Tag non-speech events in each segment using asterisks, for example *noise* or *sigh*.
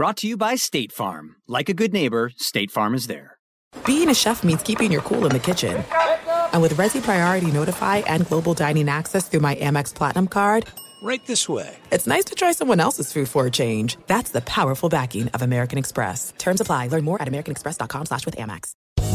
Brought to you by State Farm. Like a good neighbor, State Farm is there. Being a chef means keeping your cool in the kitchen. And with Resy Priority Notify and Global Dining Access through my Amex Platinum card, right this way. It's nice to try someone else's food for a change. That's the powerful backing of American Express. Terms apply. Learn more at americanexpress.com slash with Amex.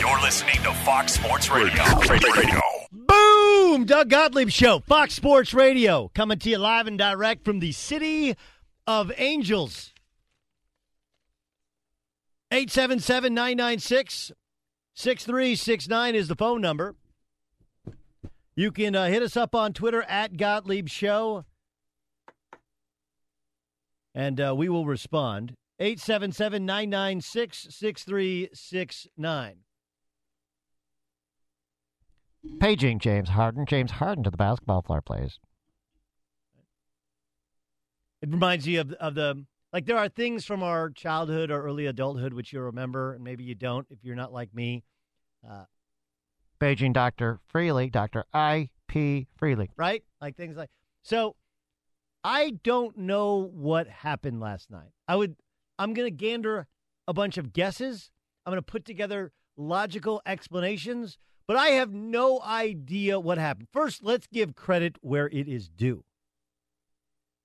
You're listening to Fox Sports Radio. Radio. Boom! Doug Gottlieb Show, Fox Sports Radio, coming to you live and direct from the city of Angels. 877 996 6369 is the phone number. You can uh, hit us up on Twitter at Gottlieb Show, and uh, we will respond. 877 996 6369. Paging James Harden. James Harden to the basketball floor, please. It reminds you of of the like there are things from our childhood or early adulthood which you remember, and maybe you don't if you're not like me. Uh, Paging Dr. Freely, Dr. I. P. Freely. Right? Like things like so I don't know what happened last night. I would I'm gonna gander a bunch of guesses. I'm gonna put together logical explanations, but I have no idea what happened. First, let's give credit where it is due.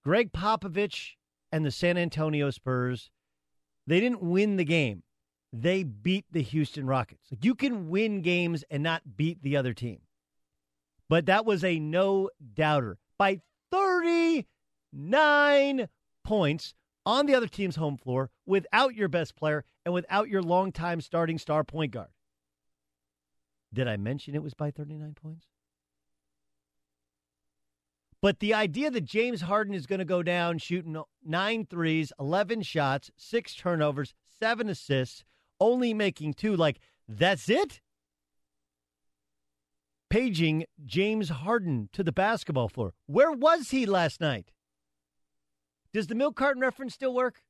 Gregg Popovich and the San Antonio Spurs, they didn't win the game. They beat the Houston Rockets. Like you can win games and not beat the other team. But that was a no doubter by 39 points on the other team's home floor without your best player and without your longtime starting star point guard. Did I mention it was by 39 points? But the idea that James Harden is going to go down shooting nine threes, 11 shots, six turnovers, seven assists, only making two, like, that's it? Paging James Harden to the basketball floor. Where was he last night? Does the milk carton reference still work?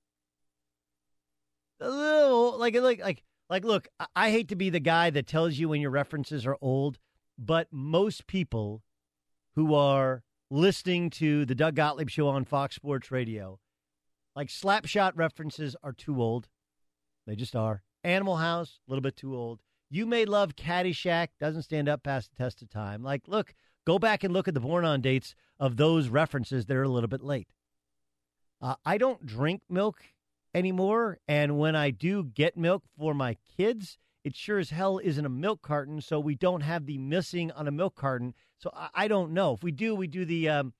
A little, like, like, like, like, look, I hate to be the guy that tells you when your references are old, but most people who are listening to the Doug Gottlieb show on Fox Sports Radio, like slapshot references are too old. They just are. Animal House, a little bit too old. You may love Caddyshack, doesn't stand up past the test of time. Like, look, go back and look at the born on dates of those references that are a little bit late. Uh, I don't drink milk anymore. And when I do get milk for my kids, it sure as hell isn't a milk carton. So we don't have the missing on a milk carton. So I, I don't know. If we do, we do the um,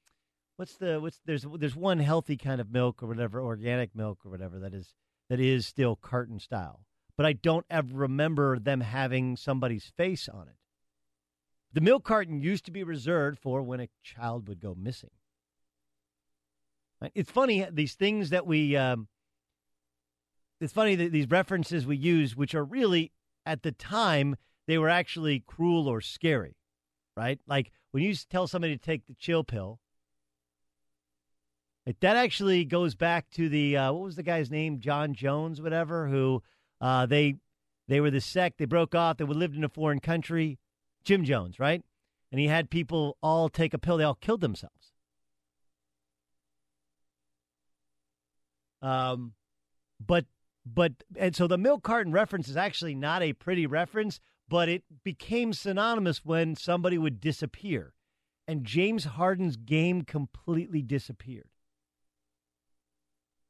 what's the what's there's there's one healthy kind of milk or whatever, organic milk or whatever that is that is still carton style. But I don't ever remember them having somebody's face on it. The milk carton used to be reserved for when a child would go missing. It's funny these things that we. Um, it's funny that these references we use, which are really at the time they were actually cruel or scary, right? Like when you tell somebody to take the chill pill, like that actually goes back to the uh, what was the guy's name, John Jones, whatever, who uh, they they were the sect, they broke off, they lived in a foreign country, Jim Jones, right? And he had people all take a pill, they all killed themselves. Um, but but and so the milk carton reference is actually not a pretty reference, but it became synonymous when somebody would disappear, and James Harden's game completely disappeared.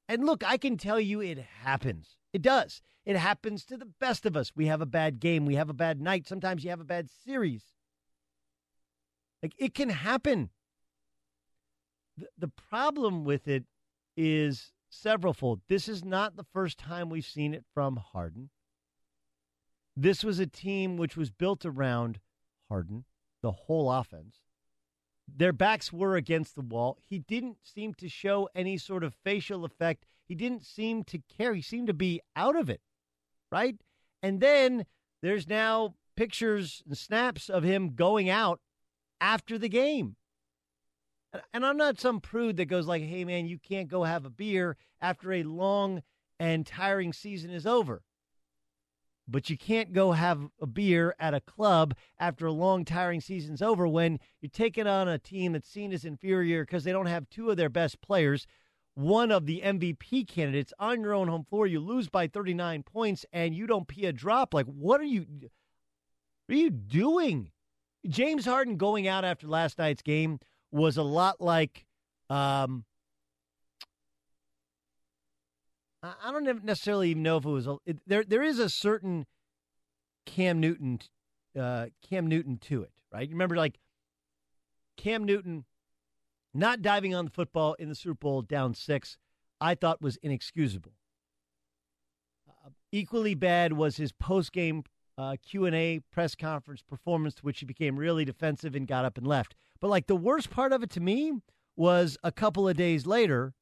And look, I can tell you it happens. It does. It happens to the best of us. We have a bad game. We have a bad night. Sometimes you have a bad series. Like it can happen. The, the problem with it is severalfold. This is not the first time we've seen it from Harden. This was a team which was built around Harden, the whole offense. Their backs were against the wall. He didn't seem to show any sort of facial effect. He didn't seem to care. He seemed to be out of it, right? And then there's now pictures and snaps of him going out after the game. And I'm not some prude that goes like, "Hey man, you can't go have a beer after a long and tiring season is over." But you can't go have a beer at a club after a long tiring season's over when you're taking on a team that's seen as inferior because they don't have two of their best players, one of the MVP candidates on your own home floor. You lose by 39 points and you don't pee a drop. Like, what are you what are you doing? James Harden going out after last night's game was a lot like um, I don't necessarily even know if it was a, it, there. There is a certain Cam Newton, uh, Cam Newton to it, right? You remember, like Cam Newton not diving on the football in the Super Bowl down six, I thought was inexcusable. Uh, equally bad was his post game uh, Q and A press conference performance, to which he became really defensive and got up and left. But like the worst part of it to me was a couple of days later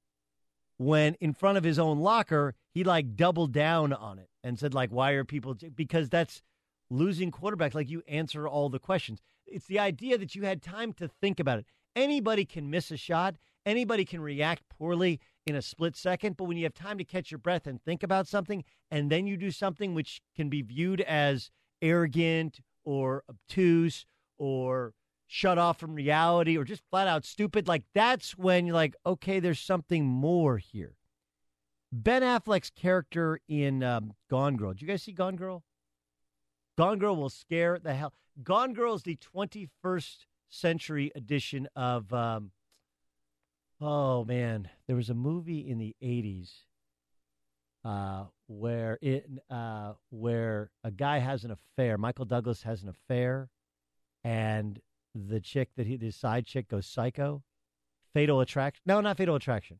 when in front of his own locker he like doubled down on it and said like why are people because that's losing quarterback like you answer all the questions. It's the idea that you had time to think about it. Anybody can miss a shot. Anybody can react poorly in a split second but when you have time to catch your breath and think about something and then you do something which can be viewed as arrogant or obtuse or shut off from reality or just flat out stupid, like that's when you're like, okay, there's something more here. Ben Affleck's character in um, Gone Girl. Did you guys see Gone Girl? Gone Girl will scare the hell. Gone Girl is the 21st century edition of. Um, oh man, there was a movie in the 80s uh, where it uh, where a guy has an affair. Michael Douglas has an affair, and the chick that he, the side chick goes psycho. Fatal Attraction. No, not Fatal Attraction.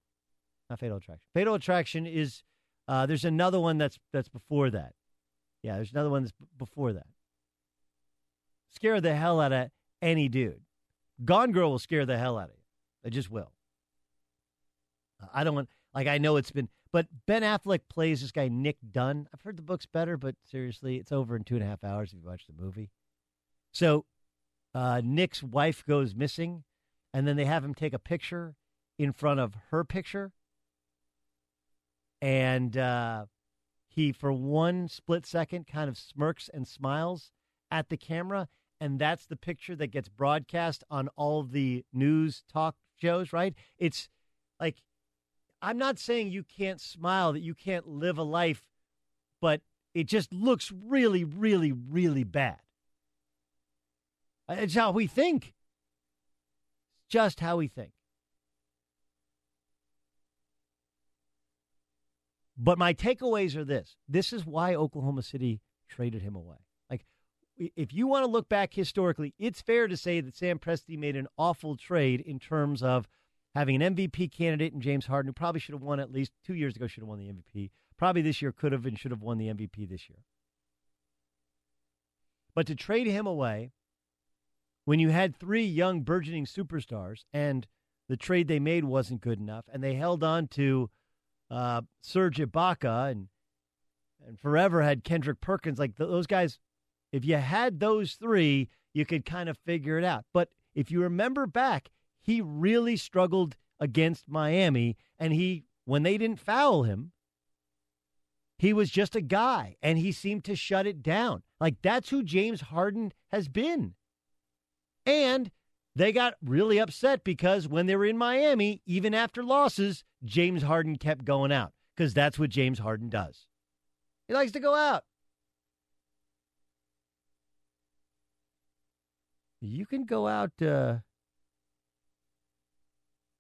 Not Fatal Attraction. Fatal Attraction is uh, there's another one that's that's before that. Yeah, there's another one that's b- before that. Scare the hell out of any dude. Gone Girl will scare the hell out of you. It just will. I don't want like I know it's been, but Ben Affleck plays this guy Nick Dunne. I've heard the book's better, but seriously, it's over in two and a half hours if you watch the movie. So uh, Nick's wife goes missing, and then they have him take a picture in front of her picture. And uh, he, for one split second, kind of smirks and smiles at the camera. And that's the picture that gets broadcast on all the news talk shows, right? It's like, I'm not saying you can't smile, that you can't live a life, but it just looks really, really, really bad. It's how we think. It's just how we think. But my takeaways are this this is why Oklahoma City traded him away. Like, if you want to look back historically, it's fair to say that Sam Presti made an awful trade in terms of having an MVP candidate in James Harden, who probably should have won at least two years ago, should have won the MVP. Probably this year could have and should have won the MVP this year. But to trade him away when you had three young burgeoning superstars and the trade they made wasn't good enough, and they held on to uh, Serge Ibaka and and forever had Kendrick Perkins. Like th- those guys, if you had those three, you could kind of figure it out. But if you remember back, he really struggled against Miami, and he when they didn't foul him, he was just a guy, and he seemed to shut it down. Like that's who James Harden has been. And they got really upset because when they were in Miami, even after losses, James Harden kept going out because that's what James Harden does. He likes to go out. You can go out. Uh,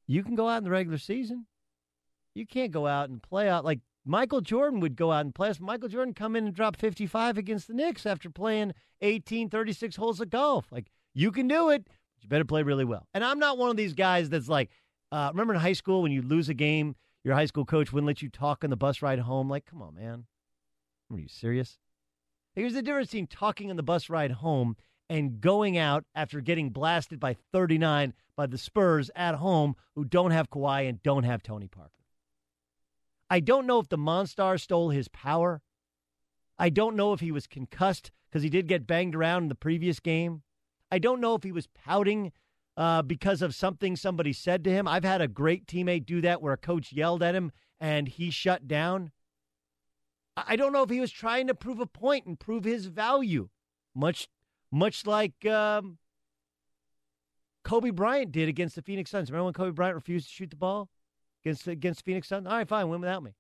you can go out in the regular season. You can't go out and play out like Michael Jordan would go out and play. Michael Jordan come in and drop 55 against the Knicks after playing 18, 36 holes of golf. Like you can do it. You better play really well. And I'm not one of these guys that's like, uh, remember in high school when you lose a game, your high school coach wouldn't let you talk on the bus ride home? Like, come on, man. Are you serious? Here's the difference between talking on the bus ride home and going out after getting blasted by 39 by the Spurs at home who don't have Kawhi and don't have Tony Parker. I don't know if the Monstar stole his power. I don't know if he was concussed because he did get banged around in the previous game. I don't know if he was pouting uh, because of something somebody said to him. I've had a great teammate do that where a coach yelled at him and he shut down. I don't know if he was trying to prove a point and prove his value, much much like um, Kobe Bryant did against the Phoenix Suns. Remember when Kobe Bryant refused to shoot the ball against against Phoenix Suns? All right, fine, win without me.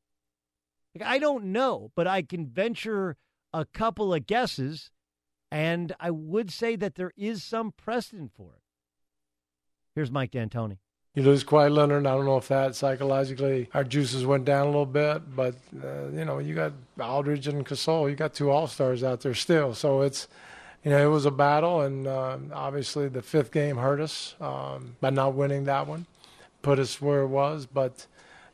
Like, I don't know, but I can venture a couple of guesses, and I would say that there is some precedent for it. Here's Mike D'Antoni. You lose Kawhi Leonard. I don't know if that psychologically our juices went down a little bit, but uh, you know you got Aldridge and Gasol. You got two All Stars out there still, so it's you know it was a battle, and uh, obviously the fifth game hurt us um, by not winning that one, put us where it was. But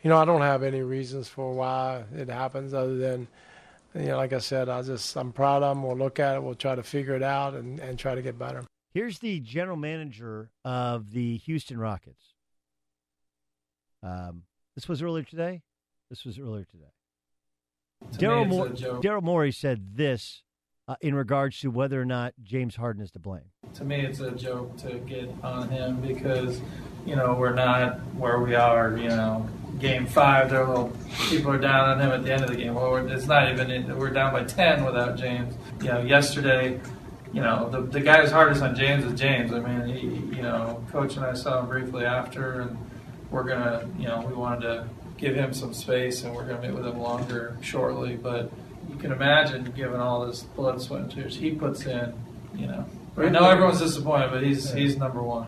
you know I don't have any reasons for why it happens other than you know like I said I just I'm proud of them. We'll look at it. We'll try to figure it out and, and try to get better. Here's the general manager of the Houston Rockets. Um, this was earlier today. This was earlier today. Daryl Daryl Morey said this uh, in regards to whether or not James Harden is to blame. To me, it's a joke to get on him because, you know, we're not where we are. You know, game five, there little people are down on him at the end of the game. Well, it's not even. We're down by ten without James. You know, yesterday you know, the, the guy who's hardest on James is James. I mean, he, you know, coach and I saw him briefly after, and we're gonna, you know, we wanted to give him some space, and we're gonna meet with him longer shortly. But can imagine, given all this blood, sweat, and tears he puts in, you know. I know everyone's disappointed, but he's he's number one.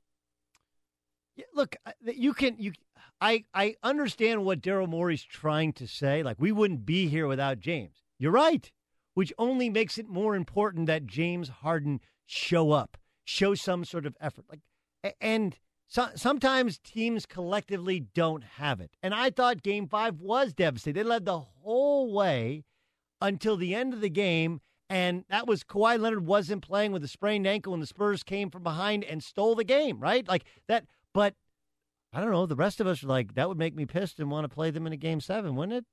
Yeah, look, you can you. I I understand what Daryl Morey's trying to say. Like we wouldn't be here without James. You're right which only makes it more important that James Harden show up, show some sort of effort. Like, and so, sometimes teams collectively don't have it. And I thought Game Five was devastating. They led the whole way until the end of the game, and that was Kawhi Leonard wasn't playing with a sprained ankle, and the Spurs came from behind and stole the game. Right, like that. But I don't know. The rest of us are like that would make me pissed and want to play them in a Game Seven, wouldn't it?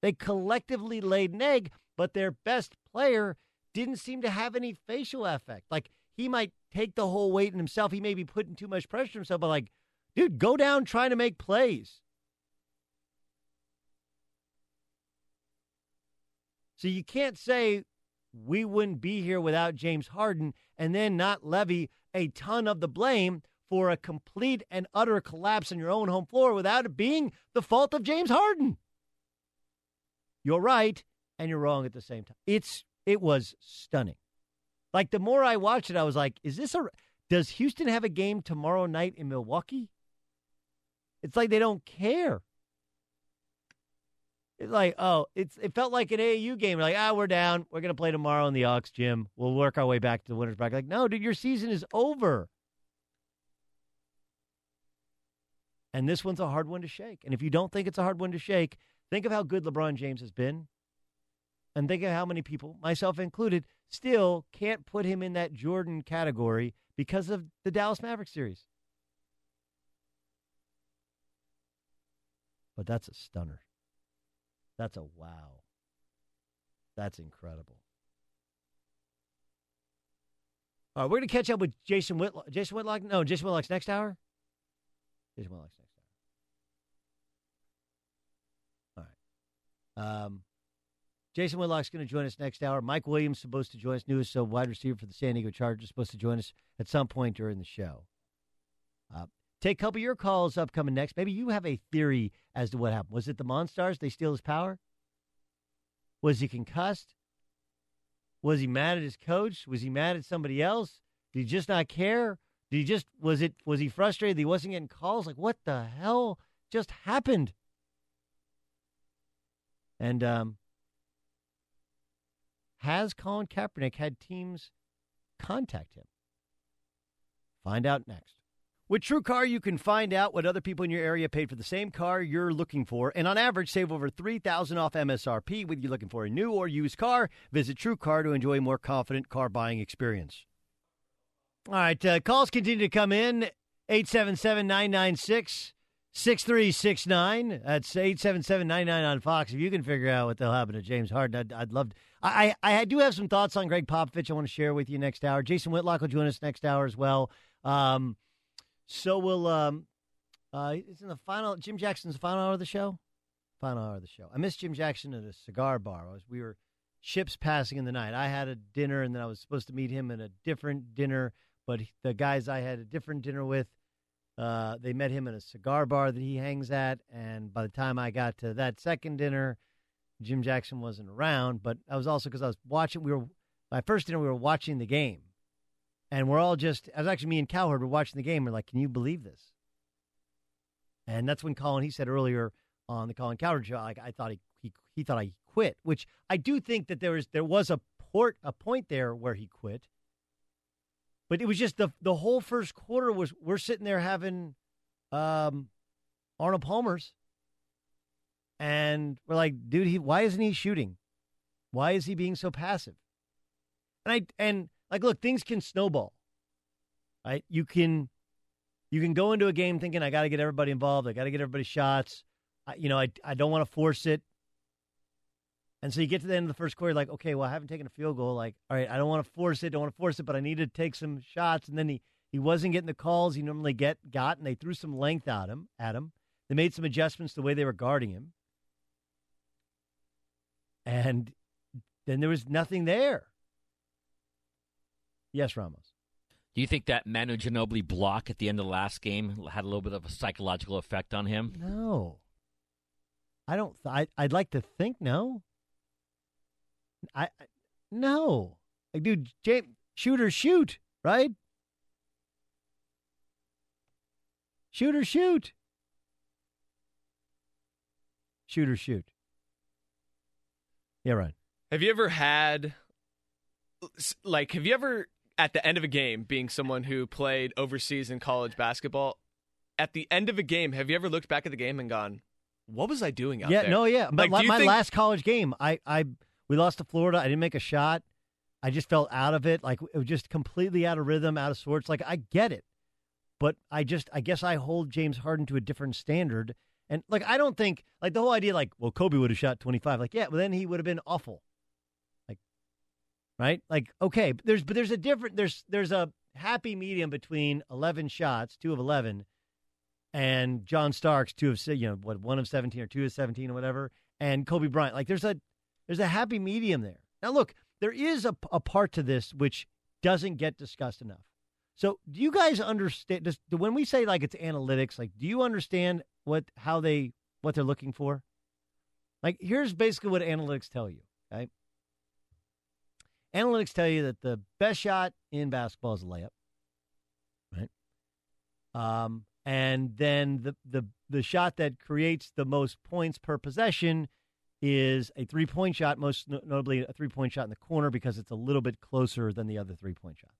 They collectively laid an egg but their best player didn't seem to have any facial affect. Like he might take the whole weight in himself. He may be putting too much pressure on himself, but like, dude, go down trying to make plays. So you can't say we wouldn't be here without James Harden and then not levy a ton of the blame for a complete and utter collapse in your own home floor without it being the fault of James Harden. You're right and you're wrong at the same time. It's it was stunning. Like the more I watched it, I was like, is this a does Houston have a game tomorrow night in Milwaukee? It's like they don't care. It's like, oh, it's it felt like an AAU game. Like, ah, we're down. We're gonna play tomorrow in the Ox gym. We'll work our way back to the winners bracket. Like, no, dude, your season is over. And this one's a hard one to shake. And if you don't think it's a hard one to shake, think of how good LeBron James has been. And think of how many people, myself included, still can't put him in that Jordan category because of the Dallas Mavericks series. But that's a stunner. That's a wow. That's incredible. All right, we're going to catch up with Jason Whitlock. Jason Whitlock? No, Jason Whitlock's next hour? Jason Whitlock's next hour. All right. Um, Jason Whitlock's going to join us next hour. Mike Williams is supposed to join us, newest uh, wide receiver for the San Diego Chargers, is supposed to join us at some point during the show. Uh, take a couple of your calls upcoming next. Maybe you have a theory as to what happened. Was it the Monstars? They steal his power? Was he concussed? Was he mad at his coach? Was he mad at somebody else? Did he just not care? Did he just was it was he frustrated he wasn't getting calls? Like what the hell just happened? And um, has Colin Kaepernick had teams contact him? Find out next. With TrueCar, you can find out what other people in your area paid for the same car you're looking for, and on average, save over 3000 off MSRP. Whether you're looking for a new or used car, visit TrueCar to enjoy a more confident car buying experience. All right, uh, calls continue to come in 877 996 6369. That's 877 99 on Fox. If you can figure out what the hell happened to James Harden, I'd, I'd love to. I, I, I do have some thoughts on Gregg Popovich I want to share with you next hour. Jason Whitlock will join us next hour as well. Um, so we'll. Um, uh, it's in the final. Jim Jackson's final hour of the show. Final hour of the show. I missed Jim Jackson at a cigar bar. Was, we were ships passing in the night. I had a dinner, and then I was supposed to meet him at a different dinner. But the guys I had a different dinner with, uh, they met him at a cigar bar that he hangs at. And by the time I got to that second dinner, Jim Jackson wasn't around. But I was also because I was watching. We were my first dinner. We were watching the game and we're all just, I was actually me and Cowherd were watching the game. We're like, can you believe this? And that's when Colin, he said earlier on the Colin Cowherd show, like, I thought he, he, he thought I quit, which I do think that there was, there was a port, a point there where he quit. But it was just the, the whole first quarter was, we're sitting there having, um, Arnold Palmer's. And we're like, dude, he, why isn't he shooting? Why is he being so passive? And I, and, like look things can snowball right? You can you can go into a game thinking i got to get everybody involved. I got to get everybody shots. I, you know i, I don't want to force it. And so you get to the end of the first quarter like okay well i haven't taken a field goal. Like all right i don't want to force it don't want to force it but i need to take some shots. And then he he wasn't getting the calls he normally get got and they threw some length at him at him. They made some adjustments to the way they were guarding him. And then there was nothing there Yes, Ramos. Do you think that Manu Ginobili block at the end of the last game had a little bit of a psychological effect on him? No. I don't. Th- I, would like to think no. I, I no. Like, dude, James, shoot or shoot, right? Shoot or shoot. Shoot or shoot. Yeah, right. Have you ever had, like, have you ever at the end of a game, being someone who played overseas in college basketball, at the end of a game, have you ever looked back at the game and gone, "What was I doing out yeah, there?" Yeah, no, yeah. Like, my, my think- last college game, I, I, we lost to Florida. I didn't make a shot. I just felt out of it. Like it was just completely out of rhythm, out of sorts. Like I get it, but I just, I guess I hold James Harden to a different standard. And like, I don't think like the whole idea, like, well, Kobe would have shot twenty five. Like, yeah, well, then he would have been awful right? Like, okay, but there's but there's a different there's there's a happy medium between 11 shots, two of 11, and John Starks, two of you know what one of 17 or two of 17 or whatever, and Kobe Bryant. Like, there's a there's a happy medium there. Now, look, there is a, a part to this which doesn't get discussed enough. So, do you guys understand? Does, when we say like it's analytics, like, do you understand what how they what they're looking for? Like, here's basically what analytics tell you. Okay, Analytics tell you that the best shot in basketball is a layup, right? Um, and then the, the the shot that creates the most points per possession is a three point shot, most notably a three point shot in the corner because it's a little bit closer than the other three point shots.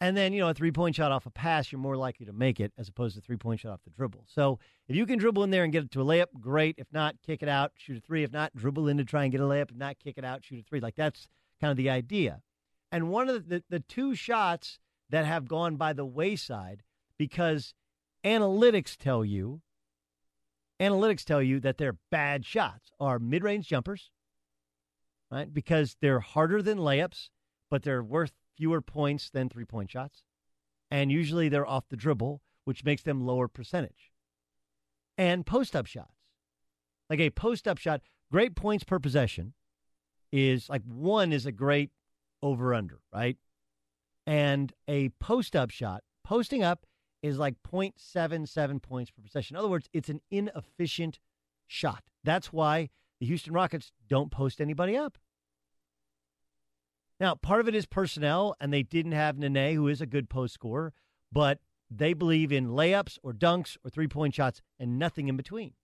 And then, you know, a three point shot off a pass, you're more likely to make it as opposed to three point shot off the dribble. So if you can dribble in there and get it to a layup, great. If not, kick it out, shoot a three. If not, dribble in to try and get a layup. If not, kick it out, shoot a three. Like that's kind of the idea. And one of the, the, two shots that have gone by the wayside because analytics tell you analytics tell you that they're bad shots are mid-range jumpers right? Because they're harder than layups but they're worth fewer points than three-point shots. And usually they're off the dribble which makes them lower percentage. And post-up shots. Like a post-up shot great points per possession is like one is a great over under right and a post-up shot posting up is like 0.77 points per possession. In other words, it's an inefficient shot. That's why the Houston Rockets don't post anybody up. Now, part of it is personnel, and they didn't have Nene, who is a good post scorer, but they believe in layups or dunks or three point shots and nothing in between.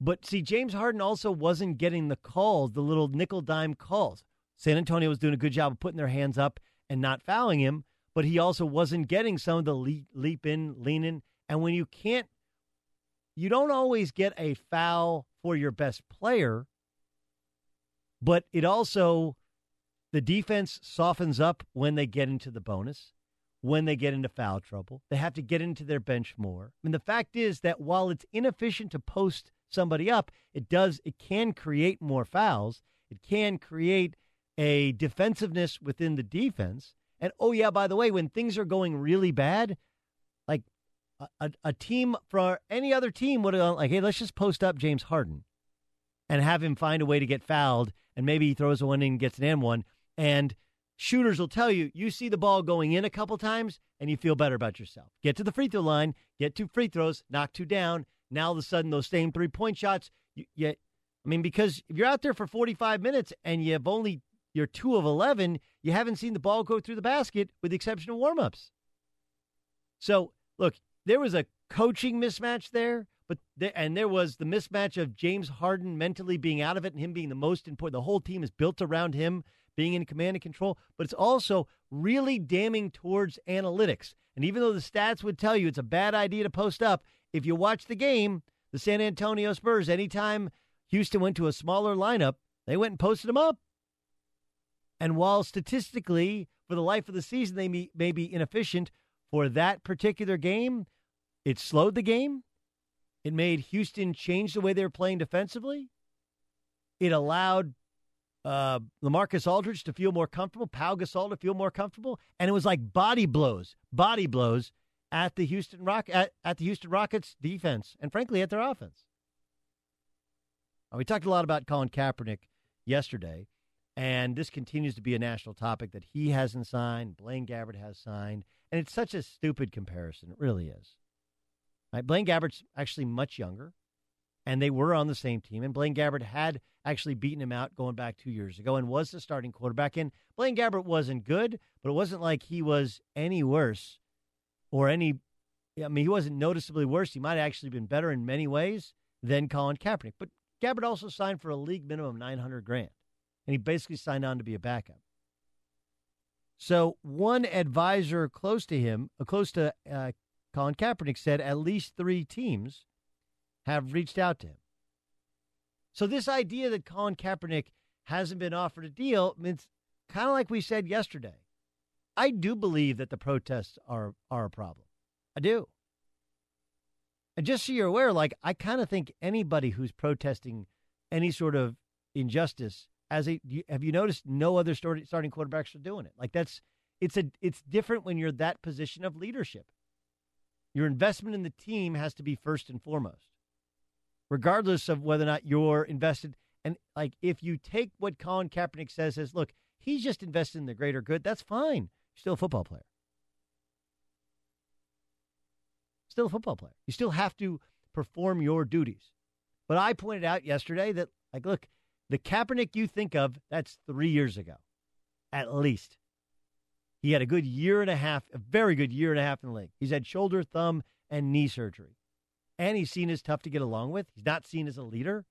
But see, James Harden also wasn't getting the calls, the little nickel dime calls. San Antonio was doing a good job of putting their hands up and not fouling him, but he also wasn't getting some of the leap, leap in, lean in. And when you can't, you don't always get a foul for your best player, but it also, the defense softens up when they get into the bonus, when they get into foul trouble. They have to get into their bench more. I mean, the fact is that while it's inefficient to post somebody up, it does, it can create more fouls. It can create a defensiveness within the defense and oh yeah, by the way, when things are going really bad, like a, a, a team for any other team would have like, hey, let's just post up James Harden and have him find a way to get fouled, and maybe he throws a one and gets an and one. And shooters will tell you, you see the ball going in a couple times, and you feel better about yourself. Get to the free throw line, get two free throws, knock two down. Now all of a sudden, those same three point shots, you I mean, because if you're out there for 45 minutes and you have only you're two of 11. You haven't seen the ball go through the basket with the exception of warmups. So, look, there was a coaching mismatch there, but and there was the mismatch of James Harden mentally being out of it and him being the most important. The whole team is built around him being in command and control, but it's also really damning towards analytics. And even though the stats would tell you it's a bad idea to post up, if you watch the game, the San Antonio Spurs, anytime Houston went to a smaller lineup, they went and posted them up. And while statistically, for the life of the season, they may, may be inefficient for that particular game, it slowed the game. It made Houston change the way they were playing defensively. It allowed uh, Lamarcus Aldridge to feel more comfortable, Pau Gasol to feel more comfortable, and it was like body blows, body blows at the Houston Rock at, at the Houston Rockets defense, and frankly at their offense. Uh, we talked a lot about Colin Kaepernick yesterday. And this continues to be a national topic that he hasn't signed, Blaine Gabbert has signed. And it's such a stupid comparison. It really is. Right? Blaine Gabbert's actually much younger, and they were on the same team. And Blaine Gabbert had actually beaten him out going back two years ago and was the starting quarterback. And Blaine Gabbert wasn't good, but it wasn't like he was any worse or any. I mean, he wasn't noticeably worse. He might have actually been better in many ways than Colin Kaepernick. But Gabbert also signed for a league minimum 900 grand and he basically signed on to be a backup. So one advisor close to him, uh, close to uh, Colin Kaepernick, said at least three teams have reached out to him. So this idea that Colin Kaepernick hasn't been offered a deal means kind of like we said yesterday. I do believe that the protests are are a problem. I do. And just so you're aware, like I kind of think anybody who's protesting any sort of injustice as a have you noticed no other starting quarterbacks are doing it like that's it's a it's different when you're that position of leadership your investment in the team has to be first and foremost regardless of whether or not you're invested and like if you take what Colin Kaepernick says as look he's just invested in the greater good that's fine still a football player still a football player you still have to perform your duties but I pointed out yesterday that like look the Kaepernick you think of, that's three years ago, at least. He had a good year and a half, a very good year and a half in the league. He's had shoulder, thumb, and knee surgery. And he's seen as tough to get along with. He's not seen as a leader.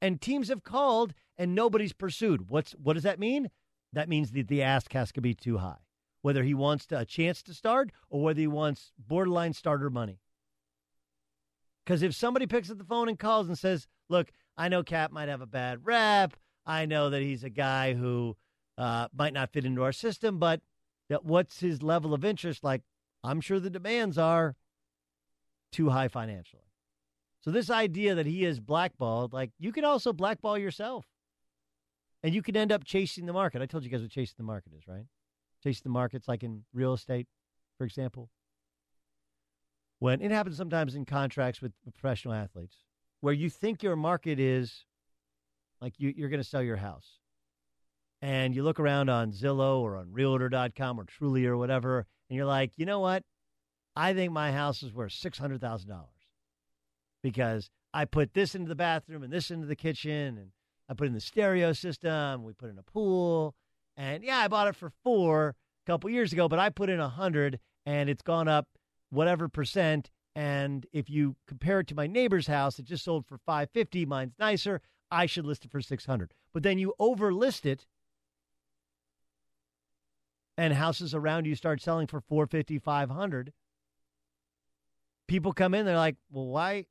And teams have called and nobody's pursued. What's what does that mean? That means that the ask has to be too high. Whether he wants to, a chance to start or whether he wants borderline starter money. Because if somebody picks up the phone and calls and says, Look, I know Cap might have a bad rep. I know that he's a guy who uh, might not fit into our system, but that what's his level of interest? Like, I'm sure the demands are too high financially. So this idea that he is blackballed, like you can also blackball yourself. And you can end up chasing the market. I told you guys what chasing the market is, right? Chasing the markets like in real estate, for example. When it happens sometimes in contracts with professional athletes, where you think your market is like you, you're going to sell your house. And you look around on Zillow or on Realtor.com or Trulia or whatever, and you're like, you know what? I think my house is worth $600,000 because I put this into the bathroom and this into the kitchen and I put in the stereo system. We put in a pool. And yeah, I bought it for four a couple years ago, but I put in a hundred and it's gone up whatever percent. And if you compare it to my neighbor's house, it just sold for 550. Mine's nicer. I should list it for 600. But then you overlist it and houses around you start selling for 450, 500. People come in, they're like, well, why,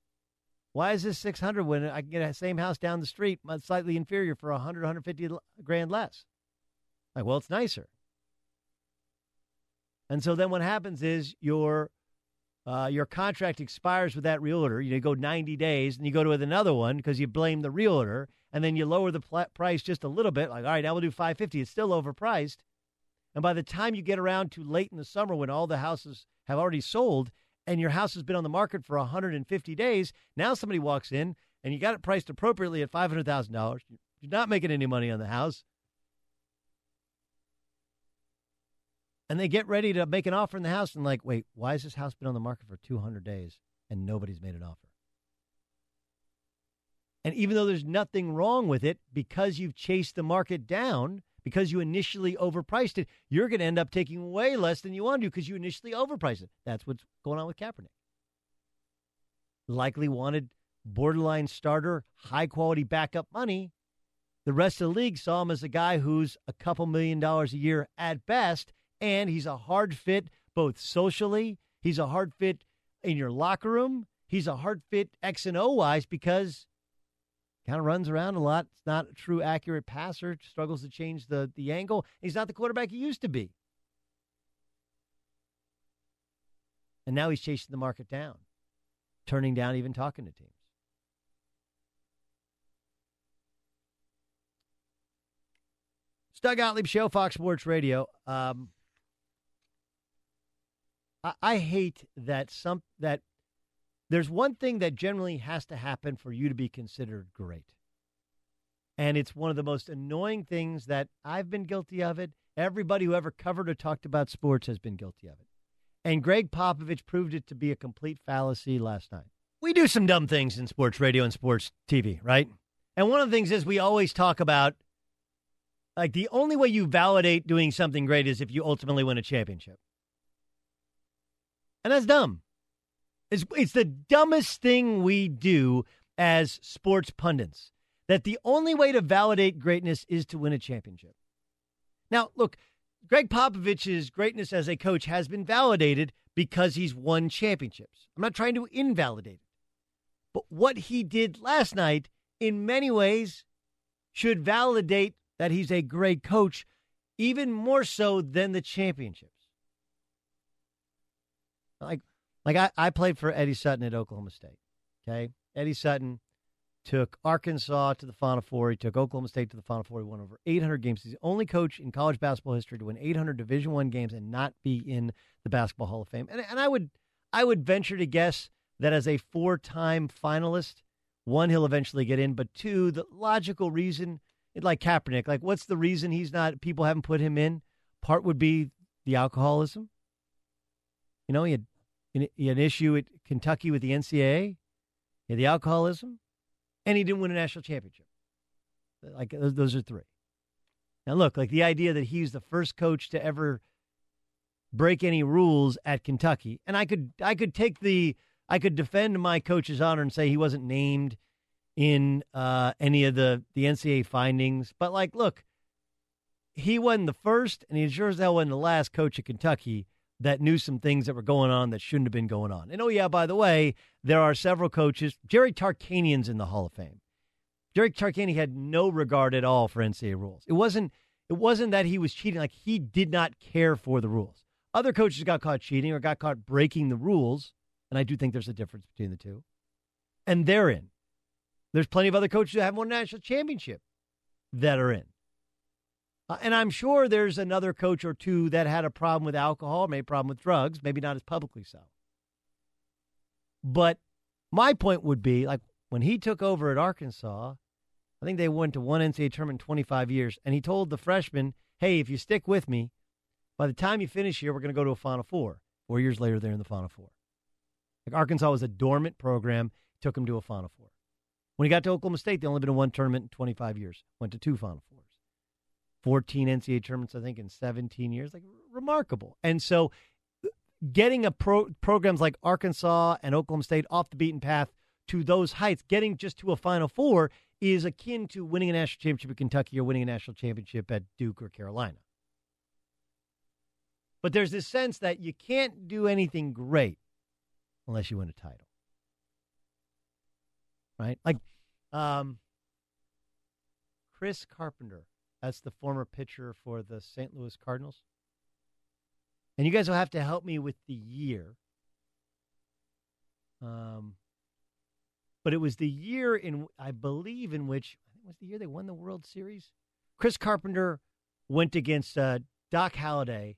why is this 600 when I can get a same house down the street, slightly inferior for 100, 150 grand less? Like, well, it's nicer. And so then what happens is your uh, your contract expires with that realtor. You go 90 days and you go to another one because you blame the realtor, and then you lower the pl- price just a little bit. Like, all right, now we'll do 550. It's still overpriced. And by the time you get around to late in the summer when all the houses have already sold, and your house has been on the market for 150 days, now somebody walks in and you got it priced appropriately at $500,000. You're not making any money on the house. And they get ready to make an offer in the house and like, wait, why has this house been on the market for 200 days and nobody's made an offer? And even though there's nothing wrong with it, because you've chased the market down, because you initially overpriced it, you're going to end up taking way less than you want to because you initially overpriced it. That's what's going on with Kaepernick. Likely wanted borderline starter, high quality backup money. The rest of the league saw him as a guy who's a couple million dollars a year at best, and he's a hard fit both socially, he's a hard fit in your locker room, he's a hard fit X and O wise because kind of runs around a lot. It's not a true accurate passer. Struggles to change the the angle. He's not the quarterback he used to be. And now he's chasing the market down, turning down even talking to teams. Doug Gottlieb Show, Fox Sports Radio. Um, I, I hate that some that there's one thing that generally has to happen for you to be considered great. And it's one of the most annoying things that I've been guilty of it. Everybody who ever covered or talked about sports has been guilty of it. And Gregg Popovich proved it to be a complete fallacy last night. We do some dumb things in sports radio and sports TV, right? And one of the things is we always talk about like the only way you validate doing something great is if you ultimately win a championship. And that's dumb. It's, it's the dumbest thing we do as sports pundits that the only way to validate greatness is to win a championship. Now, look, Gregg Popovich's greatness as a coach has been validated because he's won championships. I'm not trying to invalidate it. But what he did last night, in many ways, should validate that he's a great coach, even more so than the championships. Like, like I, I played for Eddie Sutton at Oklahoma State. Okay. Eddie Sutton took Arkansas to the Final Four. He took Oklahoma State to the Final Four. He won over 800 games. He's the only coach in college basketball history to win 800 Division One games and not be in the Basketball Hall of Fame. And, and I would I would venture to guess that as a four-time finalist, one he'll eventually get in, but two, the logical reason, like Kaepernick, like what's the reason he's not? People haven't put him in. Part would be the alcoholism. You know, he had an issue at Kentucky with the NCAA, the alcoholism, and he didn't win a national championship. Like those are three. Now look, like the idea that he's the first coach to ever break any rules at Kentucky, and I could I could take the I could defend my coach's honor and say he wasn't named in uh, any of the the NCAA findings, but like, look, he wasn't the first, and he sure as hell wasn't the last coach at Kentucky that knew some things that were going on that shouldn't have been going on. And oh yeah, by the way, there are several coaches. Jerry Tarkanian's in the Hall of Fame. Jerry Tarkanian had no regard at all for NCAA rules. It wasn't it wasn't that he was cheating, like he did not care for the rules. Other coaches got caught cheating or got caught breaking the rules, and I do think there's a difference between the two. And they're in. There's plenty of other coaches that have won a national championship that are in. Uh, and I'm sure there's another coach or two that had a problem with alcohol, maybe a problem with drugs, maybe not as publicly so. But my point would be like when he took over at Arkansas, I think they went to one NCAA tournament in 25 years, and he told the freshmen, hey, if you stick with me, by the time you finish here, we're going to go to a Final Four. Four years later, they're in the Final Four. Like Arkansas was a dormant program, took them to a Final Four. When he got to Oklahoma State, they only been in one tournament in 25 years, went to two Final Fours. 14 NCAA tournaments, I think, in 17 years. Like, remarkable. And so getting a pro- programs like Arkansas and Oklahoma State off the beaten path to those heights, getting just to a Final Four is akin to winning a national championship at Kentucky or winning a national championship at Duke or Carolina. But there's this sense that you can't do anything great unless you win a title. Right? Like um, Chris Carpenter that's the former pitcher for the St. Louis Cardinals. And you guys will have to help me with the year. Um, but it was the year in, I believe, in which I think it was the year they won the World Series. Chris Carpenter went against uh, Doc Halladay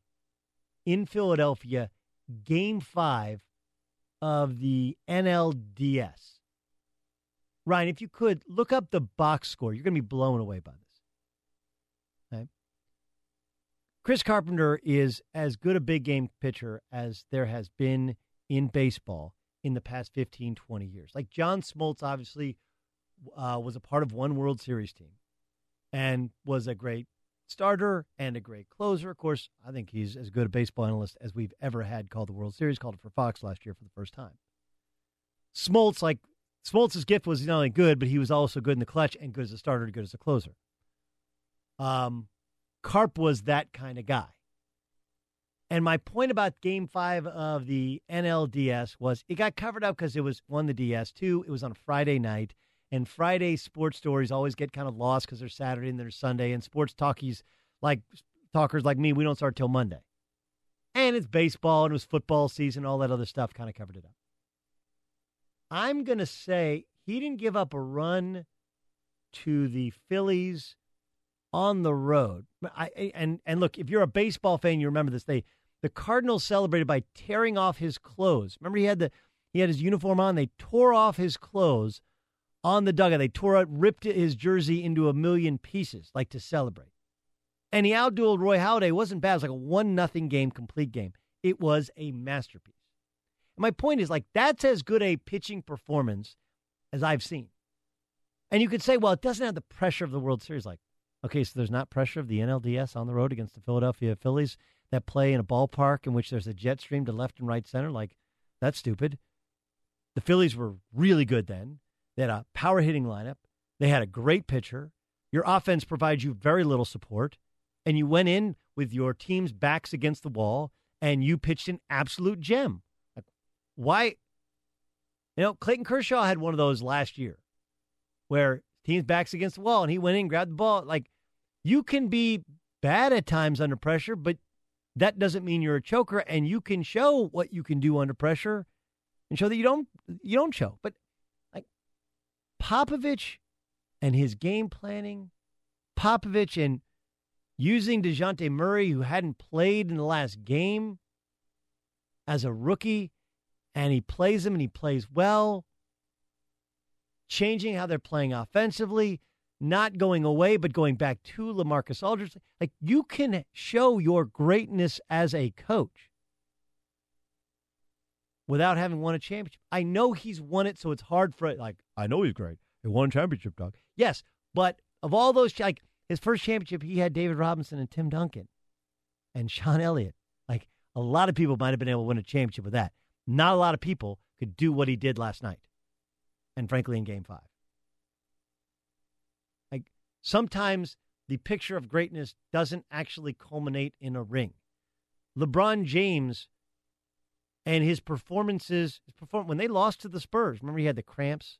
in Philadelphia, Game Five of the NLDS. Ryan, if you could look up the box score, you're going to be blown away by this. Chris Carpenter is as good a big game pitcher as there has been in baseball in the past 15, 20 years. Like John Smoltz, obviously, uh, was a part of one World Series team and was a great starter and a great closer. Of course, I think he's as good a baseball analyst as we've ever had called the World Series, called it for Fox last year for the first time. Smoltz, like Smoltz's gift was not only good, but he was also good in the clutch and good as a starter and good as a closer. Um, Carp was that kind of guy. And my point about game five of the NLDS was it got covered up because it was one, the DS, two, it was on a Friday night. And Friday sports stories always get kind of lost because they're Saturday and they're Sunday. And sports talkies, like talkers like me, we don't start till Monday. And it's baseball and it was football season, all that other stuff kind of covered it up. I'm going to say he didn't give up a run to the Phillies on the road. I, and and look, if you're a baseball fan, you remember this. They the Cardinals celebrated by tearing off his clothes. Remember, he had the he had his uniform on. They tore off his clothes on the dugout. They tore out, ripped his jersey into a million pieces, like to celebrate. And he outdueled Roy Halladay. It wasn't bad. It was like a one nothing game, complete game. It was a masterpiece. And my point is, like, that's as good a pitching performance as I've seen. And you could say, well, it doesn't have the pressure of the World Series. Like, Okay, so there's not pressure of the NLDS on the road against the Philadelphia Phillies that play in a ballpark in which there's a jet stream to left and right center. Like, that's stupid. The Phillies were really good then. They had a power hitting lineup. They had a great pitcher. Your offense provides you very little support. And you went in with your team's backs against the wall and you pitched an absolute gem. Like, why? You know, Clayton Kershaw had one of those last year where team's backs against the wall and he went in, grabbed the ball. Like, you can be bad at times under pressure, but that doesn't mean you're a choker and you can show what you can do under pressure and show that you don't you don't choke. But like Popovich and his game planning, Popovich and using DeJounte Murray, who hadn't played in the last game as a rookie, and he plays him and he plays well, changing how they're playing offensively, not going away, but going back to LaMarcus Aldridge. Like you can show your greatness as a coach without having won a championship. I know he's won it, so it's hard for. Like I know he's great. He won a championship, dog. Yes, but of all those, like his first championship, he had David Robinson and Tim Duncan and Sean Elliott. Like a lot of people might have been able to win a championship with that. Not a lot of people could do what he did last night, and frankly, in Game Five. Sometimes the picture of greatness doesn't actually culminate in a ring. LeBron James and his performances, his perform- when they lost to the Spurs, remember he had the cramps?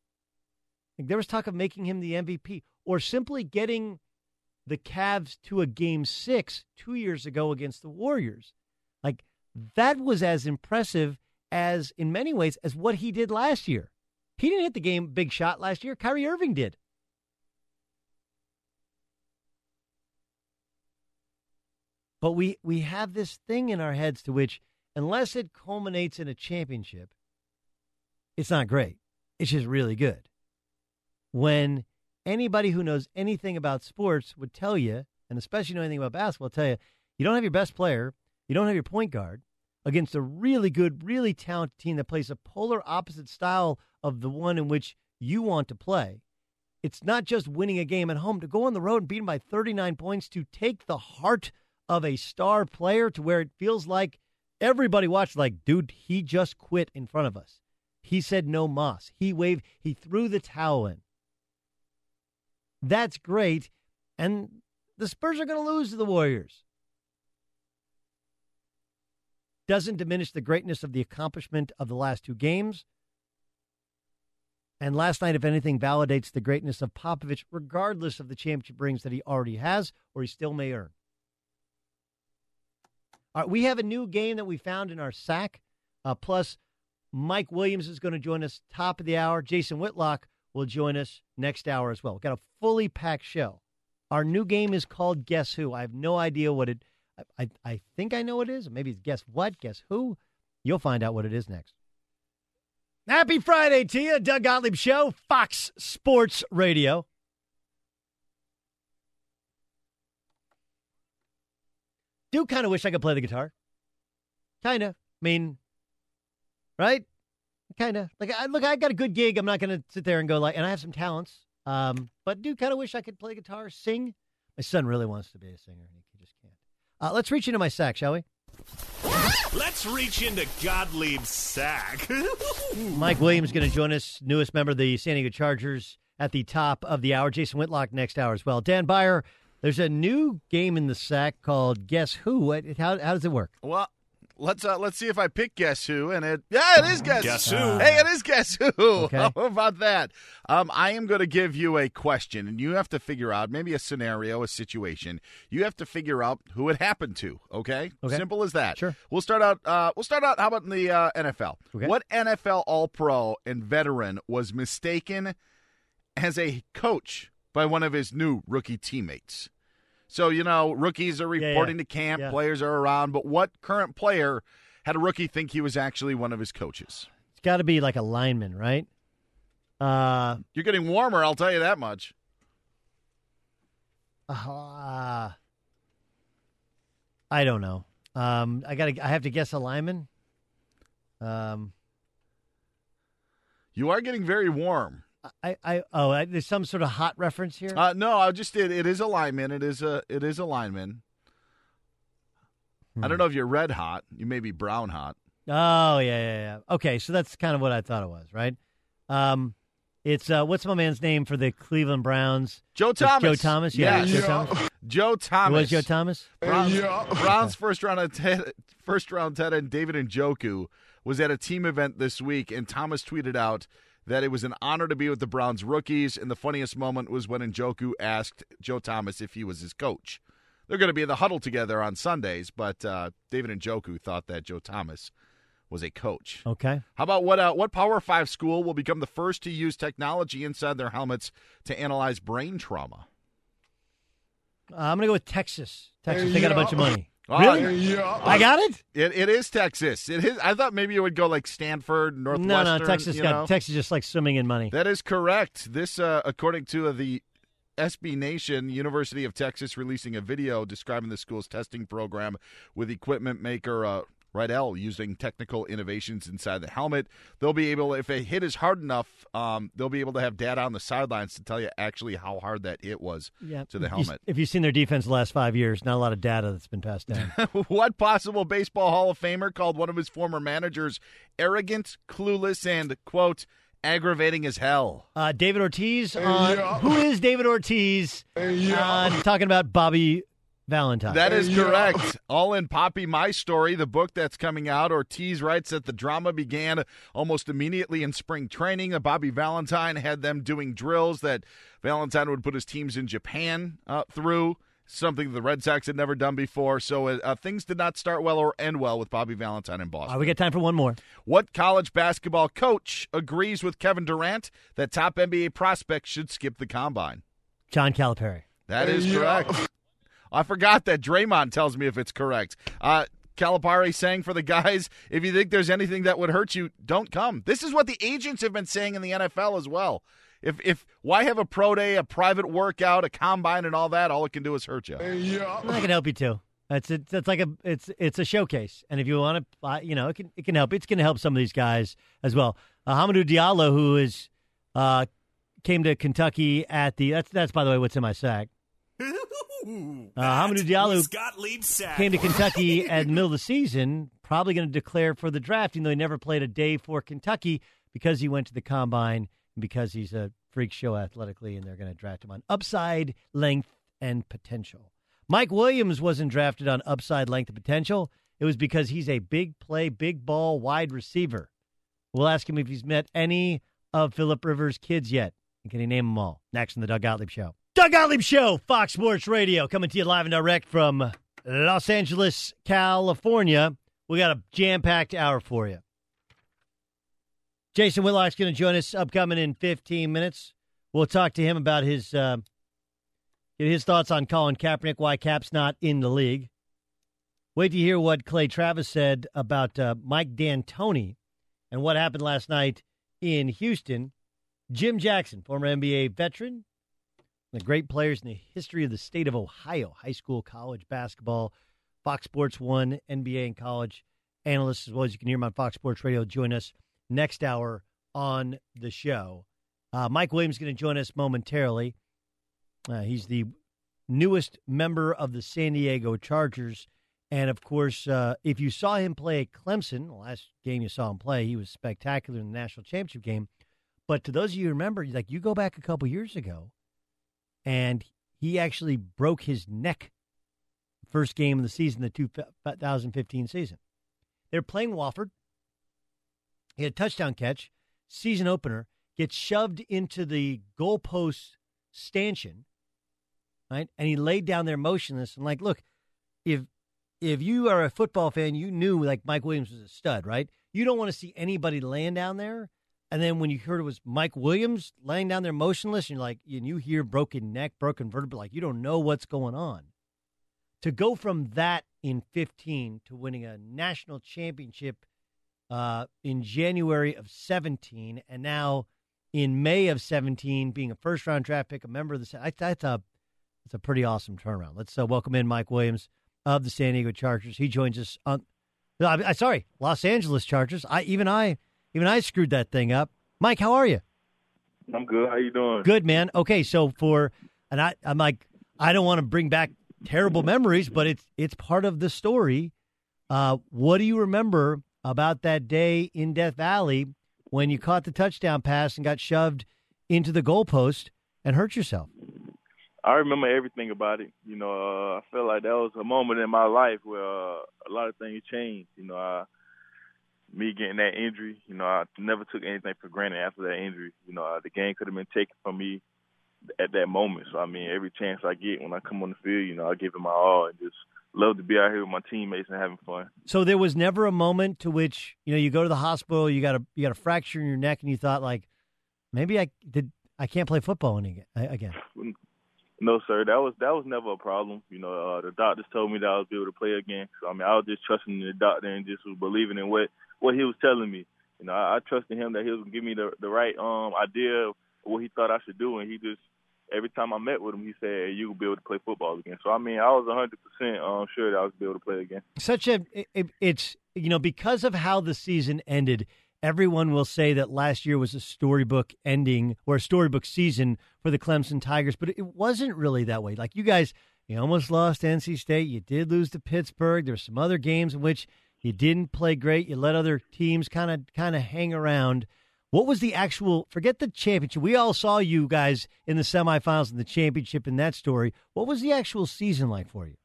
Like there was talk of making him the MVP or simply getting the Cavs to a game six two years ago against the Warriors. Like that was as impressive as, in many ways, as what he did last year. He didn't hit the game big shot last year. Kyrie Irving did. But we, we have this thing in our heads to which, unless it culminates in a championship, it's not great. It's just really good. When anybody who knows anything about sports would tell you, and especially know anything about basketball, tell you, you don't have your best player, you don't have your point guard against a really good, really talented team that plays a polar opposite style of the one in which you want to play. It's not just winning a game at home, to go on the road and beat them by 39 points, to take the heart of a star player to where it feels like everybody watched, like, dude, he just quit in front of us. He said no más. He waved, he threw the towel in. That's great. And the Spurs are going to lose to the Warriors. Doesn't diminish the greatness of the accomplishment of the last two games. And last night, if anything, validates the greatness of Popovich, regardless of the championship rings that he already has or he still may earn. All right, we have a new game that we found in our sack. Uh, plus, Mike Williams is going to join us top of the hour. Jason Whitlock will join us next hour as well. We've got a fully packed show. Our new game is called Guess Who. I have no idea what it. I, I, I think I know what it is. Maybe it's Guess What? Guess Who? You'll find out what it is next. Happy Friday to you, Doug Gottlieb Show, Fox Sports Radio. Do kind of wish I could play the guitar. Kind of. I mean, right? Kind of. Like, I, look, I got a good gig. I'm not going to sit there and go like, and I have some talents. Um, but do kind of wish I could play guitar, sing. My son really wants to be a singer, and he just can't. Uh, let's reach into my sack, shall we? Let's reach into Gottlieb's sack. *laughs* Mike Williams going to join us, newest member of the San Diego Chargers, at the top of the hour. Jason Whitlock next hour as well. Dan Beyer, there's a new game in the sack called Guess Who. What, how, how does it work? Well, let's uh, let's see if I pick Guess Who, and it yeah, it is Guess, Guess Who. Hey, it is Guess Who. *laughs* Okay. How about that? Um, I am going to give you a question, and you have to figure out maybe a scenario, a situation. You have to figure out who it happened to. Okay, Okay. simple as that. Sure. We'll start out. Uh, we'll start out. How about in the uh, NFL? Okay. What NFL All Pro and veteran was mistaken as a coach by one of his new rookie teammates? So, you know, rookies are yeah. reporting to camp, Yeah. players are around, but what current player had a rookie think he was actually one of his coaches? It's got to be like a lineman, right? Uh, You're getting warmer, I'll tell you that much. uh, I don't know. Um, I got. I have to guess a lineman. Um, You are getting very warm. I, I, oh, I, there's some sort of hot reference here. Uh, no, I just did. It is a lineman. It is a. It is a lineman. I don't know if you're red hot. You may be brown hot. Oh yeah, yeah, yeah. Okay, so that's kind of what I thought it was, right? Um, it's uh, what's my man's name for the Cleveland Browns? Joe It's Thomas. Joe Thomas. Yeah, Yes. Joe Thomas. Joe It Thomas. was Joe Thomas. Browns, Browns first round Ted, first round tight end David Njoku was at a team event this week, and Thomas tweeted out that it was an honor to be with the Browns rookies. And the funniest moment was when Njoku asked Joe Thomas if he was his coach. They're going to be in the huddle together on Sundays, but uh, David Njoku thought that Joe Thomas was a coach. Okay. How about what? Uh, what Power Five school will become the first to use technology inside their helmets to analyze brain trauma? Uh, I'm gonna go with Texas. Texas. They got a bunch of money. Uh, Really? I got it. It, it is Texas. It is. I thought maybe it would go like Stanford, Northwestern. No, no. Texas got know? Texas just like swimming in money. That is correct. This, uh, according to the SB Nation, University of Texas releasing a video describing the school's testing program with equipment maker uh, Riddell using technical innovations inside the helmet. They'll be able, if a hit is hard enough, um, they'll be able to have data on the sidelines to tell you actually how hard that hit was Yeah. to the helmet. If you've seen their defense the last five years, not a lot of data that's been passed down. *laughs* what possible baseball Hall of Famer called one of his former managers arrogant, clueless, and, quote, aggravating as hell. Uh, David Ortiz on who is David Ortiz? On talking about Bobby Valentine. That is correct. All in Papi My Story, the book that's coming out. Ortiz writes that the drama began almost immediately in spring training. Uh, Bobby Valentine had them doing drills that Valentine would put his teams in Japan uh, through, something the Red Sox had never done before. So uh, uh, things did not start well or end well with Bobby Valentine in Boston. We got time for one more. What college basketball coach agrees with Kevin Durant that top NBA prospects should skip the combine? John Calipari. That is correct. I forgot that Draymond tells me if it's correct. Uh, Calipari saying for the guys, if you think there's anything that would hurt you, don't come. This is what the agents have been saying in the NFL as well. If if why have a pro day, a private workout, a combine, and all that? All it can do is hurt you. Yeah, I can help you too. It's it's, it's like a it's it's a showcase, and if you want to, uh, you know, it can it can help. It's going to help some of these guys as well. Uh, Hamidou Diallo, who is uh, came to Kentucky at the that's that's by the way what's in my sack. Uh, Hamidou Diallo came to Kentucky *laughs* at the middle of the season, probably going to declare for the draft, even though he never played a day for Kentucky because he went to the combine and because he's a freak show athletically, and they're going to draft him on upside, length, and potential. Mike Williams wasn't drafted on upside, length, and potential. It was because he's a big play, big ball, wide receiver. We'll ask him if he's met any of Philip Rivers' kids yet. And can he name them all? Next on the Doug Gottlieb Show. Doug Gottlieb Show, Fox Sports Radio, coming to you live and direct from Los Angeles, California. We got a jam packed hour for you. Jason Whitlock's going to join us upcoming in 15 minutes. We'll talk to him about his uh, his thoughts on Colin Kaepernick, why Cap's not in the league. Wait to hear what Clay Travis said about uh, Mike D'Antoni and what happened last night in Houston. Jim Jackson, former NBA veteran, the great players in the history of the state of Ohio, high school, college basketball, Fox Sports One, NBA and college analysts, as well as you can hear him on Fox Sports Radio. Join us next hour on the show. Uh, Mike Williams is going to join us momentarily. Uh, he's the newest member of the San Diego Chargers. And of course, uh, if you saw him play at Clemson, the last game you saw him play, he was spectacular in the national championship game. But to those of you who remember, like you go back a couple years ago, and he actually broke his neck first game of the season, the 2015 season. They're playing Wofford. He had a touchdown catch, season opener, gets shoved into the goalpost stanchion, right? And he laid down there motionless. And like, look, if if you are a football fan, you knew like Mike Williams was a stud, right? You don't want to see anybody laying down there. And then when you heard it was Mike Williams laying down there motionless, and you're like, and you hear broken neck, broken vertebra, like you don't know what's going on. To go from that in 15 to winning a national championship uh, in January of 17, and now in May of 17, being a first round draft pick, a member of the, I, that's a, that's a pretty awesome turnaround. Let's uh, welcome in Mike Williams of the San Diego Chargers. He joins us on, I, I sorry, Los Angeles Chargers. I even I even I screwed that thing up. Mike, how are you? I'm good. How you doing? Good, man. Okay, so for and I I'm like I don't want to bring back terrible memories, but it's it's part of the story. Uh, what do you remember about that day in Death Valley when you caught the touchdown pass and got shoved into the goalpost and hurt yourself? I remember everything about it. You know, uh, I feel like that was a moment in my life where uh, a lot of things changed. You know, I, me getting that injury, you know, I never took anything for granted after that injury. You know, uh, the game could have been taken from me at that moment. So I mean, every chance I get when I come on the field, you know, I give it my all and just love to be out here with my teammates and having fun. So there was never a moment to which you know you go to the hospital, you got a you got a fracture in your neck, and you thought like, maybe I did I can't play football again. No, sir. That was that was never a problem. You know, uh, the doctors told me that I was able to play again. So I mean, I was just trusting the doctor and just was believing in what what he was telling me. You know, I, I trusted him that he was gonna give me the the right um idea of what he thought I should do, and he just every time I met with him, he said, hey, "You will be able to play football again." So I mean, I was 100 percent um, sure that I was be able to play again. Such a it, it's you know because of how the season ended. Everyone will say that last year was a storybook ending or a storybook season for the Clemson Tigers, but it wasn't really that way. Like you guys, you almost lost NC State. You did lose to Pittsburgh. There were some other games in which you didn't play great. You let other teams kind of kind of hang around. What was the actual? Forget the championship. We all saw you guys in the semifinals and the championship in that story. What was the actual season like for you?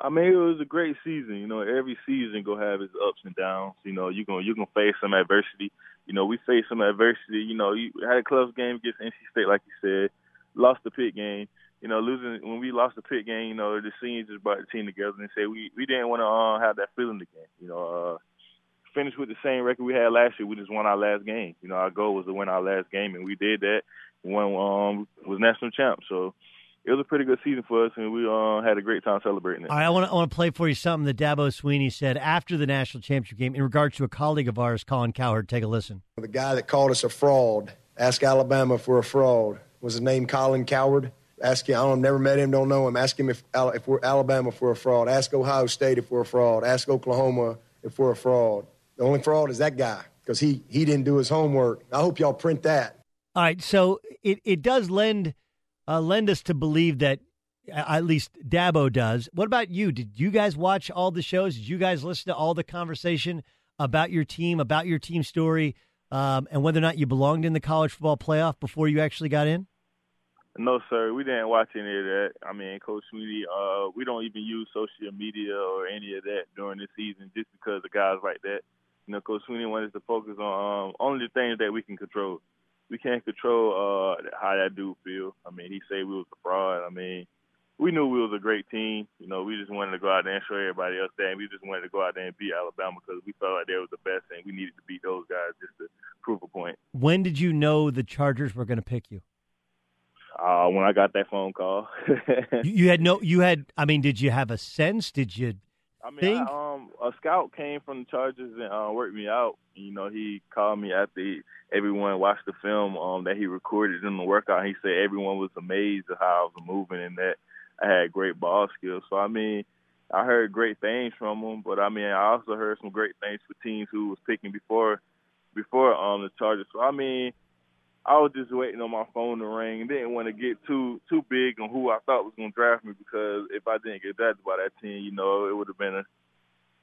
I mean, it was a great season. You know, every season gonna have its ups and downs. You know, you're gonna you're gonna face some adversity. You know, we faced some adversity. You know, you had a close game against NC State, like you said, lost the pit game. You know, losing when we lost the pit game. You know, the seniors just brought the team together and said we we didn't want to uh, have that feeling again. You know, uh, finish with the same record we had last year. We just won our last game. You know, our goal was to win our last game, and we did that. Won um was national champ. So it was a pretty good season for us, and we uh, had a great time celebrating it. All right, I want to I play for you something that Dabo Swinney said after the national championship game in regards to a colleague of ours, Colin Cowherd. Take a listen. The guy that called us a fraud. Ask Alabama for a fraud. Was his name Colin Cowherd? Ask him. I don't never met him. Don't know him. Ask him if if we're Alabama for a fraud. Ask Ohio State if we're a fraud. Ask Oklahoma if we're a fraud. The only fraud is that guy because he he didn't do his homework. I hope y'all print that. All right, so it it does lend uh, lend us to believe that at least Dabo does. What about you? Did you guys watch all the shows? Did you guys listen to all the conversation about your team, about your team story, um, and whether or not you belonged in the college football playoff before you actually got in? No, sir. We didn't watch any of that. I mean, Coach Swinney, uh, we don't even use social media or any of that during the season just because of guys like that. You know, Coach Swinney wanted to focus on um, only the things that we can control. We can't control uh, how that dude feel. I mean, he said we was a fraud. I mean, we knew we was a great team. You know, we just wanted to go out there and show everybody else that, and we just wanted to go out there and beat Alabama because we felt like they was the best, and we needed to beat those guys just to prove a point. When did you know the Chargers were going to pick you? Uh, when I got that phone call. *laughs* you, you had no. You had. I mean, did you have a sense? Did you? I mean, think? I, um, a scout came from the Chargers and uh, worked me out. You know, he called me after he, everyone watched the film um, that he recorded in the workout. He said everyone was amazed at how I was moving and that I had great ball skills. So I mean, I heard great things from him, but I mean, I also heard some great things for teams who was picking before before um the Chargers. So I mean, I was just waiting on my phone to ring. Didn't want to get too too big on who I thought was going to draft me because if I didn't get drafted by that team, you know, it would have been a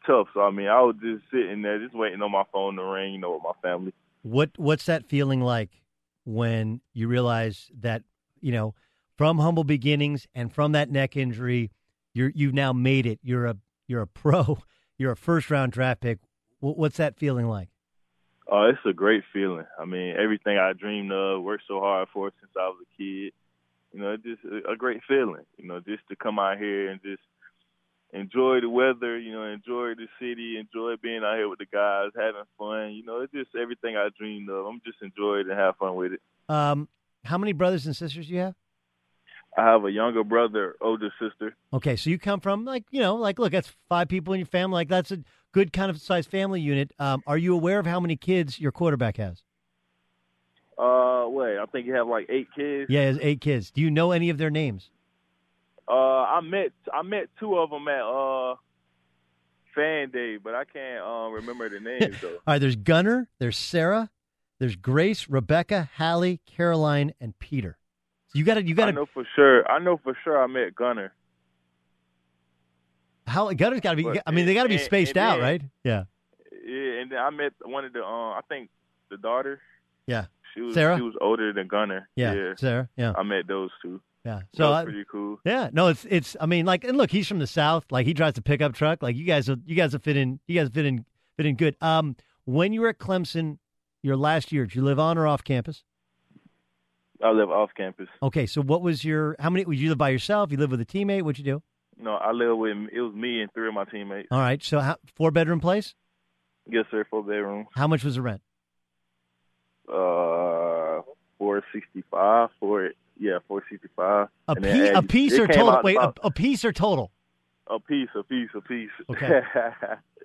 tough. So I mean, I was just sitting there, just waiting on my phone to ring. You know, with my family. What What's that feeling like when you realize that you know from humble beginnings and from that neck injury, you're you've now made it. You're a you're a pro. *laughs* You're a first round draft pick. What's that feeling like? Oh, it's a great feeling. I mean, everything I dreamed of, worked so hard for since I was a kid. You know, it's just a great feeling. You know, just to come out here and just enjoy the weather. You know, enjoy the city, enjoy being out here with the guys, having fun. You know, it's just everything I dreamed of. I'm just enjoying it and have fun with it. Um, how many brothers and sisters do you have? I have a younger brother, older sister. Okay, so you come from like you know, like look, that's five people in your family. Like that's a good kind of size family unit. Um, are you aware of how many kids your quarterback has? Uh, wait, I think you have like eight kids. Yeah, he has eight kids. Do you know any of their names? Uh, I met I met two of them at uh fan day, but I can't uh, remember the *laughs* names though. All right, there's Gunner, there's Sarah, there's Grace, Rebecca, Hallie, Caroline, and Peter. So you got to you got I to know for sure. I know for sure I met Gunner. How Gunner's got to be. But- I mean, they got to be and- spaced and out, then- right? Yeah, Yeah, and then I met one of the um I think the daughter. yeah, She was Sarah? she was older than Gunner. Yeah, Sarah, yeah. I met those two. yeah. So I- pretty cool. Yeah, no, it's it's. I mean, like, and look, he's from the south. Like, he drives a pickup truck. Like, you guys, will- you guys will fit in. You guys fit in, fit in good. Um, when you were at Clemson, your last year, did you live on or off campus? I live off campus. Okay, so what was your? How many? Would you live by yourself? You live with a teammate? What'd you do? No, I live with it was me and three of my teammates. All right, so how, four bedroom place. Yes, sir, four bedroom. How much was the rent? Uh, four sixty five. Four yeah, four sixty five. A, pe- a piece or total? Wait, a, a piece or total? a piece, a piece, a piece. Okay. *laughs*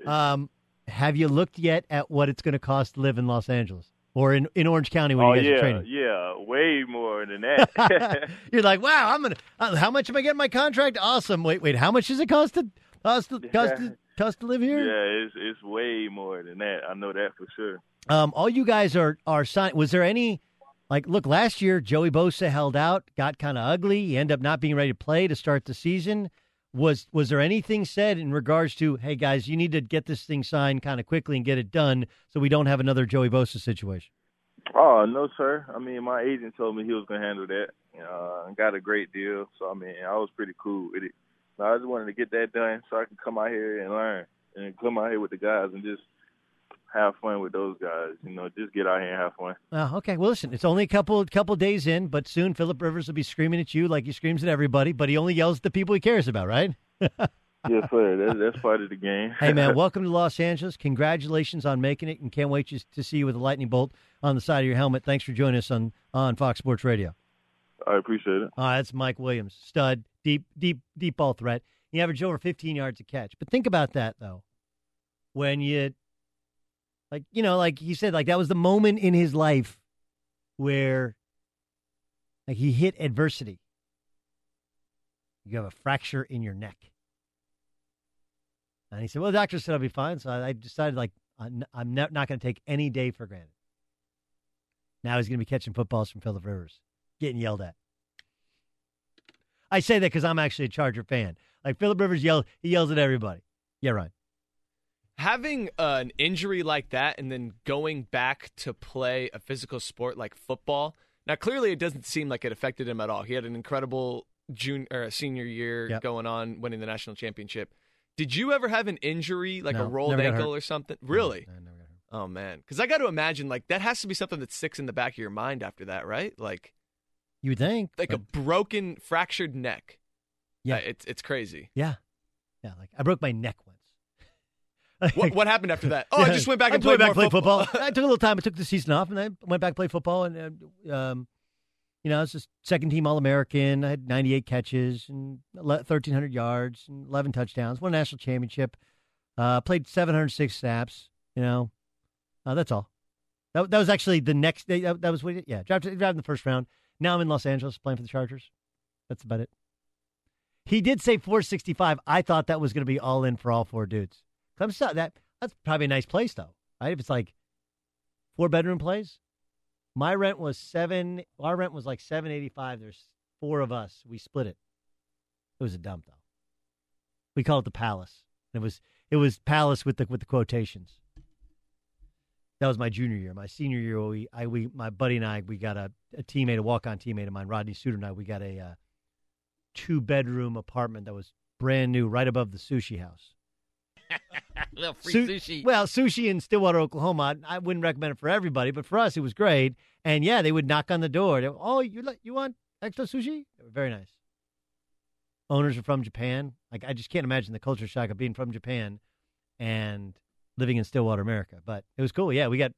Um, have you looked yet at what it's going to cost to live in Los Angeles or in, in Orange County when oh you guys are yeah, training? yeah, way more than that. *laughs* *laughs* You're like, wow, I'm gonna. Uh, how much am I getting my contract? Awesome. Wait, wait. How much does it cost to cost to, cost to, *laughs* cost to live here? yeah, it's it's way more than that. I know that for sure. Um, all you guys are are signed. Was there any like? Look, last year Joey Bosa held out, got kind of ugly. He ended up not being ready to play to start the season. Was was there anything said in regards to, hey guys, you need to get this thing signed kind of quickly and get it done so we don't have another Joey Bosa situation? Oh no, sir. I mean, my agent told me he was gonna handle that. Uh, got a great deal, so I mean, I was pretty cool with it. So I just wanted to get that done so I can come out here and learn and come out here with the guys and just have fun with those guys. You know, just get out here and have fun. Uh, okay, well, listen, it's only a couple couple days in, but soon Philip Rivers will be screaming at you like he screams at everybody, but he only yells at the people he cares about, right? *laughs* yes, sir. That, that's part of the game. hey, man, *laughs* welcome to Los Angeles. Congratulations on making it, and can't wait to, see you with a lightning bolt on the side of your helmet. Thanks for joining us on, on Fox Sports Radio. I appreciate it. Right, that's Mike Williams, stud, deep, deep, deep ball threat. He averaged over 15 yards a catch. But think about that, though. When you, like, you know, like he said, like that was the moment in his life where, like, he hit adversity. You have a fracture in your neck. And he said, well, the doctor said I'll be fine. So I decided, like, I'm not going to take any day for granted. Now he's going to be catching footballs from Philip Rivers, getting yelled at. I say that because I'm actually a Charger fan. Like Philip Rivers yells, he yells at everybody. Yeah, right. Having uh, an injury like that and then going back to play a physical sport like football. Now, clearly, it doesn't seem like it affected him at all. He had an incredible junior or senior year yep. going on, winning the national championship. Did you ever have an injury, like no, a rolled ankle or something? Really? No, oh man, because I got to imagine like that has to be something that sticks in the back of your mind after that, right? Like you would think, like but... a broken, fractured neck. Yeah, uh, it's it's crazy. Yeah, yeah. Like I broke my neck. *laughs* what, what happened after that? Oh, yeah, I just went back and I played back football. football. *laughs* I took a little time. I took the season off, and I went back to play football. And um, you know, I was just second team All American. I had 98 catches and 1,300 yards and 11 touchdowns. Won a national championship. Uh, played 706 snaps. You know, uh, that's all. That, that was actually the next day. That, that was what, it yeah, drafted, drafted in the first round. Now I'm in Los Angeles playing for the Chargers. That's about it. He did say 465. I thought that was going to be all in for all four dudes. I'm so, that that's probably a nice place though, right? If it's like four bedroom place, my rent was seven. Our rent was like seven eighty five. There's four of us. We split it. It was a dump though. We call it the Palace. It was it was Palace with the with the quotations. That was my junior year. My senior year, we I we my buddy and I we got a, a teammate, a walk on teammate of mine, Rodney Suter and I. We got a uh, two bedroom apartment that was brand new, right above the sushi house. *laughs* little free Su- sushi. Well, sushi in Stillwater, Oklahoma. I, wouldn't recommend it for everybody, but for us, it was great. And yeah, they would knock on the door. They, oh, you like you want extra sushi? They were very nice. Owners are from Japan. Like I just can't imagine the culture shock of being from Japan and living in Stillwater, America. But it was cool. Yeah, we got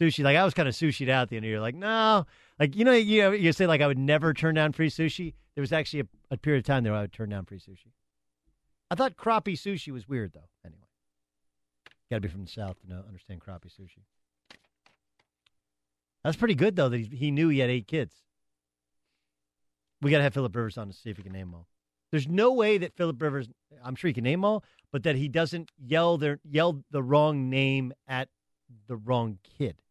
sushi. Like I was kind of sushied out at the end of the year. Like no, like you know, you you say like I would never turn down free sushi. There was actually a, a period of time there where I would turn down free sushi. I thought crappie sushi was weird though. Anyway, got to be from the south to know understand crappie sushi. That's pretty good though that he, he knew he had eight kids. We got to have Philip Rivers on to see if he can name them all. There's no way that Philip Rivers, I'm sure he can name them all, but that he doesn't yell their yell the wrong name at the wrong kid.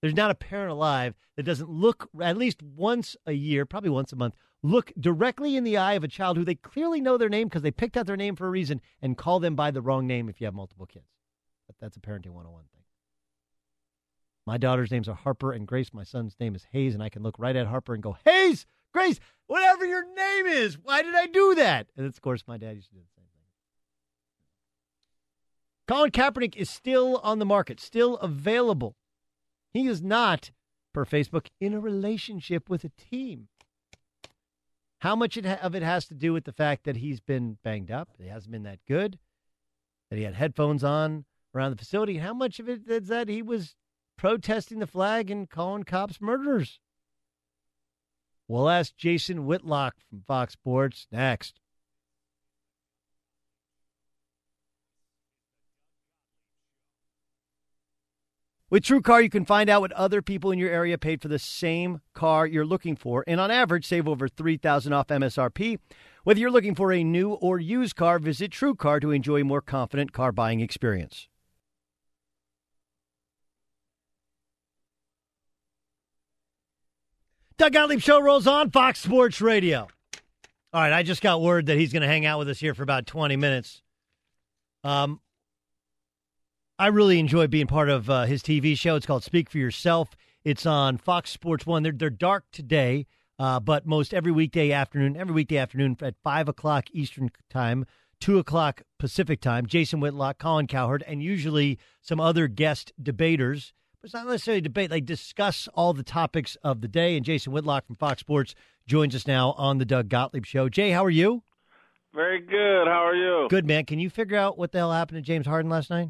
There's not a parent alive that doesn't look at least once a year, probably once a month, look directly in the eye of a child who they clearly know their name because they picked out their name for a reason and call them by the wrong name if you have multiple kids. But that's a parenting 101 thing. My daughter's names are Harper and Grace. My son's name is Hayes, and I can look right at Harper and go, Hayes, Grace, whatever your name is, why did I do that? And of course, my dad used to do the same thing. Colin Kaepernick is still on the market, still available. He is not, per Facebook, in a relationship with a team. How much it ha- of it has to do with the fact that he's been banged up, he hasn't been that good, that he had headphones on around the facility? How much of it is that he was protesting the flag and calling cops murderers? We'll ask Jason Whitlock from Fox Sports next. With TrueCar, you can find out what other people in your area paid for the same car you're looking for, and on average, save over 3000 off MSRP. Whether you're looking for a new or used car, visit TrueCar to enjoy a more confident car buying experience. Doug Gottlieb Show rolls on Fox Sports Radio. All right, I just got word that he's going to hang out with us here for about 20 minutes. Um, I really enjoy being part of uh, his TV show. It's called Speak for Yourself. It's on Fox Sports One. They're they're dark today, uh, but most every weekday afternoon, every weekday afternoon at five o'clock Eastern time, two o'clock Pacific time. Jason Whitlock, Colin Cowherd, and usually some other guest debaters. But it's not necessarily debate; they discuss all the topics of the day. And Jason Whitlock from Fox Sports joins us now on the Doug Gottlieb Show. Jay, how are you? Very good. How are you? Good, man. Can you figure out what the hell happened to James Harden last night?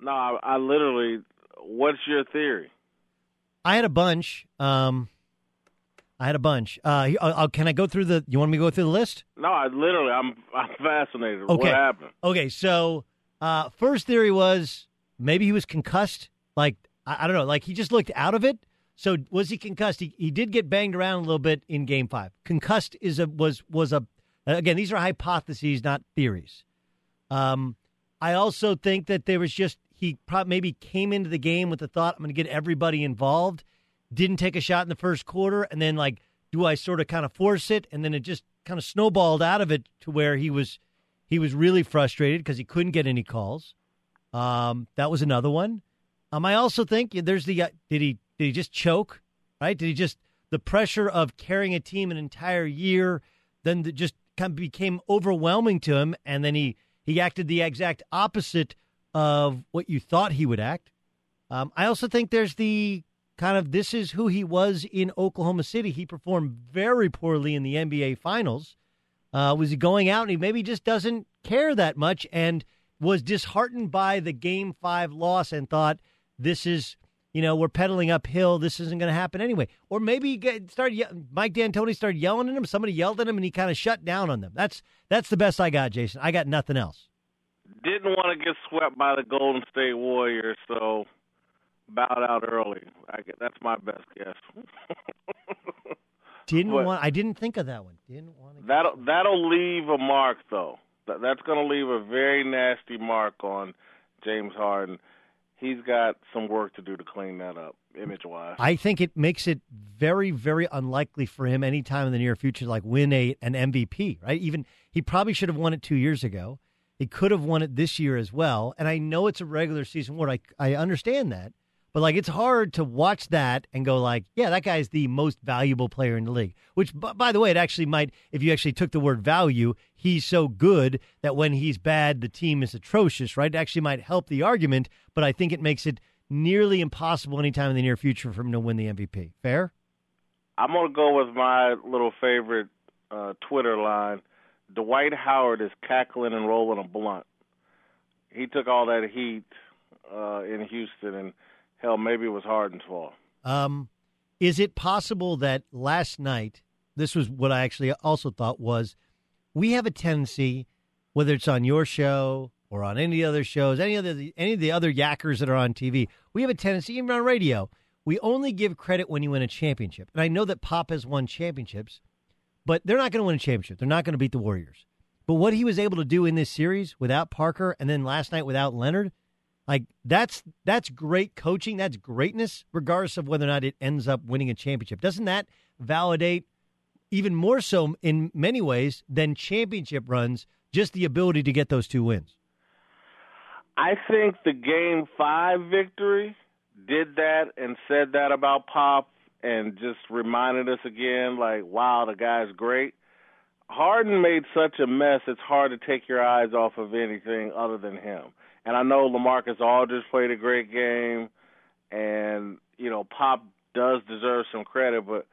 No, I, I literally. What's your theory? I had a bunch. Um, I had a bunch. Uh, uh, uh, can I go through the? You want me to go through the list? No, I literally. I'm. I'm fascinated. Okay. What happened? Okay, so uh, first theory was maybe he was concussed. Like I, I don't know. Like he just looked out of it. So was he concussed? He, he did get banged around a little bit in Game Five. Concussed is a was was a again. These are hypotheses, not theories. Um, I also think that there was just he probably maybe came into the game with the thought I'm going to get everybody involved. Didn't take a shot in the first quarter, and then like, do I sort of kind of force it? And then it just kind of snowballed out of it to where he was he was really frustrated because he couldn't get any calls. Um, that was another one. Um, I also think there's the uh, did he did he just choke? Right? Did he just the pressure of carrying a team an entire year? Then the, just kind of became overwhelming to him, and then he he acted the exact opposite of what you thought he would act. Um, I also think there's the kind of this is who he was in Oklahoma City. He performed very poorly in the NBA Finals. Uh, was he going out and he maybe just doesn't care that much and was disheartened by the Game Five loss and thought this is you know we're pedaling uphill. This isn't going to happen anyway. Or maybe he get, started Mike D'Antoni started yelling at him. Somebody yelled at him and he kind of shut down on them. That's that's the best I got, Jason. I got nothing else didn't want to get swept by the Golden State Warriors, so bowed out early. I, that's my best guess. *laughs* didn't but want. I didn't think of that one. Didn't want to. That'll that'll leave a mark though. That, that's going to leave a very nasty mark on James Harden. He's got some work to do to clean that up, image wise. I think it makes it very, very unlikely for him anytime in the near future, to like win a an MVP. Right? Even he probably should have won it two years ago. He could have won it this year as well. And I know it's a regular season award. I, I understand that. But like it's hard to watch that and go like, yeah, that guy's the most valuable player in the league. Which, by the way, it actually might, if you actually took the word value, he's so good that when he's bad, the team is atrocious, right? It actually might help the argument, but I think it makes it nearly impossible anytime in the near future for him to win the MVP. Fair? I'm gonna go with my little favorite uh, Twitter line. Dwight Howard is cackling and rolling a blunt. He took all that heat uh, in Houston, and hell, maybe it was Harden's fault. Um, is it possible that last night, this was what I actually also thought was, we have a tendency, whether it's on your show or on any other shows, any other any of the other yackers that are on TV, we have a tendency, even on radio, we only give credit when you win a championship. And I know that Pop has won championships, but they're not going to win a championship. They're not going to beat the Warriors. But what he was able to do in this series without Parker and then last night without Leonard, like that's that's great coaching. That's greatness, regardless of whether or not it ends up winning a championship. Doesn't that validate even more so in many ways than championship runs? Just the ability to get those two wins. I think the game five victory did that and said that about Pop and just reminded us again, like, wow, the guy's great. Harden made such a mess, it's hard to take your eyes off of anything other than him. And I know LaMarcus Aldridge played a great game, and, you know, Pop does deserve some credit, but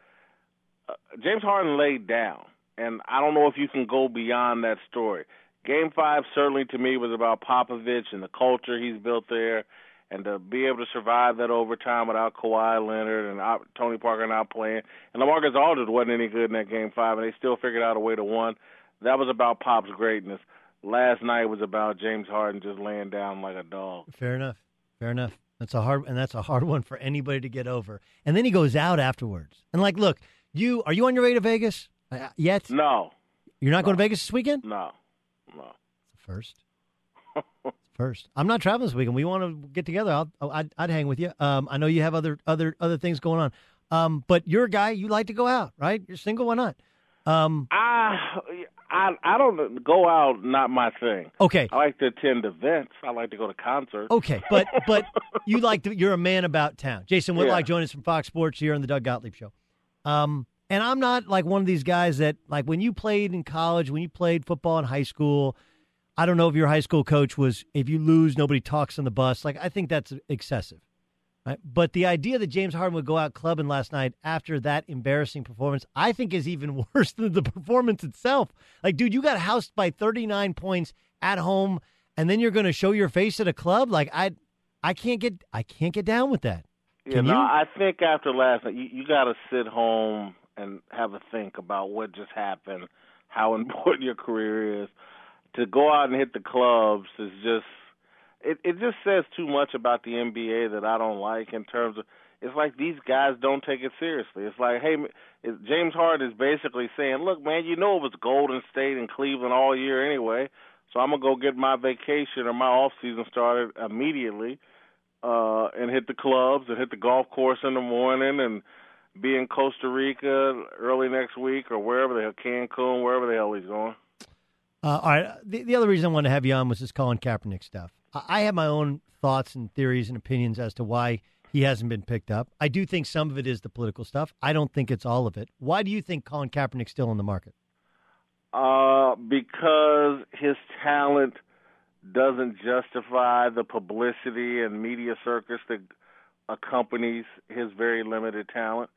uh, James Harden laid down. And I don't know if you can go beyond that story. Game five certainly to me was about Popovich and the culture he's built there and to be able to survive that overtime without Kawhi Leonard and uh, Tony Parker not playing, and LaMarcus Aldridge wasn't any good in that game five, and they still figured out a way to win. That was about Pop's greatness. Last night was about James Harden just laying down like a dog. Fair enough. Fair enough. That's a hard and that's a hard *laughs* one for anybody to get over. And then he goes out afterwards. And like, look, you are you on your way to Vegas uh, yet? No. You're not no. going to Vegas this weekend? No. No. First *laughs* first. I'm not traveling this weekend. We want to get together. I'll, oh, I'd, I'd hang with you. Um, I know you have other other other things going on. Um, but you're a guy you like to go out, right? You're single. Why not? Um, I I I don't go out. Not my thing. Okay. I like to attend events. I like to go to concerts. Okay, but but *laughs* you like to, you're a man about town. Jason Whitlock Yeah. joining us from Fox Sports here on the Doug Gottlieb Show. Um, and I'm not like one of these guys that like when you played in college, when you played football in high school. I don't know if your high school coach was if you lose, nobody talks on the bus. Like I think that's excessive. Right? But the idea that James Harden would go out clubbing last night after that embarrassing performance, I think is even *laughs* worse than the performance itself. Like, dude, you got housed by 39 points at home, and then you're going to show your face at a club. Like, I, I can't get, I can't get down with that. Yeah, Can no, you? I think after last night, you, you got to sit home and have a think about what just happened, how *laughs* important your career is. To go out and hit the clubs is just it. It just says too much about the NBA that I don't like in terms of. It's like these guys don't take it seriously. It's like, hey, James Harden is basically saying, "Look, man, you know it was Golden State and Cleveland all year anyway, so I'm gonna go get my vacation or my off season started immediately." uh, and hit the clubs and hit the golf course in the morning and be in Costa Rica early next week or wherever the hell, Cancun, wherever the hell he's going. Uh, all right. The, the other reason I wanted to have you on was this Colin Kaepernick stuff. I, I have my own thoughts and theories and opinions as to why he hasn't been picked up. I do think some of it is the political stuff. I don't think it's all of it. Why do you think Colin Kaepernick's still in the market? Uh, because his talent doesn't justify the publicity and media circus that accompanies his very limited talent.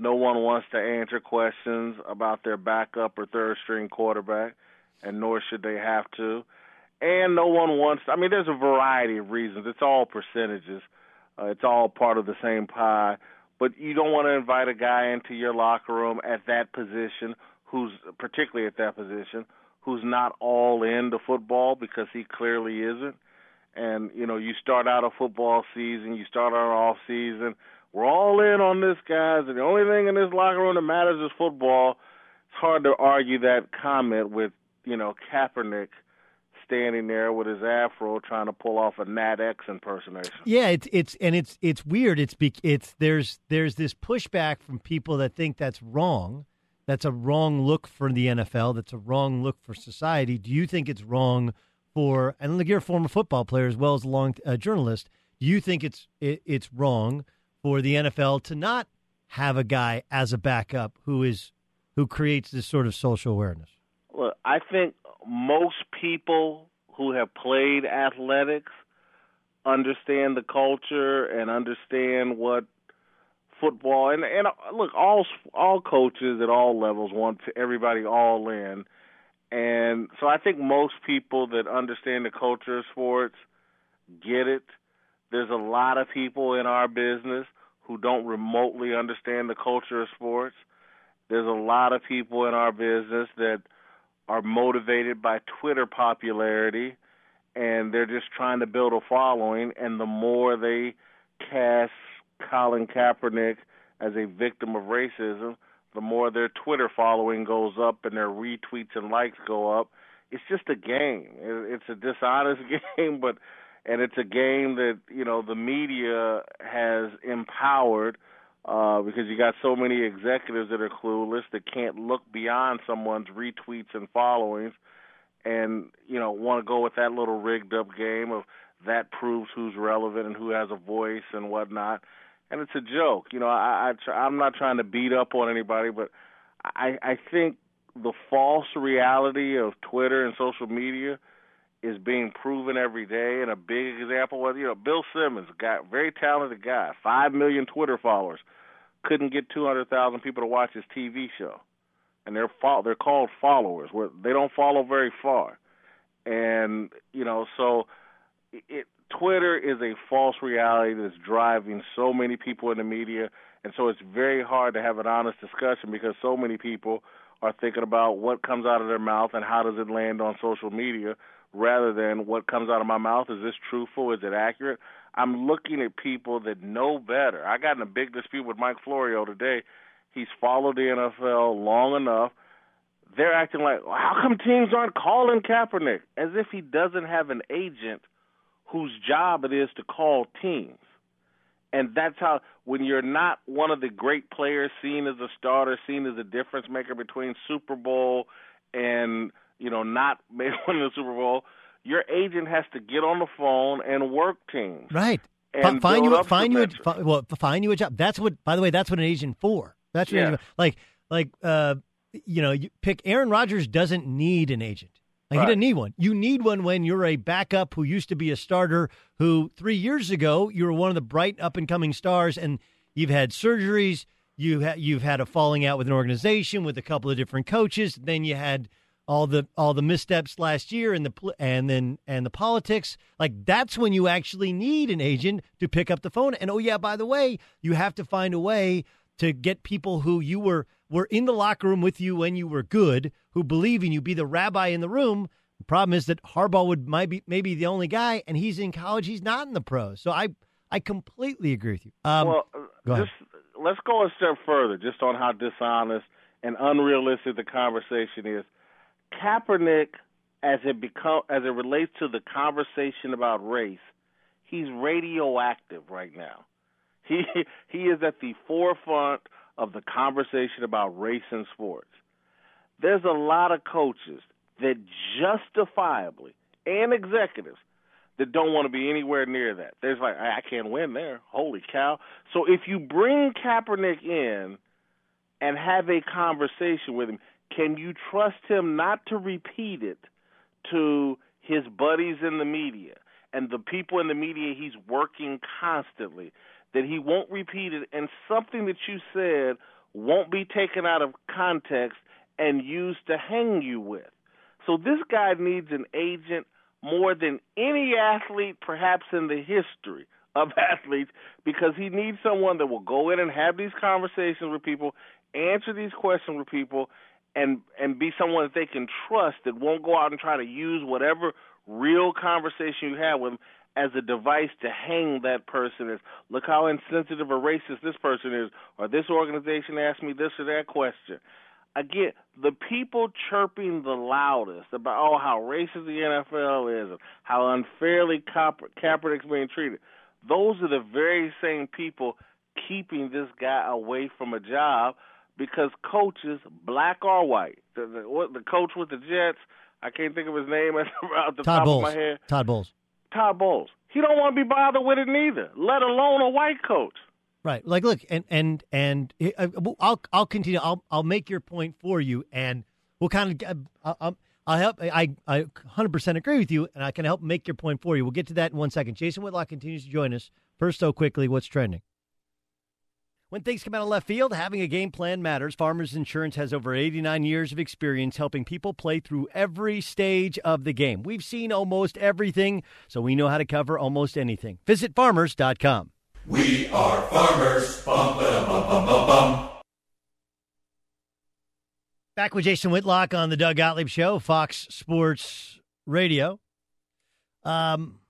No one wants to answer questions about their backup or third string quarterback, and nor should they have to. And no one wants, I mean, there's a variety of reasons. It's all percentages, uh, it's all part of the same pie. But you don't want to invite a guy into your locker room at that position who's, particularly at that position, who's not all into football because he clearly isn't. And you know, you start out a football season, you start out off season. We're all in on this, guys, and the only thing in this locker room that matters is football. It's hard to argue that comment with you know Kaepernick standing there with his afro trying to pull off a Nat X impersonation. Yeah, it's it's and it's it's weird. It's be, it's there's there's this pushback from people that think that's wrong. That's a wrong look for the NFL. That's a wrong look for society. Do you think it's wrong for? And look, you're a former football player as well as a long uh, journalist. Do you think it's it, it's wrong for the NFL to not have a guy as a backup who is who creates this sort of social awareness? Well, I think most people who have played athletics understand the culture and understand what football and and uh, look all all coaches at all levels want everybody all in. And so I think most people that understand the culture of sports get it. There's a lot of people in our business who don't remotely understand the culture of sports. There's a lot of people in our business that are motivated by Twitter popularity and they're just trying to build a following and the more they cast Colin Kaepernick as a victim of racism, the more their Twitter following goes up and their retweets and likes go up. It's just a game. It's a dishonest *laughs* game, but and it's a game that you know the media has empowered uh, because you got so many executives that are clueless that can't look beyond someone's retweets and followings, and you know want to go with that little rigged up game of that proves who's relevant and who has a voice and whatnot. And it's a joke, you know. I, I I'm not trying to beat up on anybody, but I, I think the false reality of Twitter and social media is being proven every day. And a big example was, you know, Bill Simmons, guy, very talented guy, five million Twitter followers, couldn't get 200,000 people to watch his TV show, and they're fo- they're called followers, where they don't follow very far, and you know, so it Twitter is a false reality that's driving so many people in the media, and so it's very hard to have an honest discussion because so many people are thinking about what comes out of their mouth and how does it land on social media rather than what comes out of my mouth. Is this truthful? Is it accurate i'm looking at people that know better. I got in a big dispute with mike florio today. He's followed the nfl long enough. They're acting like how come teams aren't calling kaepernick? As if he doesn't have an agent whose job it is to call teams. And that's how when you're not one of the great players seen as a starter, seen as a difference maker between Super Bowl and you know not *laughs* maybe win the Super Bowl, your agent has to get on the phone and work teams. Right. And find you, up find you, a, well, find you a job. That's what. By the way, that's what an agent for. That's what an Yeah. agent- like, like, uh, you know, you pick Aaron Rodgers doesn't need an agent. Like, Right. He doesn't need one. You need one when you're a backup who used to be a starter. Who three years ago you were one of the bright up and coming stars, and you've had surgeries. You ha- you've had a falling out with an organization with a couple of different coaches. Then you had all the all the missteps last year and the and then and the politics like that's when you actually need an agent to pick up the phone and oh yeah by the way you have to find a way to get people who you were were in the locker room with you when you were good who believe in you be the rabbi in the room the problem is that Harbaugh would might be maybe the only guy and he's in college he's not in the pros so I I completely agree with you um well, go ahead. just let's go a step further, just on how dishonest and unrealistic the conversation is. Kaepernick, as it become as it relates to the conversation about race, he's radioactive right now. He *laughs* he is at the forefront of the conversation about race in sports. There's a lot of coaches that justifiably and executives that don't want to be anywhere near that. There's like I I can't win there. Holy cow! So if you bring Kaepernick in and have a conversation with him, can you trust him not to repeat it to his buddies in the media and the people in the media he's working constantly? That he won't repeat it and something that you said won't be taken out of context and used to hang you with. So this guy needs an agent more than any athlete perhaps in the history of *laughs* athletes because he needs someone that will go in and have these conversations with people, answer these questions with people and and be someone that they can trust that won't go out and try to use whatever real conversation you have with them as a device to hang that person as look how insensitive or racist this person is or this organization asked me this or that question. Again, the people chirping the loudest about oh how racist the NFL is and how unfairly Kaep- Kaepernick's being treated, those are the very same people keeping this guy away from a job because coaches, black or white, the the, what, the coach with the Jets, I can't think of his name *laughs* out the Todd top Bowles of my head. Todd Bowles Todd Bowles. He don't want to be bothered with it neither, let alone a white coach. Right. Like, look, and and and uh, I'll I'll continue. I'll I'll make your point for you, and we'll kind of I'll, I'll, I'll help. I I 100 percent agree with you, and I can help make your point for you. We'll get to that in one second. Jason Whitlock continues to join us. First, though, quickly, what's trending? When things come out of left field, having a game plan matters. Farmers Insurance has over 89 years of experience helping people play through every stage of the game. We've seen almost everything, so we know how to cover almost anything. Visit farmers.com. We are farmers. Bum, ba, bum, bum, bum, bum. Back with Jason Whitlock on the Doug Gottlieb Show, Fox Sports Radio. Um,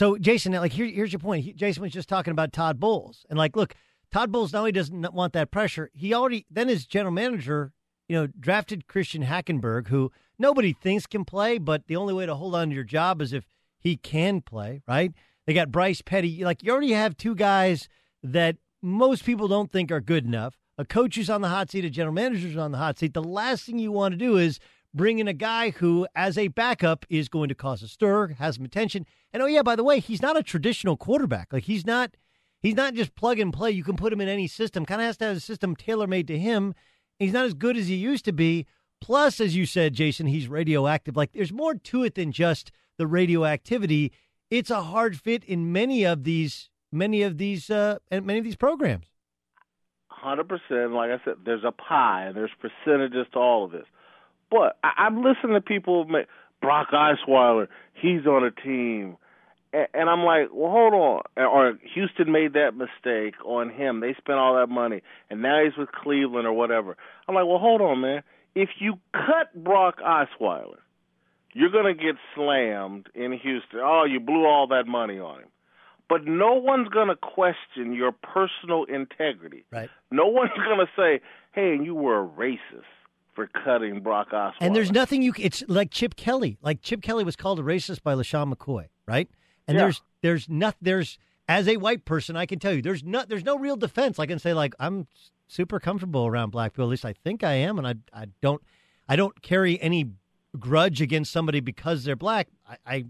so Jason, like here, here's your point. He, Jason was just talking about Todd Bowles, and like, look, Todd Bowles not only doesn't want that pressure, he already then his general manager, you know, drafted Christian Hackenberg, who nobody thinks can play, but the only way to hold on to your job is if he can play, right? They got Bryce Petty. Like you already have two guys that most people don't think are good enough. A coach who's on the hot seat, a general manager who's on the hot seat. The last thing you want to do is bring in a guy who, as a backup, is going to cause a stir, has some attention. And oh yeah, by the way, he's not a traditional quarterback. Like he's not he's not just plug and play. You can put him in any system. Kind of has to have a system tailor made to him. He's not as good as he used to be. Plus, as you said, Jason, he's radioactive. Like there's more to it than just the radioactivity. It's a hard fit in many of these many of these uh many of these programs. Hundred percent. Like I said, there's a pie and there's percentages to all of this. But I, I'm listening to people make Brock Osweiler. He's on a team, and, and I'm like, well, hold on. Or Houston made that mistake on him. They spent all that money, and now he's with Cleveland or whatever. I'm like, well, hold on, man. If you cut Brock Osweiler, you're gonna get slammed in Houston. Oh, you blew all that money on him. But no one's gonna question your personal integrity. Right. No one's gonna say, "Hey, you were a racist for cutting Brock Osweiler." And there's nothing you. It's like Chip Kelly. Like Chip Kelly was called a racist by LeSean McCoy, right? And Yeah. there's there's not there's as a white person, I can tell you there's not there's no real defense. I can say like I'm super comfortable around black people. At least I think I am, and I I don't. I don't carry any grudge against somebody because they're black. I, I,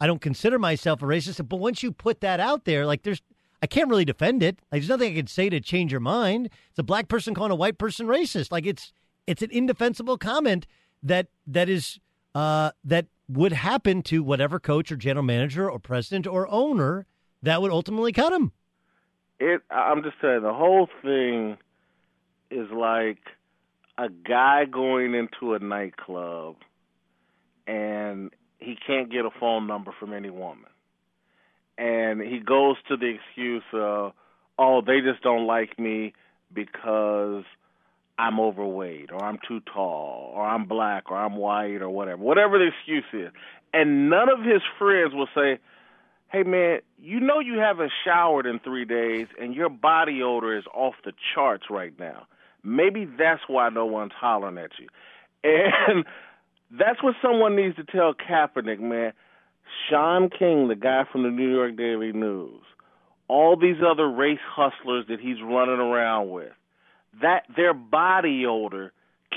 I don't consider myself a racist. But once you put that out there, like there's, I can't really defend it. Like, there's nothing I can say to change your mind. It's a black person calling a white person racist. Like it's, it's an indefensible comment that that is uh, that would happen to whatever coach or general manager or president or owner that would ultimately cut him. It. I'm just saying the whole thing is like a guy going into a nightclub and he can't get a phone number from any woman. And he goes to the excuse of, oh, they just don't like me because I'm overweight or I'm too tall or I'm black or I'm white or whatever. Whatever the excuse is. And none of his friends will say, hey man, you know you haven't showered in three days and your body odor is off the charts right now. Maybe that's why no one's hollering at you. *laughs* And that's what someone needs to tell Kaepernick, man. Shaun King, the guy from the New York Daily News, all these other race hustlers that he's running around with, that their body odor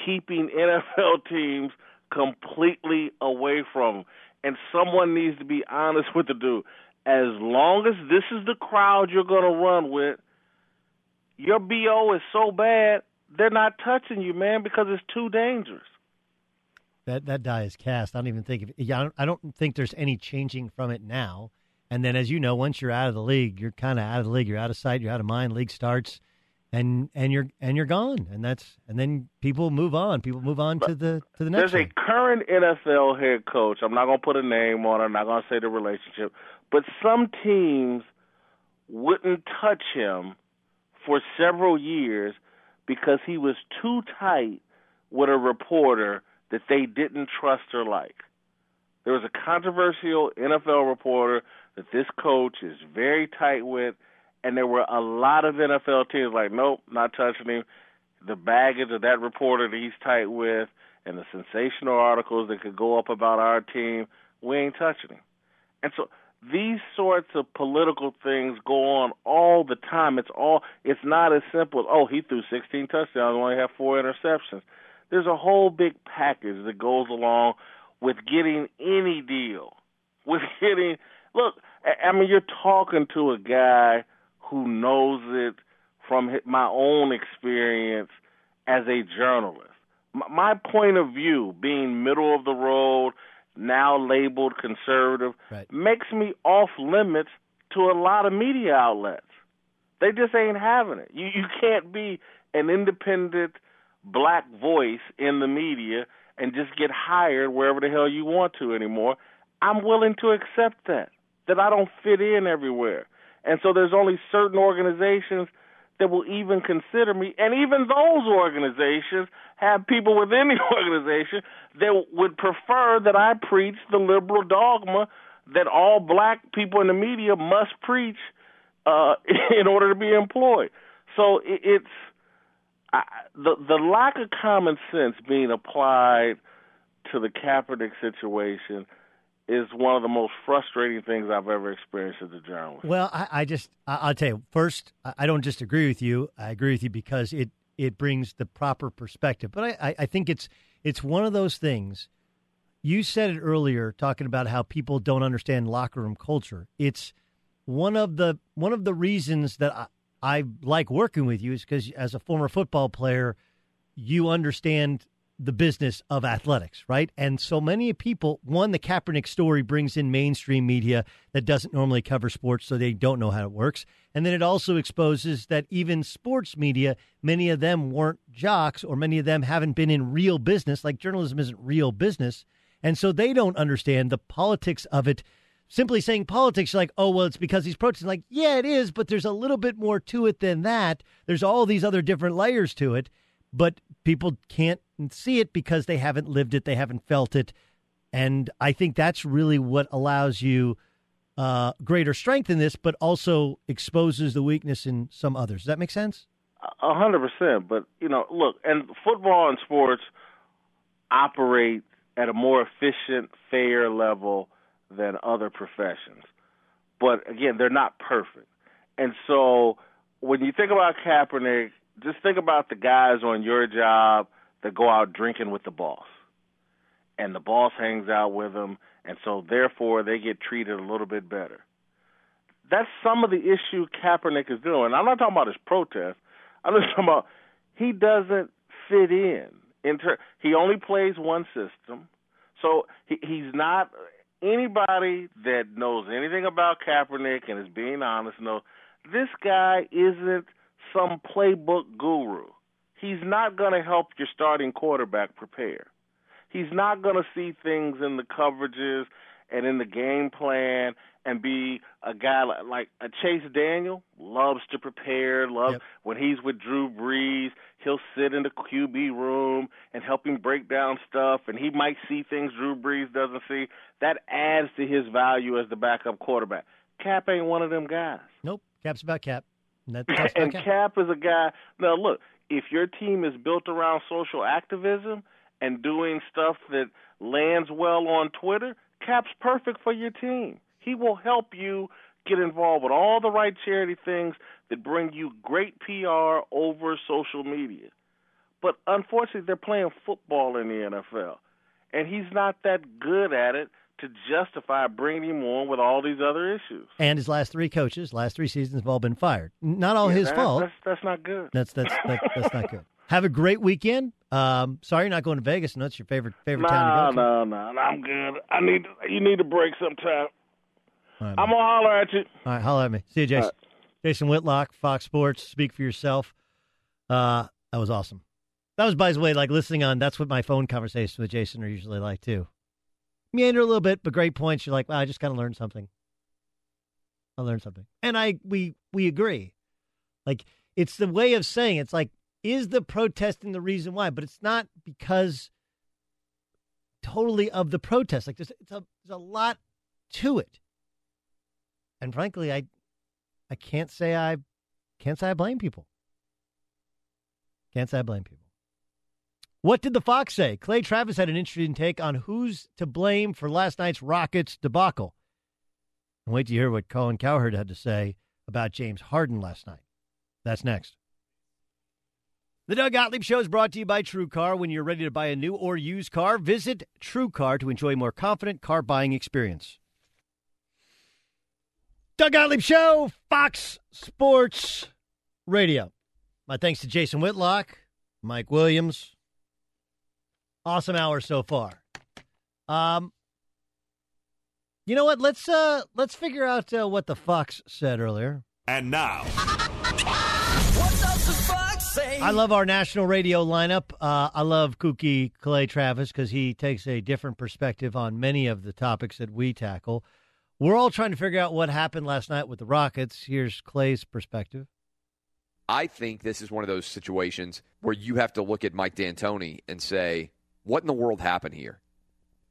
keeping NFL *laughs* teams completely away from. And someone needs to be honest with the dude. As long as this is the crowd you're going to run with, your BO is so bad, they're not touching you, man, because it's too dangerous. That that die is cast. I don't even think of, yeah, I don't, I don't think there's any changing from it now. And then, as you know, once you're out of the league, you're kind of out of the league. You're out of sight. You're out of mind. League starts, and and you're and you're gone. And that's and then people move on. People move on to the to the next. There's one. a current NFL head coach. I'm not going to put a name on it. I'm not going to say the relationship, but some teams wouldn't touch him for several years because he was too tight with a reporter that they didn't trust or like. There was a controversial NFL reporter that this coach is very tight with, and there were a lot of NFL teams like, nope, not touching him. The baggage of that reporter that he's tight with, and the sensational articles that could go up about our team, we ain't touching him. And so these sorts of political things go on all the time. It's all it's not as simple as oh he threw 16 touchdowns, only had four interceptions. There's a whole big package that goes along with getting any deal. *laughs* With getting look, I mean you're talking to a guy who knows it from my own experience as a journalist. My point of view, being middle of the road, now labeled conservative, right. makes me off limits to a lot of media outlets. They just ain't having it. You you can't be an independent black voice in the media and just get hired wherever the hell you want to anymore. I'm willing to accept that that I don't fit in everywhere. And so there's only certain organizations that will even consider me. And even those organizations have people within the *laughs* organization that would prefer that I preach the liberal dogma that all black people in the media must preach uh, *laughs* in order to be employed. So it's I, the the lack of common sense being applied to the Kaepernick situation is one of the most frustrating things I've ever experienced as a journalist. Well, I, I just I, will tell you first, I don't just agree with you. I agree with you because it it brings the proper perspective. But I, I think it's it's one of those things. You said it earlier, talking about how people don't understand locker room culture. It's one of the one of the reasons that I, I like working with you is because as a former football player, you understand the business of athletics, right? And so many people, one, the Kaepernick story brings in mainstream media that doesn't normally cover sports, so they don't know how it works. And then it also exposes that even sports media, many of them weren't jocks or many of them haven't been in real business, like journalism isn't real business. And so they don't understand the politics of it. Simply saying politics, like, oh, well, it's because he's protesting. Like, yeah, it is, but there's a little bit more to it than that. There's all these other different layers to it but people can't see it because they haven't lived it, they haven't felt it. And I think that's really what allows you uh, greater strength in this, but also exposes the weakness in some others. Does that make sense? A hundred percent. But you know, look, and football and sports operate at a more efficient, fair level than other professions. But again, they're not perfect. And so when you think about Kaepernick, just think about the guys on your job that go out drinking with the boss, and the boss hangs out with them, and so therefore they get treated a little bit better. That's some of the issue Kaepernick is doing. I'm not talking about his protest. I'm just talking about he doesn't fit in. Inter- he only plays one system, so he, he's not anybody that knows anything about Kaepernick and is being honest knows this guy isn't some playbook guru. He's not going to help your starting quarterback prepare. He's not going to see things in the coverages and in the game plan and be a guy like, like a Chase Daniel loves to prepare. Loves Yep. when he's with Drew Brees, he'll sit in the QB room and help him break down stuff, and he might see things Drew Brees doesn't see. That adds to his value as the backup quarterback. Kaep ain't one of them guys. Nope. Kaep's about Kaep. *laughs* And that, and about Kaep. Kaep is a guy. Now, look, if your team is built around social activism and doing stuff that lands well on Twitter, Kaep's perfect for your team. He will help you get involved with all the right charity things that bring you great PR over social media. But unfortunately, they're playing football in the NFL, and he's not that good at it to justify bringing him on with all these other issues. And his last three coaches, last three seasons, have all been fired. Not all Yeah, his that- fault. That's, that's not good. That's that's that, that's not good. *laughs* Have a great weekend. Um, sorry you're not going to Vegas. Know it's your favorite favorite No, town to go no, no, no. I'm good. I need you need a break sometime. Right, I'm gonna holler at you. All right, holler at me. See you, Jason. All Jason Whitlock, Fox Sports. Speak for yourself. Uh, that was awesome. That was, by the way, like listening on. That's what my phone conversations with Jason are usually like too. Meander a little bit, but great points. You're like, well, I just kind of learned something. I learned something, and I we we agree. Like it's the way of saying it. it's like is the protesting the reason why, but it's not because totally of the protest. Like there's it's a there's a lot to it, and frankly, I I can't say I can't say I blame people. Can't say I blame people. What did the Fox say? Clay Travis had an interesting take on who's to blame for last night's Rockets debacle. And wait to hear what Colin Cowherd had to say about James Harden last night. That's next. The Doug Gottlieb Show is brought to you by TrueCar. When you're ready to buy a new or used car, visit TrueCar to enjoy a more confident car buying experience. Doug Gottlieb Show, Fox Sports Radio. My thanks to Jason Whitlock, Mike Williams. Awesome hour so far. Um, you know what? Let's uh let's figure out uh, what the Fox said earlier. And now, I love our national radio lineup. Uh, I love Kookie Clay Travis because he takes a different perspective on many of the topics that we tackle. We're all trying to figure out what happened last night with the Rockets. Here's Clay's perspective. I think this is one of those situations where you have to look at Mike D'Antoni and say, what in the world happened here?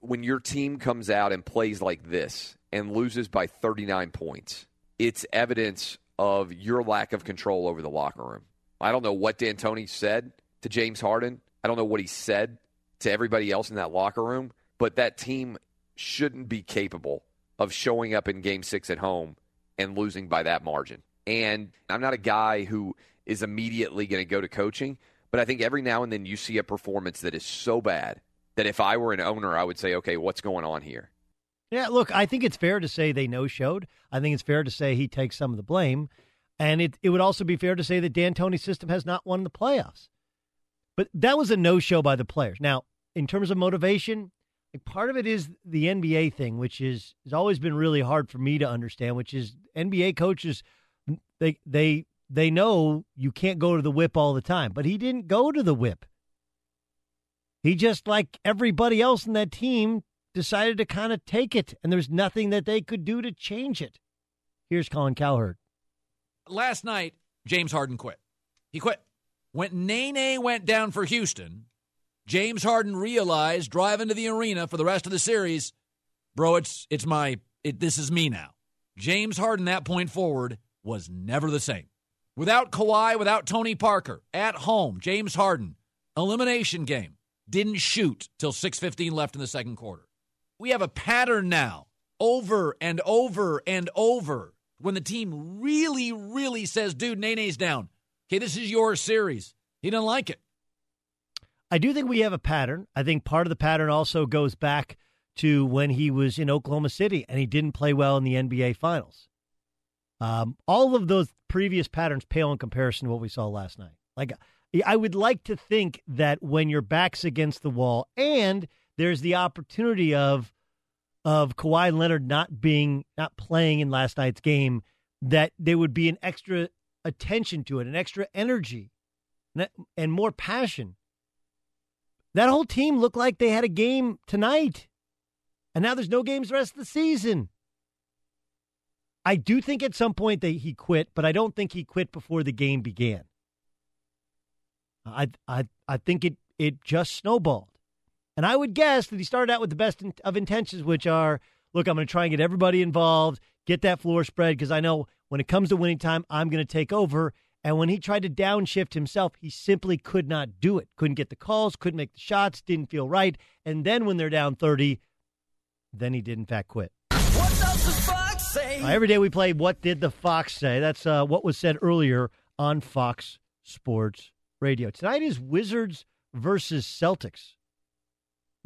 When your team comes out and plays like this and loses by 39 points, it's evidence of your lack of control over the locker room. I don't know what D'Antoni said to James Harden. I don't know what he said to everybody else in that locker room, but that team shouldn't be capable of showing up in game six at home and losing by that margin. And I'm not a guy who is immediately going to go to coaching, but I think every now and then you see a performance that is so bad that if I were an owner, I would say, okay, what's going on here? Yeah, look, I think it's fair to say they no showed. I think it's fair to say he takes some of the blame. And it, it would also be fair to say that D'Antoni's system has not won the playoffs. But that was a no show by the players. Now, in terms of motivation, like part of it is the NBA thing, which is has always been really hard for me to understand, which is NBA coaches they they they know you can't go to the whip all the time. But he didn't go to the whip. He just like everybody else in that team decided to kind of take it, and there's nothing that they could do to change it. Here's Colin Cowherd. Last night, James Harden quit. He quit. When Nene went down for Houston, James Harden realized driving to the arena for the rest of the series, bro, it's it's my it, this is me now. James Harden that point forward was never the same. Without Kawhi, without Tony Parker, at home, James Harden, elimination game, didn't shoot till 6:15 left in the second quarter. We have a pattern now, over and over and over, when the team really, really says, dude, Nene's down. Okay, this is your series. He doesn't like it. I do think we have a pattern. I think part of the pattern also goes back to when he was in Oklahoma City and he didn't play well in the NBA Finals. Um, all of those previous patterns pale in comparison to what we saw last night. Like, I would like to think that when your back's against the wall and there's the opportunity of of Kawhi Leonard not being not playing in last night's game, that there would be an extra attention to it, an extra energy, and more passion. That whole team looked like they had a game tonight, and now there's no games the rest of the season. I do think at some point that he quit, but I don't think he quit before the game began. I I I think it it just snowballed. And I would guess that he started out with the best of intentions, which are look, I'm going to try and get everybody involved, get that floor spread, because I know when it comes to winning time, I'm going to take over. And when he tried to downshift himself, he simply could not do it. Couldn't get the calls, couldn't make the shots, didn't feel right. And then when they're down 30, then he did, in fact, quit. Uh, every day we play What Did the Fox Say? That's uh, what was said earlier on Fox Sports Radio. Tonight is Wizards versus Celtics.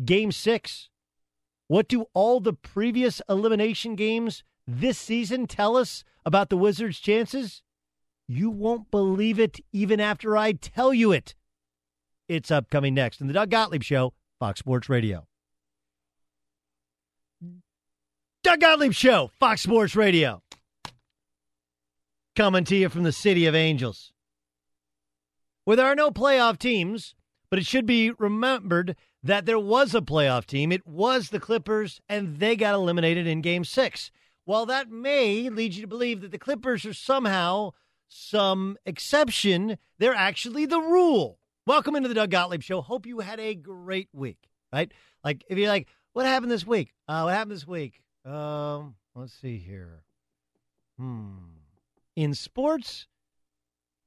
Game six. What do all the previous elimination games this season tell us about the Wizards' chances? You won't believe it even after I tell you it. It's upcoming next in the Doug Gottlieb Show, Fox Sports Radio. Doug Gottlieb Show, Fox Sports Radio. Coming to you from the City of Angels. Where there are no playoff teams, but it should be remembered that there was a playoff team. It was the Clippers, and they got eliminated in game six. While that may lead you to believe that the Clippers are somehow some exception, they're actually the rule. Welcome into the Doug Gottlieb Show. Hope you had a great week, right? Like, if you're like, what happened this week? Uh, what happened this week? Um, let's see here. Hmm. In sports,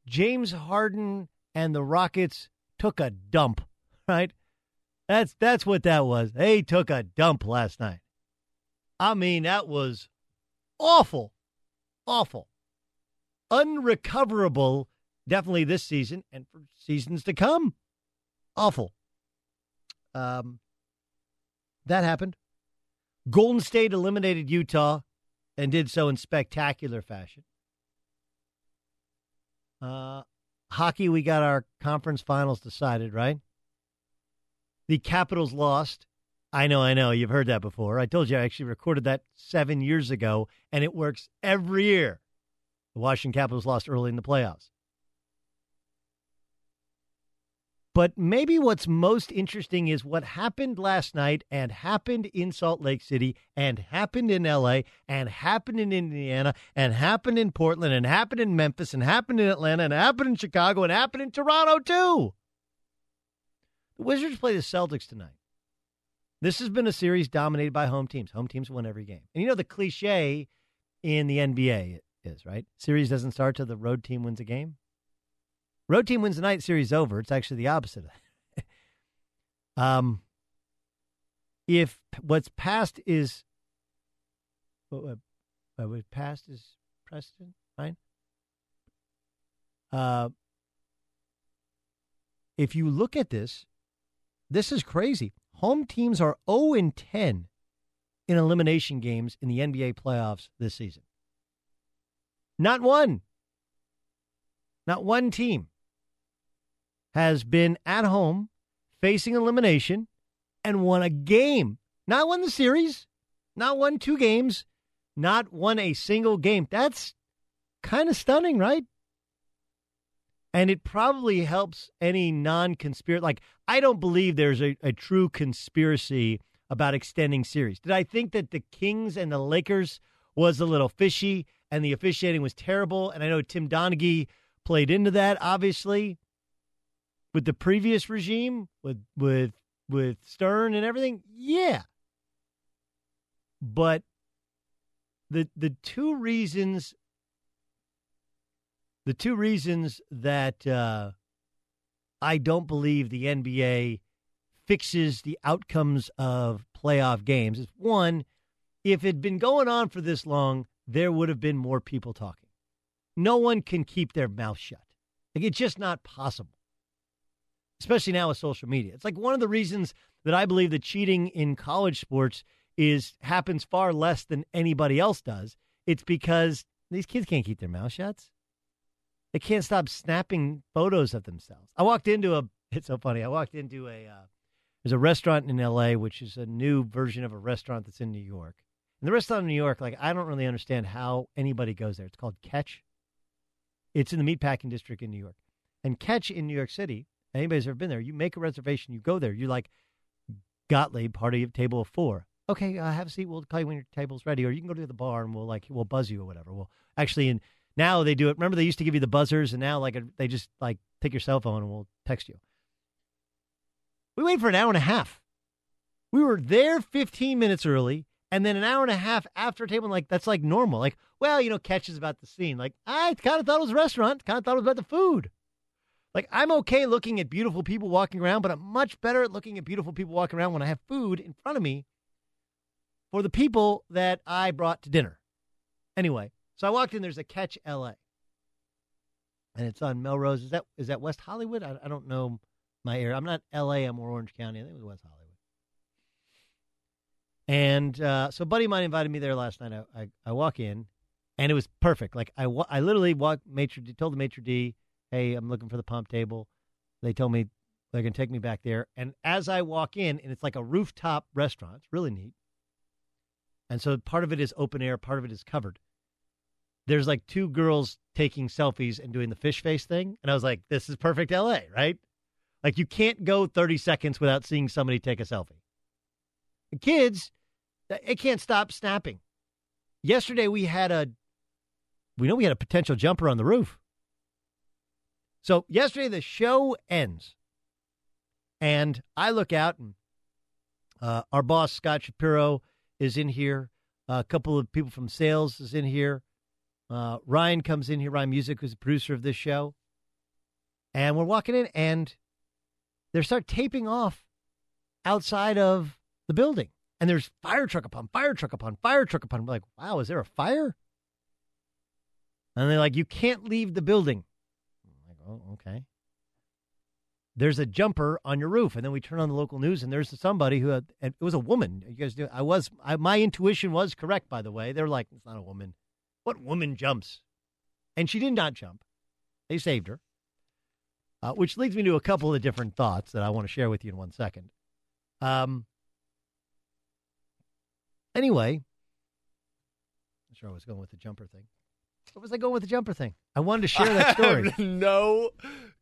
James Harden and the Rockets took a dump, *laughs* right? That's that's what that was. They took a dump last night. I mean, that was awful. Awful. Unrecoverable, definitely this season and for seasons to come. Awful. Um, that happened. Golden State eliminated Utah and did so in spectacular fashion. Uh, hockey, we got our conference finals decided, right? The Capitals lost. I know, I know. You've heard that before. I told you I actually recorded that seven years ago, and it works every year. The Washington Capitals lost early in the playoffs. But maybe what's most interesting is what happened last night and happened in Salt Lake City and happened in LA and happened in Indiana and happened in Portland and happened in Memphis and happened in Atlanta and happened in Chicago and happened in Toronto too. The Wizards play the Celtics tonight. This has been a series dominated by home teams. Home teams win every game. And you know the cliche in the NBA is, right? Series doesn't start till the road team wins a game. Road team wins the night, series over. It's actually the opposite *laughs* um, if what's past is what, what, what past is precedent, right? Uh, if you look at this, this is crazy. Home teams are 0 and 10 in elimination games in the NBA playoffs this season. Not one. Not one team has been at home facing elimination and won a game. Not won the series, not won two games, not won a single game. That's kind of stunning, right? And it probably helps any non conspiracy. Like, I don't believe there's a, a true conspiracy about extending series. Did I think that the Kings and the Lakers was a little fishy and the officiating was terrible? And I know Tim Donaghy played into that, obviously with the previous regime, with with with Stern and everything, yeah. But the the two reasons the two reasons that uh, I don't believe the NBA fixes the outcomes of playoff games is one, if it had been going on for this long, there would have been more people talking. No one can keep their mouth shut. Like it's just not possible. Especially now with social media. It's like one of the reasons that I believe that cheating in college sports is happens far less than anybody else does. It's because these kids can't keep their mouth shut. They can't stop snapping photos of themselves. I walked into a. *laughs* It's so funny. I walked into a. Uh, there's a restaurant in L.A. which is a new version of a restaurant that's in New York. And the restaurant in New York, like I don't really understand how anybody goes there. It's called Catch. It's in the meatpacking district in New York. And Catch in New York City. Anybody's ever been there? You make a reservation. You go there. you're like Gottlieb, party of table of four. Okay, uh, have a seat. We'll call you when your table's ready, or you can go to the bar and we'll like we'll buzz you or whatever. Well, actually, and now they do it. Remember, they used to give you the buzzers, and now like they just like take your cell phone and we'll text you. We waited for an hour and a half. We were there 15 minutes early, and then an hour and a half after table. And, Like that's like normal. Like, well, you know, catches about the scene. Like I kind of thought it was a restaurant. Kind of thought it was about the food. Like I'm okay looking at beautiful people walking around, but I'm much better at looking at beautiful people walking around when I have food in front of me for the people that I brought to dinner. Anyway, so I walked in. There's a Catch LA, and it's on Melrose. Is that is that West Hollywood? I, I don't know my area. I'm not LA. I'm more Orange County. I think it was West Hollywood. And uh, so, buddy mine invited me there last night. I, I, I walk in, and it was perfect. Like I, I literally walked, maitre d, told the maitre d, "Hey, I'm looking for the pump table." They told me they're gonna take me back there. And as I walk in, and it's like a rooftop restaurant. It's really neat. And so part of it is open air, part of it is covered. There's like two girls taking selfies and doing the fish face thing. And I was like, this is perfect LA, right? Like you can't go 30 seconds without seeing somebody take a selfie. The kids, it can't stop snapping. Yesterday we had a we know we had a potential jumper on the roof. So yesterday the show ends. And I look out and uh, our boss Scott Shapiro is in here. Uh, a couple of people from sales is in here. Uh, Ryan comes in here. Ryan Music, who's the producer of this show. And we're walking in, and they start taping off outside of the building. And there's fire truck upon fire truck upon fire truck upon. We're like, wow, is there a fire? And they're like, you can't leave the building. Oh, okay. There's a jumper on your roof and then we turn on the local news and there's somebody who had, it was a woman. You guys do i was I, my intuition was correct by the way. They're like it's not a woman. What woman jumps? And she did not jump. They saved her. Uh, which leads me to a couple of different thoughts that i want to share with you in one second. Um anyway i'm sure i was going with the jumper thing what was I going with the jumper thing? I wanted to *laughs* share that story. no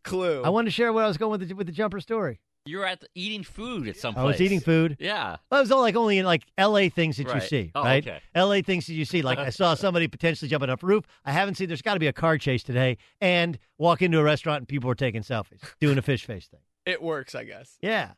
clue. I wanted to share what I was going with the, with the jumper story. You were at the, eating food at some place. I was eating food. Yeah. Well, it was all like only in like L.A. things that you Right. see, Oh, right? okay. L.A. things that you see. Like I saw somebody potentially jumping off a roof. I haven't seen. There's got to be a car chase today, and walk into a restaurant and people are taking selfies, doing a fish face thing. It works, I guess. Yeah.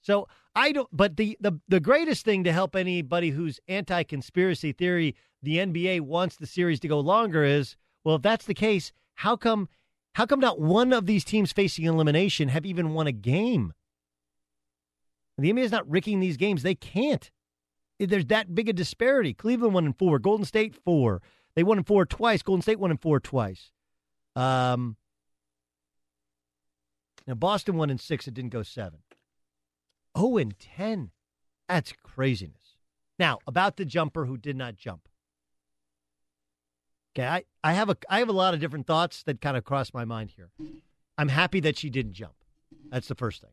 So I don't. But the the the greatest thing to help anybody who's anti conspiracy theory, the NBA wants the series to go longer. Is well, if that's the case, how come how come not one of these teams facing elimination have even won a game? The NBA is not ricking these games. They can't. There's that big a disparity. Cleveland won in four. Golden State four. They won in four twice. Golden State won in four twice. Um. Now Boston won in six. It didn't go seven. Oh, and 10. That's craziness. Now, about the jumper who did not jump. Okay, I, I have a I have a lot of different thoughts that kind of cross my mind here. I'm happy that she didn't jump. That's the first thing.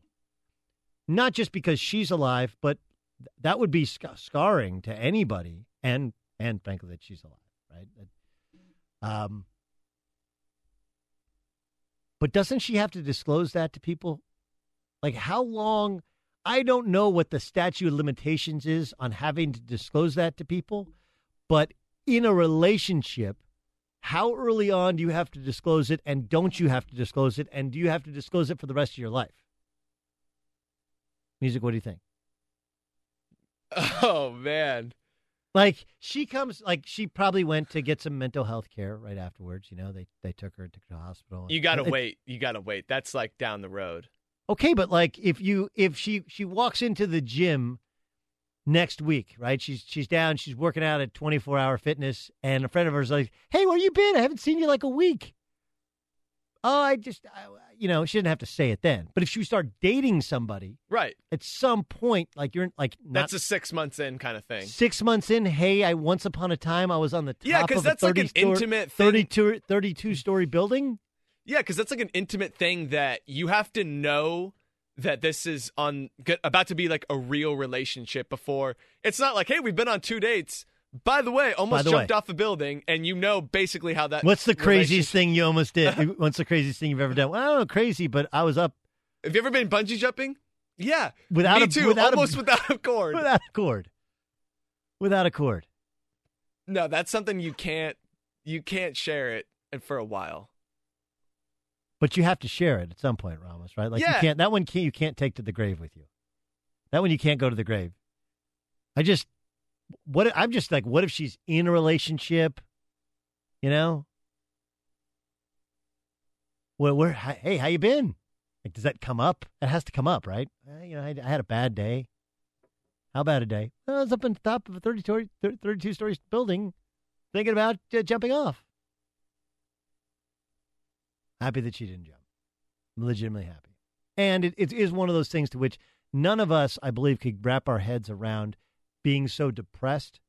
Not just because she's alive, but th- that would be sc- scarring to anybody, and and frankly that she's alive, right? Um, but doesn't she have to disclose that to people? Like how long? I don't know what the statute of limitations is on having to disclose that to people, but in a relationship, how early on do you have to disclose it and don't you have to disclose it and do you have to disclose it for the rest of your life? Music, what do you think? Oh man. Like she comes like she probably went to get some mental health care right afterwards, you know, they they took her to the hospital. You gotta It- wait. You gotta wait. That's like down the road. Okay, but like if you if she she walks into the gym next week, right? She's she's down, she's working out at 24-hour fitness and a friend of hers like, "Hey, where you been? I haven't seen you like a week." Oh, I just I, you know, she didn't have to say it then. But if you start dating somebody, Right. at some point, like you're like not That's a six months in kind of thing. six months in, hey, I once upon a time I was on the top Yeah, 'cause of that's a like an story- intimate thing. 32, 32 story building. Yeah, because that's like an intimate thing that you have to know that this is on about to be like a real relationship before it's not like, hey, we've been on two dates. By the way, almost the jumped way. off a building, and you know basically how that. What's the craziest thing you almost did? *laughs* What's the craziest thing you've ever done? Well, I don't know, crazy, but I was up Have you ever been bungee jumping? Yeah, Without me a- too. without a- almost without a cord. without a cord. Without a cord. No, that's something you can't you can't share it for a while. But you have to share it at some point, Ramos, right? Like you can't that one can't, you can't take to the grave with you. That one you can't go to the grave. I just what I'm just like what if she's in a relationship? You know? Well, where hey, how you been? Like does that come up? It has to come up, right? Uh, you know, I, I had a bad day. How bad a day? Well, I was up on top of a 30 story, 32 story building thinking about uh, jumping off. Happy that she didn't jump. I'm legitimately happy. And it, it is one of those things to which none of us, I believe, could wrap our heads around being so depressed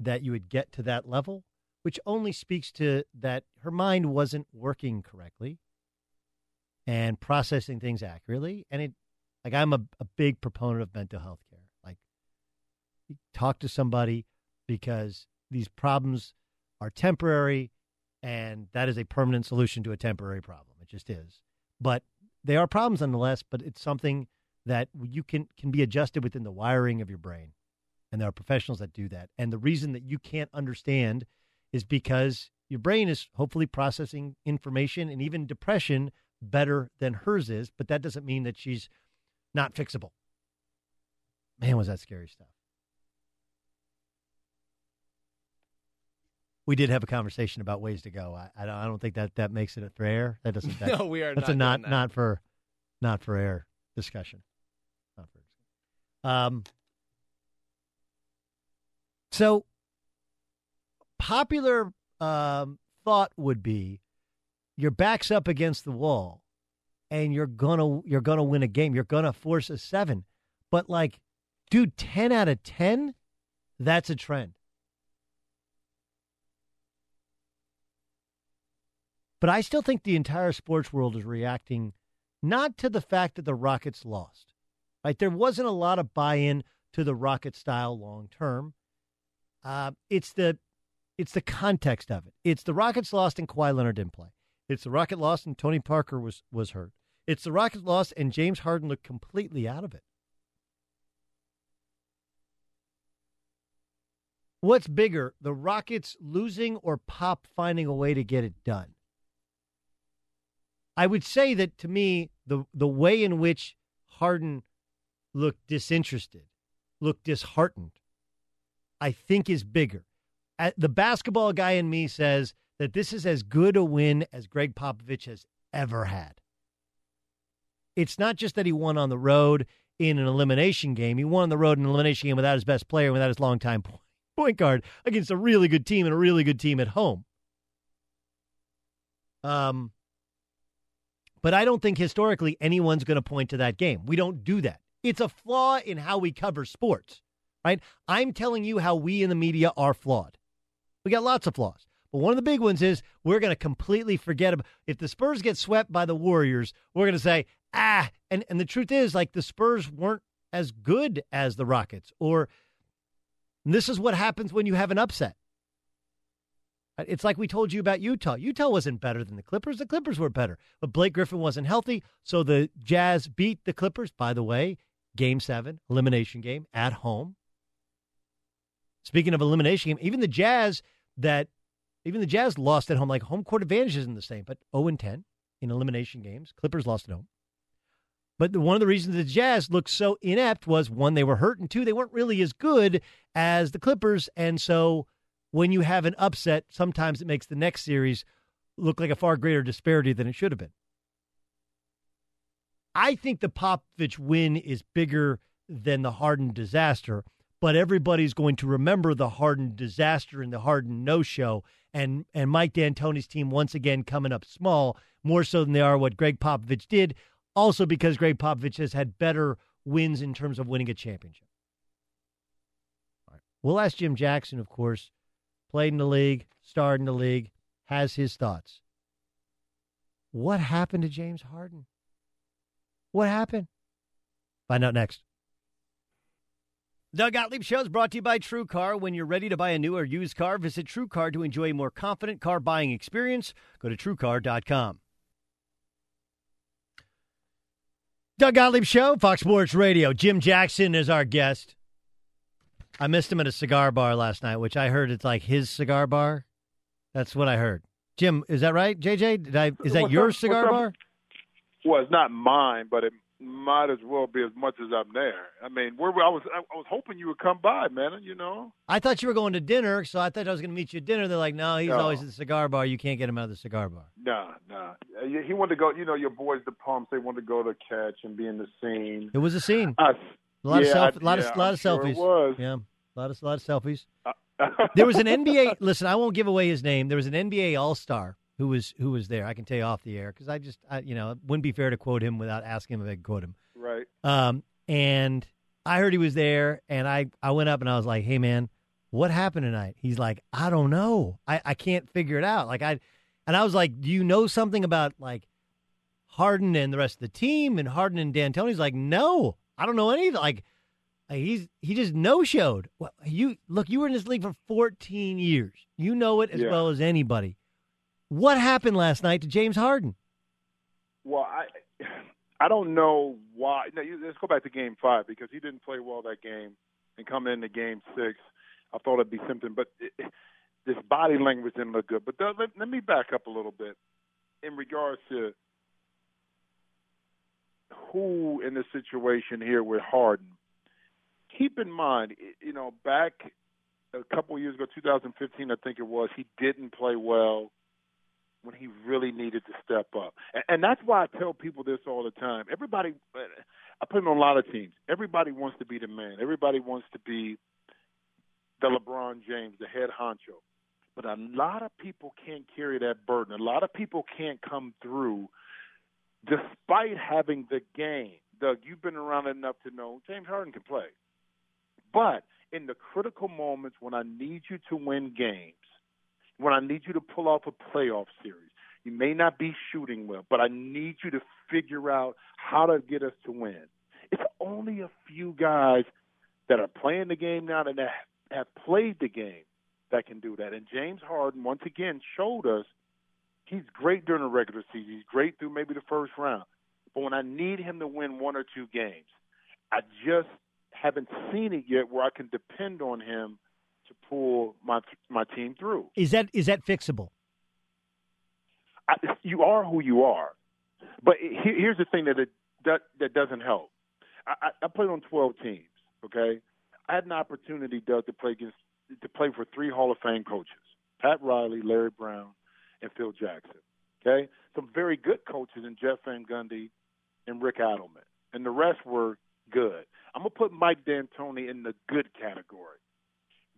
that you would get to that level, which only speaks to that her mind wasn't working correctly and processing things accurately. And it, like, I'm a, a big proponent of mental health care. Like, talk to somebody because these problems are temporary and that is a permanent solution to a temporary problem. It just is. But they are problems nonetheless, but it's something that you can can be adjusted within the wiring of your brain. And there are professionals that do that. And the reason that you can't understand is because your brain is hopefully processing information and even depression better than hers is, but that doesn't mean that she's not fixable. Man, was that scary stuff. We did have a conversation about ways to go. I, I, don't, I don't think that that makes it a for air. That doesn't. *laughs* That, No, we are That's not a not that. not for not for air discussion. Not for. Um. So, popular um, thought would be, your back's up against the wall, and you're gonna you're gonna win a game. You're gonna force a seven, but like, dude, ten out of ten, that's a trend. But I still think the entire sports world is reacting not to the fact that the Rockets lost. Right? There wasn't a lot of buy-in to the Rocket style long term. Uh, it's the it's the context of it. It's the Rockets lost and Kawhi Leonard didn't play. It's the Rocket lost and Tony Parker was was hurt. It's the Rockets lost and James Harden looked completely out of it. What's bigger, the Rockets losing or Pop finding a way to get it done? I would say that to me, the the way in which Harden looked disinterested, looked disheartened, I think is bigger. Uh, The basketball guy in me says that this is as good a win as Gregg Popovich has ever had. It's not just that he won on the road in an elimination game. He won on the road in an elimination game without his best player, without his longtime *laughs* point guard against a really good team and a really good team at home. Um, but I don't think historically anyone's going to point to that game. We don't do that. It's a flaw in how we cover sports, right? I'm telling you how we in the media are flawed. We got lots of flaws. But one of the big ones is we're going to completely forget about if the Spurs get swept by the Warriors, we're going to say, ah, and, and the truth is, like, the Spurs weren't as good as the Rockets. Or this is what happens when you have an upset. Uh, it's like we told you about Utah. Utah wasn't better than the Clippers. The Clippers were better. But Blake Griffin wasn't healthy. So the Jazz beat the Clippers, by the way, game seven, elimination game at home. Speaking of elimination game, even the Jazz that even the Jazz lost at home, like home court advantage isn't the same, but 0 and 10 in elimination games. Clippers lost at home. But the, one of the reasons the Jazz looked so inept was one, they were hurt, and two, they weren't really as good as the Clippers. And so when you have an upset, sometimes it makes the next series look like a far greater disparity than it should have been. I think the Popovich win is bigger than the Harden disaster, but everybody's going to remember the Harden disaster and the Harden no show and and Mike D'Antoni's team once again coming up small, more so than they are what Gregg Popovich did. Also because Gregg Popovich has had better wins in terms of winning a championship. We'll ask Jim Jackson, of course, played in the league, starred in the league, has his thoughts. What happened to James Harden? What happened? Find out next. Doug Gottlieb Show is brought to you by TrueCar. When you're ready to buy a new or used car, visit TrueCar to enjoy a more confident car buying experience. Go to TrueCar.com. Doug Gottlieb Show, Fox Sports Radio. Jim Jackson is our guest. I missed him at a cigar bar last night, which I heard it's like his cigar bar. That's what I heard. Jim, is that right? JJ, did I? Is that What's your up? cigar bar? Well, it's not mine, but it might as well be as much as I'm there. I mean, where I was, I was hoping you would come by, man. You know. I thought you were going to dinner, so I thought I was going to meet you at dinner. They're like, no, he's No. always at the cigar bar. You can't get him out of the cigar bar. Nah, nah. Uh, He wanted to go. You know, your boys, the Pumps, they wanted to go to catch and be in the scene. It was a scene. Us. A lot yeah, of self, I- lot yeah, of lot I'm of selfies. Uh, Yeah, a lot of a lot of selfies. there was an *laughs* NBA. Listen, I won't give away his name. There was an NBA All Star who was who was there. I can tell you off the air because I just, I, you know, it wouldn't be fair to quote him without asking him if I could quote him. Right. Um, and I heard he was there, and I I went up and I was like, "Hey, man, what happened tonight?" He's like, "I don't know. I I can't figure it out." Like I, and I was like, "Do you know something about like Harden and the rest of the team and Harden and D'Antoni's?" Like, "No, I don't know anything." Like. Like he's he just no showed. Well, you look, you were in this league for 14 years. You know it as Yeah. well as anybody. What happened last night to James Harden? Well, I I don't know why. No, let's go back to Game Five because he didn't play well that game, and coming into Game Six, I thought it'd be something. But it, this body language didn't look good. But th- let, let me back up a little bit in regards to who in the situation here with Harden. Keep in mind, you know, back a couple of years ago, 2015, I think it was, he didn't play well when he really needed to step up. And, and that's why I tell people this all the time. Everybody, uh, I put him on a lot of teams. Everybody wants to be the man. Everybody wants to be the LeBron James, the head honcho. But a lot of people can't carry that burden. A lot of people can't come through despite having the game. Doug, you've been around enough to know James Harden can play. But in the critical moments when I need you to win games, when I need you to pull off a playoff series, you may not be shooting well, but I need you to figure out how to get us to win. It's only a few guys that are playing the game now and that have played the game that can do that. And James Harden, once again, showed us he's great during the regular season. He's great through maybe the first round. But when I need him to win one or two games, I just haven't seen it yet where I can depend on him to pull my my team through. Is that is that fixable? I, you are who you are, but here, here's the thing that it, that that doesn't help. I, I, played on 12 teams. Okay, I had an opportunity, Doug, to play against to play for three Hall of Fame coaches: Pat Riley, Larry Brown, and Phil Jackson. Okay, some very good coaches in Jeff Van Gundy and Rick Adelman, and the rest were good. I'm gonna put Mike D'Antoni in the good category.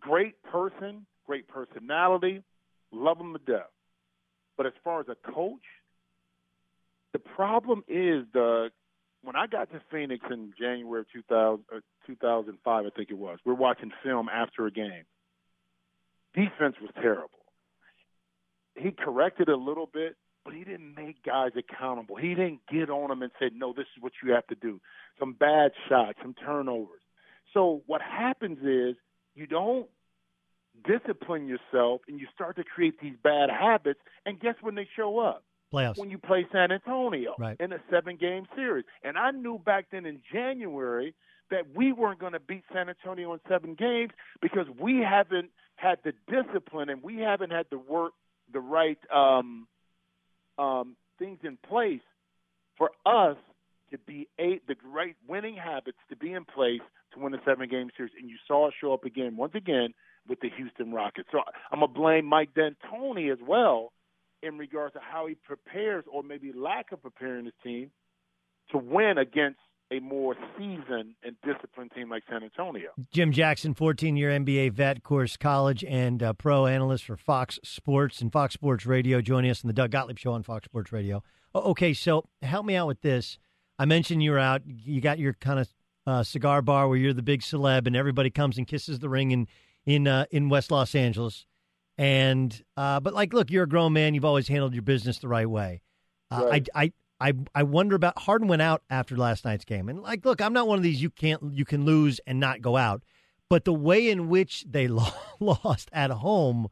Great person, great personality, love him to death. But as far as a coach, the problem is the when I got to Phoenix in January of 2000, uh, 2005, I think it was, we're watching film after a game. Defense was terrible. He corrected a little bit, but he didn't make guys accountable. He didn't get on them and say, no, this is what you have to do. Some bad shots, some turnovers. So what happens is you don't discipline yourself and you start to create these bad habits, and guess when they show up? Playoffs. When you play San Antonio Right. in a seven game series. And I knew back then in January that we weren't going to beat San Antonio in seven games because we haven't had the discipline and we haven't had the work, the right um, um, things in place for us to be eight, the right winning habits to be in place to win a seven game series. And you saw it show up again, once again, with the Houston Rockets. So I'm going to blame Mike D'Antoni as well in regards to how he prepares or maybe lack of preparing his team to win against a more seasoned and disciplined team like San Antonio. Jim Jackson, 14 year NBA vet, course, college and uh, pro analyst for Fox Sports and Fox Sports Radio, joining us in the Doug Gottlieb Show on Fox Sports Radio. Okay, so help me out with this. I mentioned you were out, you got your kind of uh, cigar bar where you're the big celeb and everybody comes and kisses the ring in in uh, in West Los Angeles. And uh, but like, look, you're a grown man. You've always handled your business the right way. Uh, Right. I, I I I wonder about Harden went out after last night's game, and like, look, I'm not one of these you can't you can lose and not go out, but the way in which they *laughs* lo- lost at home,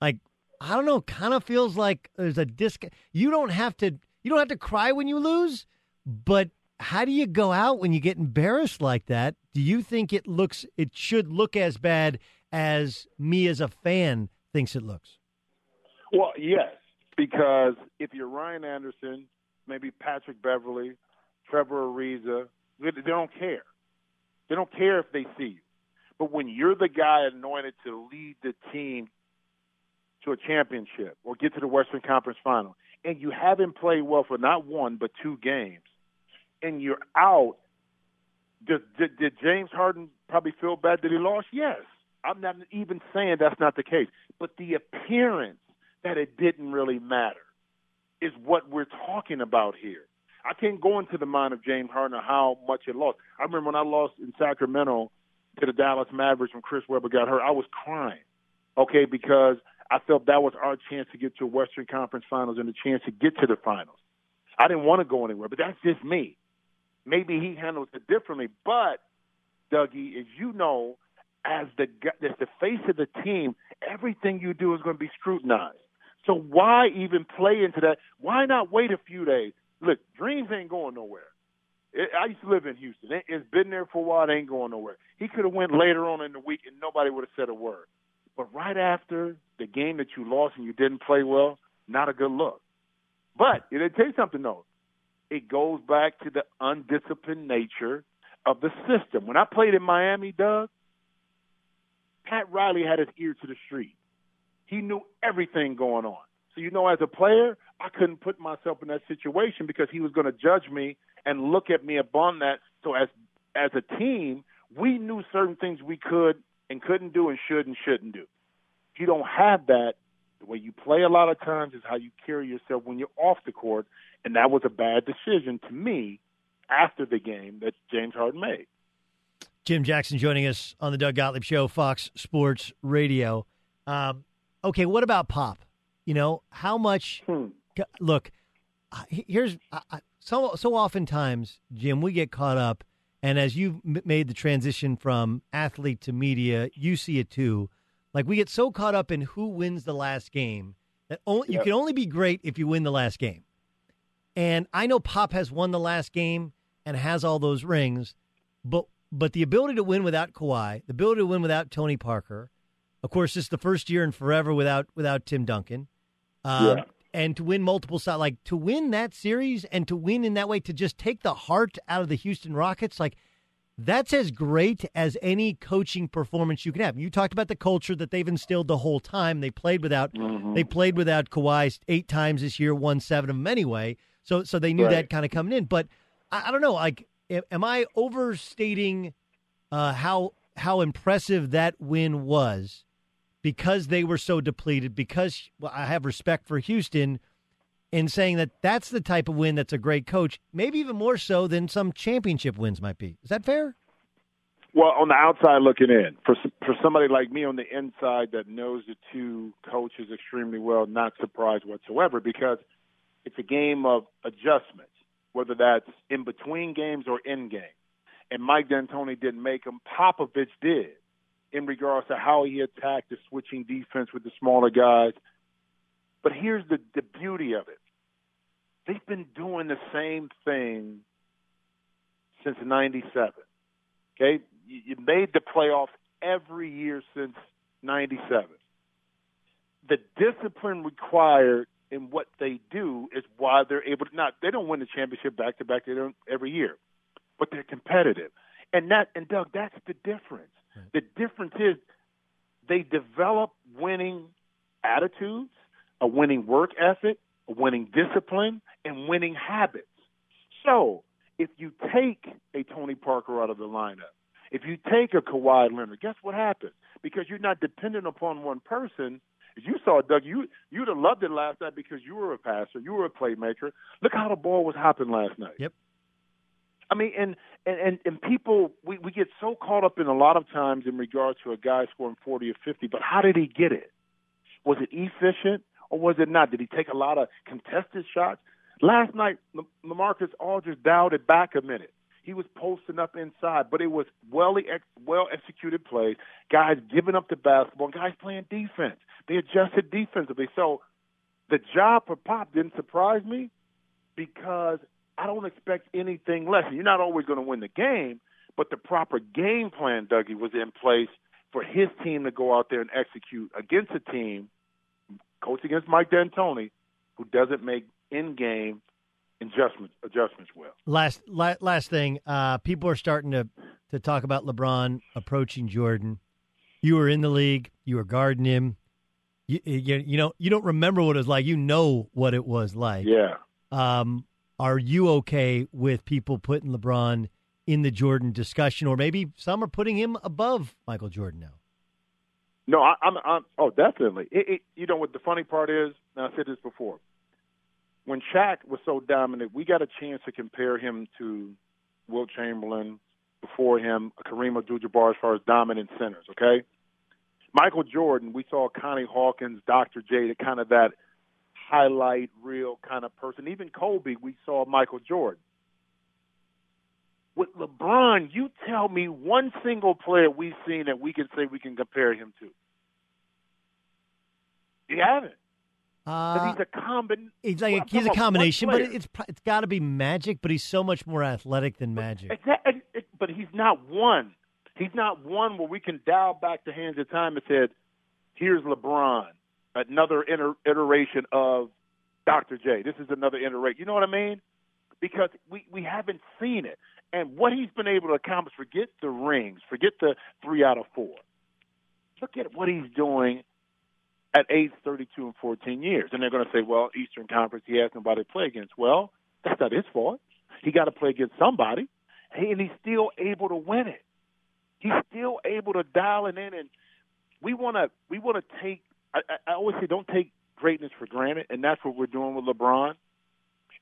like I don't know, kind of feels like there's a disc. You don't have to you don't have to cry when you lose, but how do you go out when you get embarrassed like that? Do you think it looks it should look as bad as me as a fan thinks it looks? Well, yes, because if you're Ryan Anderson, maybe Patrick Beverley, Trevor Ariza, they don't care. They don't care if they see you. But when you're the guy anointed to lead the team to a championship or get to the Western Conference Final, and you haven't played well for not one but two games, and you're out, did, did, did James Harden probably feel bad that he lost? Yes. I'm not even saying that's not the case, but the appearance that it didn't really matter is what we're talking about here. I can't go into the mind of James Harden how much it lost. I remember when I lost in Sacramento to the Dallas Mavericks when Chris Webber got hurt, I was crying, okay, because I felt that was our chance to get to Western Conference Finals and a chance to get to the finals. I didn't want to go anywhere, but that's just me. Maybe he handles it differently, but Dougie, as you know, as the as the face of the team, everything you do is going to be scrutinized. So why even play into that? Why not wait a few days? Look, dreams ain't going nowhere. It, I used to live in Houston. It, it's been there for a while. It ain't going nowhere. He could have went later on in the week, and nobody would have said a word. But right after the game that you lost and you didn't play well, not a good look. But it tell you something though. It goes back to the undisciplined nature of the system. When I played in Miami, Doug, Pat Riley had his ear to the street. He knew everything going on. So you know, as a player, I couldn't put myself in that situation because he was going to judge me and look at me upon that. So as as a team, we knew certain things we could and couldn't do and should and shouldn't do. If you don't have that, the way you play a lot of times is how you carry yourself when you're off the court, and that was a bad decision to me after the game that James Harden made. Jim Jackson joining us on the Doug Gottlieb Show, Fox Sports Radio. Um, okay, what about Pop? You know, how much? Look, uh, here's I, I, so so oftentimes, Jim, we get caught up, and as you've m- made the transition from athlete to media, you see it too. Like we get so caught up in who wins the last game that only, you can only be great if you win the last game. And I know Pop has won the last game and has all those rings, but but the ability to win without Kawhi, the ability to win without Tony Parker, of course, this is the first year in forever without without Tim Duncan, um, Yeah. and to win multiple sides, like to win that series and to win in that way, to just take the heart out of the Houston Rockets, like that's as great as any coaching performance you can have. You talked about the culture that they've instilled the whole time. They played without they played without Kawhi eight times this year, won seven of them anyway. So so they knew Right. that kind of coming in. But I, I don't know, like am- am I overstating uh, how how impressive that win was because they were so depleted? Because well, I have respect for Houston in saying that that's the type of win that's a great coach, maybe even more so than some championship wins might be. Is that fair? Well, on the outside looking in, for for somebody like me on the inside that knows the two coaches extremely well, not surprised whatsoever because it's a game of adjustments, whether that's in between games or in game. And Mike D'Antoni didn't make them. Popovich did, in regards to how he attacked the switching defense with the smaller guys. But here's the the beauty of it: they've been doing the same thing since '97. Okay, you, you made the playoffs every year since '97. The discipline required in what they do is why they're able to not. They don't win the championship back to back. They don't every year, but they're competitive. And that and Doug, that's the difference. The difference is they develop winning attitudes, a winning work ethic, a winning discipline, and winning habits. So if you take a Tony Parker out of the lineup, if you take a Kawhi Leonard, guess what happens? Because you're not dependent upon one person. As you saw, Doug, you you'd have loved it last night because you were a passer, you were a playmaker. Look how the ball was hopping last night. Yep. I mean, and and and, people, we we get so caught up in a lot of times in regards to a guy scoring forty or fifty, but how did he get it? Was it efficient or was it not? Did he take a lot of contested shots? Last night, LaMarcus Aldridge dialed it back a minute. He was posting up inside, but it was well well executed plays. Guys giving up the basketball, guys playing defense. They adjusted defensively. So the job for Pop didn't surprise me because I don't expect anything less. You're not always going to win the game, but the proper game plan, Dougie, was in place for his team to go out there and execute against a team, coach against Mike D'Antoni, who doesn't make in-game adjustments adjustments well. Last la- last thing, uh, people are starting to to talk about LeBron approaching Jordan. You were in the league. You were guarding him. You, you, you know you don't remember what it was like. You know what it was like. Yeah. Um, are you okay with people putting LeBron in the Jordan discussion, or maybe some are putting him above Michael Jordan now? No, I, I'm, I'm. Oh, definitely. It, it, you know what the funny part is? And I said this before. When Shaq was so dominant, we got a chance to compare him to Wilt Chamberlain, before him, Kareem Abdul-Jabbar as far as dominant centers. Okay, Michael Jordan, we saw Connie Hawkins, Dr. J, kind of that highlight reel kind of person. Even Kobe, we saw Michael Jordan. With LeBron, you tell me one single player we've seen that we can say we can compare him to. You haven't. Uh, he's a combin. He's like well, a, he's a combination, but it's it's got to be Magic. But he's so much more athletic than Magic. Exactly, but he's not one. He's not one where we can dial back the hands of time and said, "Here's LeBron, another iter- iteration of Dr. J. This is another iteration." You know what I mean? Because we we haven't seen it, and what he's been able to accomplish. Forget the rings. Forget the three out of four. Look at what he's doing at age 32 and 14 years. And they're going to say, well, Eastern Conference, he has nobody to play against. Well, that's not his fault. He got to play against somebody, and he's still able to win it. He's still able to dial it in, and we want to we want to take. I, I always say, don't take greatness for granted, and that's what we're doing with LeBron.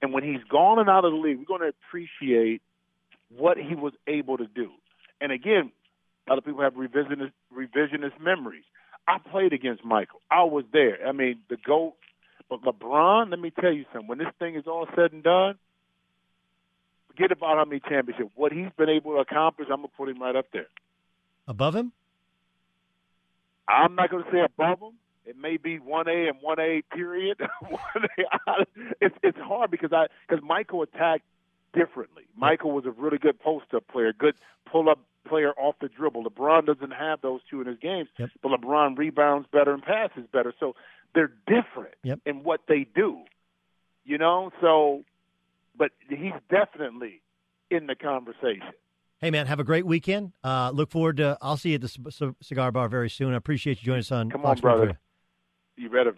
And when he's gone and out of the league, we're going to appreciate what he was able to do. And again, other people have revisionist revisionist memories. I played against Michael. I was there. I mean, the GOAT. But LeBron, let me tell you something. When this thing is all said and done, forget about how many championships. What he's been able to accomplish, I'm going to put him right up there. Above him? I'm not going to say above him. It may be 1A and 1A period. *laughs* 1A. It's, it's hard because I because Michael attacked differently. Michael was a really good post-up player, good pull-up player off the dribble. LeBron doesn't have those two in his games, yep. but LeBron rebounds better and passes better. So they're different yep. in what they do. You know, so but he's definitely in the conversation. Hey man, have a great weekend. Uh, look forward to. I'll see you at the c- c- cigar bar very soon. I appreciate you joining us on. Come Fox on, Sports brother. You better.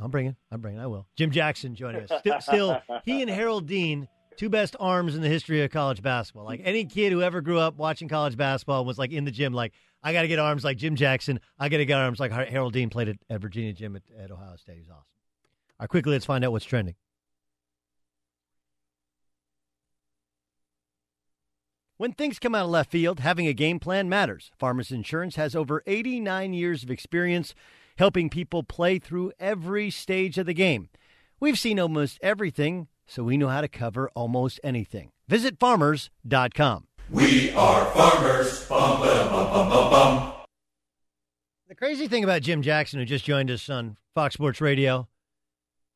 I'm bringing. I'm bringing. I will. Jim Jackson joining us. Still, still, he and Harold Deane, two best arms in the history of college basketball. Like any kid who ever grew up watching college basketball was like in the gym, like I got to get arms like Jim Jackson. I got to get arms like Harold Deane played at, at Virginia Gym at, at Ohio State. He's awesome. All right, quickly, let's find out what's trending. When things come out of left field, having a game plan matters. Farmers Insurance has over 89 years of experience helping people play through every stage of the game. We've seen almost everything, so we know how to cover almost anything. Visit farmers.com. We are farmers. Bum, ba, bum, bum, bum, bum. The crazy thing about Jim Jackson, who just joined us on Fox Sports Radio,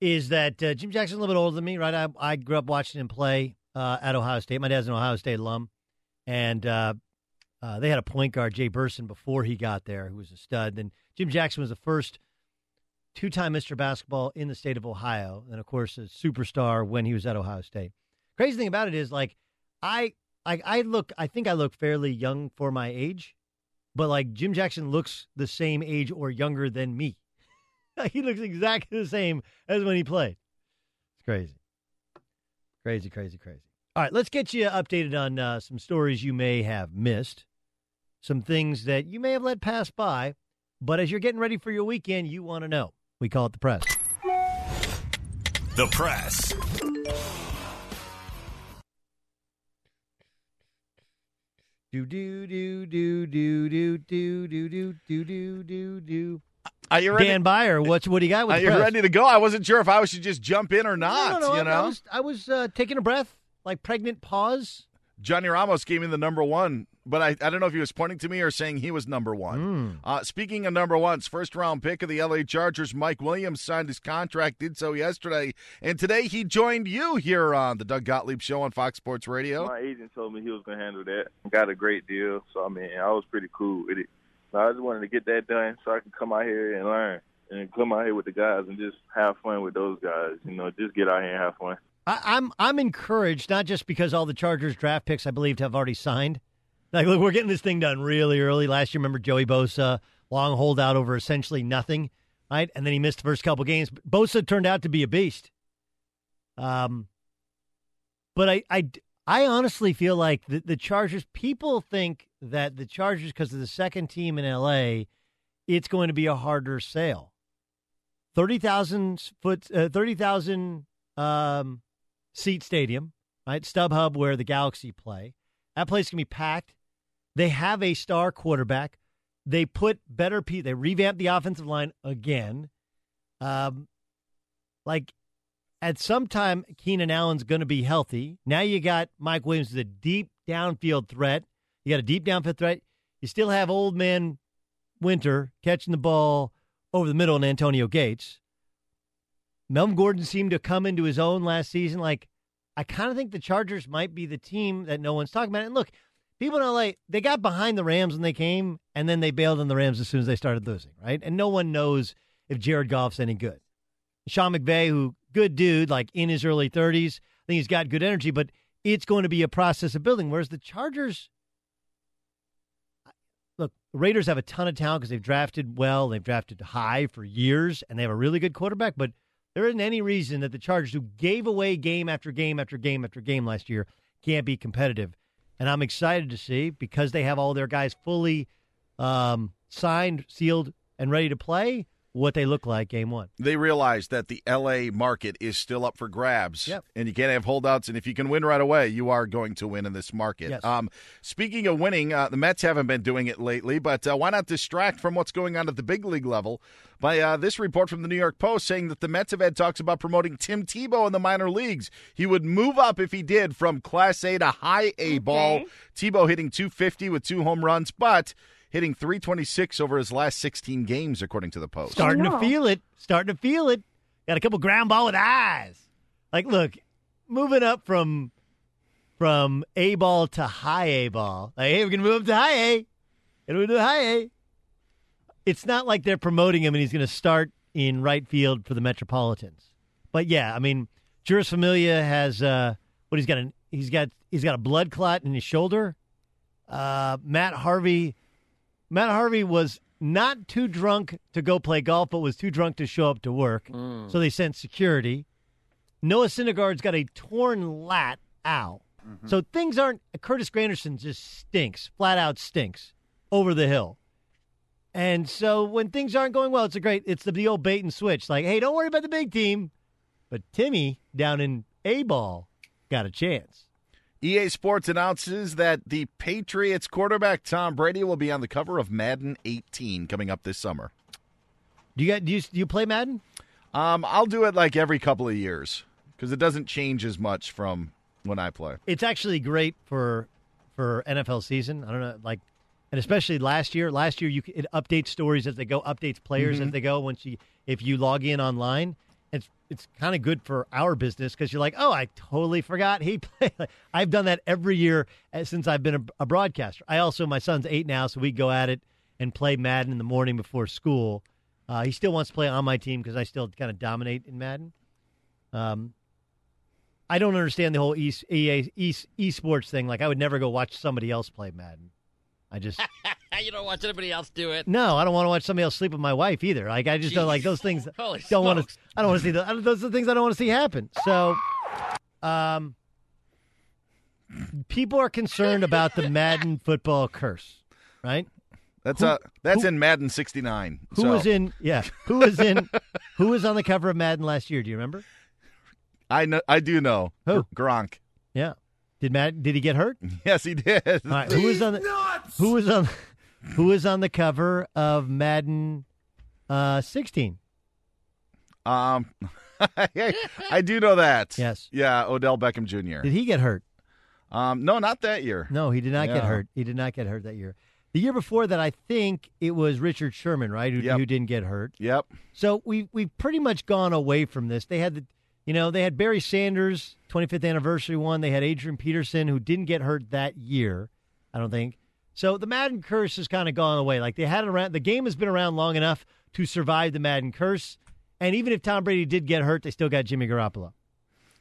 is that uh, Jim Jackson's a little bit older than me, right? I, I grew up watching him play uh, at Ohio State. My dad's an Ohio State alum. And uh, uh, they had a point guard, Jay Burson, before he got there, who was a stud. Then Jim Jackson was the first two time Mr. Basketball in the state of Ohio. And, of course, a superstar when he was at Ohio State. Crazy thing about it is, like, I. I, I look. I think I look fairly young for my age, but like Jim Jackson looks the same age or younger than me. *laughs* he looks exactly the same as when he played. It's crazy, crazy, crazy, crazy. All right, let's get you updated on uh, some stories you may have missed, some things that you may have let pass by, but as you're getting ready for your weekend, you want to know. We call it the press. The press. Do do do do do do do do do do do do do. Are you ready? Dan Byer, what's what do you got with Are the you press? ready to go? I wasn't sure if I should just jump in or not. No, no, no, you I- know, I was I was uh, taking a breath, like pregnant pause. Johnny Ramos gave me the number one, but I, I don't know if he was pointing to me or saying he was number one. Hmm. Uh, speaking of number ones, first round pick of the LA Chargers, Mike Williams signed his contract, did so yesterday, and today he joined you here on the Doug Gottlieb Show on Fox Sports Radio. My agent told me he was going to handle that. Got a great deal, so I mean, I was pretty cool with it. So I just wanted to get that done so I can come out here and learn and come out here with the guys and just have fun with those guys. You know, just get out here and have fun. I, I'm I'm encouraged not just because all the Chargers draft picks I believe have already signed. Like, look, we're getting this thing done really early. Last year, remember Joey Bosa, long holdout over essentially nothing, right? And then he missed the first couple games. Bosa turned out to be a beast. Um, but I I, I honestly feel like the, the Chargers. People think that the Chargers, because of the second team in LA, it's going to be a harder sale. Thirty thousand foot, uh, thirty thousand um, seat stadium, right? StubHub, where the Galaxy play. That place can be packed. They have a star quarterback. They put better people. They revamped the offensive line again. Um, like at some time, Keenan Allen's going to be healthy. Now you got Mike Williams as a deep downfield threat. You got a deep downfield threat. You still have old man Winter catching the ball over the middle and Antonio Gates. Melvin Gordon seemed to come into his own last season. Like, I kind of think the Chargers might be the team that no one's talking about. And look, people in LA, they got behind the Rams when they came, and then they bailed on the Rams as soon as they started losing, right? And no one knows if Jared Goff's any good. Sean McVay, who good dude, like in his early 30s, I think he's got good energy, but it's going to be a process of building. Whereas the Chargers, look, the Raiders have a ton of talent because they've drafted well, they've drafted high for years, and they have a really good quarterback. But there isn't any reason that the Chargers, who gave away game after game after game after game last year, can't be competitive. And I'm excited to see because they have all their guys fully um, signed, sealed, and ready to play what they look like game one. They realize that the LA market is still up for grabs, Yep. and you can't have holdouts. And if you can win right away, you are going to win in this market. Yes. Um, speaking of winning, uh, the Mets haven't been doing it lately, but uh, why not distract from what's going on at the big league level by uh, this report from the New York Post saying that the Mets have had talks about promoting Tim Tebow in the minor leagues. He would move up if he did from Class A to High A ball. Tebow hitting 250 with two home runs, but hitting 326 over his last 16 games, according to the Post. Starting to feel it. Starting to feel it. Got a couple ground ball with eyes. Like, look, moving up from from A ball to high A ball. Like, hey, we're gonna move up to high A. Gonna move to high A. It's not like they're promoting him and he's gonna start in right field for the Metropolitans. But yeah, I mean, Jeurys Familia has uh what he's got an he's got he's got a blood clot in his shoulder. Uh Matt Harvey Matt Harvey was not too drunk to go play golf, but was too drunk to show up to work. Mm. So they sent security. Noah Syndergaard's got a torn lat out. Mm-hmm. So things aren't. Curtis Granderson just stinks, flat out stinks over the hill. And so when things aren't going well, it's a great. It's the, the old bait and switch. Like, hey, don't worry about the big team, but Timmy down in A ball got a chance. EA Sports announces that the Patriots quarterback Tom Brady will be on the cover of Madden 18 coming up this summer. Do you got? Do you, do you play Madden? Um, I'll do it like every couple of years because it doesn't change as much from when I play. It's actually great for for NFL season. I don't know, like, and especially last year. Last year, you it updates stories as they go, updates players as Mhm. they go. Once you if you log in online, it's kind of good for our business because you're like, oh, I totally forgot he *laughs* played. I've done that every year uh, since I've been a, a broadcaster. I also my son's eight now, so we go at it and play Madden in the morning before school. Uh, he still wants to play on my team because I still kind of dominate in Madden. Um, I don't understand the whole e- EA e- esports thing. Like, I would never go watch somebody else play Madden. I just *laughs* you don't watch anybody else do it. no, I don't want to watch somebody else sleep with my wife either. Like, I just don't like those things. *laughs* Holy don't want to. I don't want to see the, those are the things I don't want to see happen. So, um, people are concerned about the *laughs* Madden football curse, right? That's Who- uh that's who- in Madden 69. Who so. was in? Yeah, who was in? who was on the cover of Madden last year? Do you remember? I know I do know. Who? Gronk. Yeah. Did Matt? Did he get hurt? *laughs* Yes, he did. All right. Who was on the? Who was on? Who was on the cover of Madden uh, 16? Um *laughs* I, I do know that. Yes. Yeah, Odell Beckham Jr. Did he get hurt? Um no, not that year. No, he did not get hurt. He did not get hurt that year. The year before that, I think it was Richard Sherman, right, who, Yep. who didn't get hurt. Yep. So we we've pretty much gone away from this. They had the, you know, they had Barry Sanders 25th anniversary one. They had Adrian Peterson who didn't get hurt that year. I don't think. So the Madden curse has kind of gone away. Like they had it around. The game has been around long enough to survive the Madden curse. And even if Tom Brady did get hurt, they still got Jimmy Garoppolo.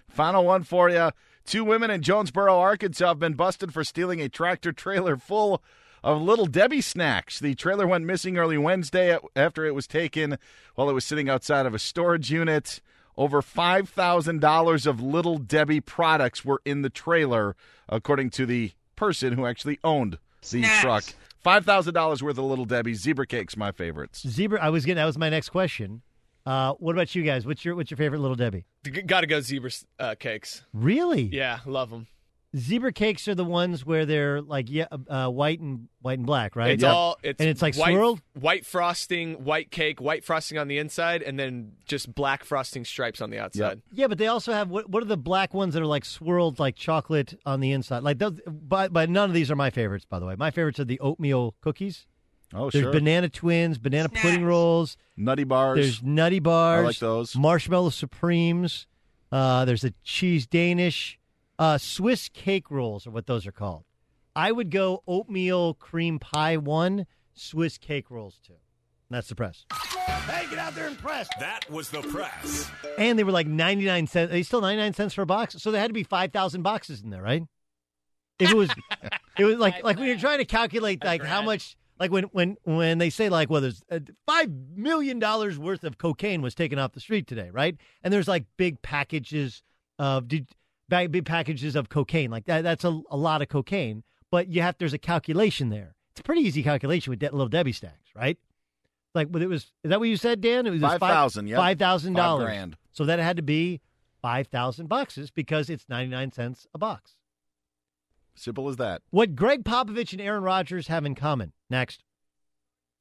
Final one for you. Two women in Jonesboro, Arkansas have been busted for stealing a tractor trailer full of Little Debbie snacks. The trailer went missing early Wednesday after it was taken while it was sitting outside of a storage unit. Over $5,000 of Little Debbie products were in the trailer, according to the person who actually owned the Snacks. truck. $5,000 worth of Little Debbie. Zebra cakes, my favorites. Zebra. I was getting. That was my next question. Uh, what about you guys? What's your What's your favorite Little Debbie? Got to go zebra uh, cakes. Really? Yeah, love them. Zebra cakes are the ones where they're like yeah, uh, white and white and black, right? It's all it's and it's like white, swirled. white frosting, white cake, white frosting on the inside, and then just black frosting stripes on the outside. Yeah, but they also have what? What are the black ones that are like swirled like chocolate on the inside? Like those, but but none of these are my favorites. By the way, my favorites are the oatmeal cookies. Oh, There's sure. banana twins, banana pudding rolls. Nutty bars. There's nutty bars. I like those. Marshmallow supremes. Uh, there's a cheese Danish. Uh, Swiss cake rolls are what those are called. I would go oatmeal cream pie one, Swiss cake rolls two. And that's the press. Hey, get out there and press. That was the press. And they were like 99 cents. Are they still 99 cents for a box? So there had to be 5,000 boxes in there, right? If it was, *laughs* it was like, like when you're trying to calculate like how much, like when, when, when they say like, well, there's uh, $5 million worth of cocaine was taken off the street today, right? And there's like big packages of, did, big big packages of cocaine. Like that, that's a, a lot of cocaine, but you have, there's a calculation there. It's a pretty easy calculation with De- little Debbie stacks, right? Like, but it was, is that what you said, Dan? It was Five thousand, yep. Five thousand dollars. So that had to be five thousand boxes because it's ninety nine cents a box. Simple as that. What Gregg Popovich and Aaron Rodgers have in common. Next.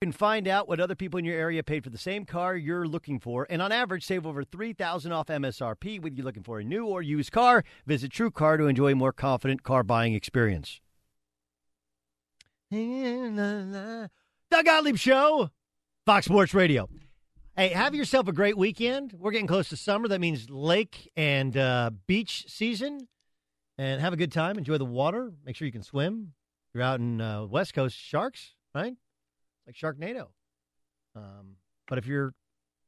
You can find out what other people in your area paid for the same car you're looking for, and on average, save over 3000 off MSRP. Whether you're looking for a new or used car, visit TrueCar to enjoy a more confident car buying experience. The Gottlieb Show, Fox Sports Radio. Hey, have yourself a great weekend. We're getting close to summer. That means lake and uh, beach season. And have a good time. Enjoy the water. Make sure you can swim. You're out in uh, West Coast, sharks, right? Like Sharknado. Um, but if you're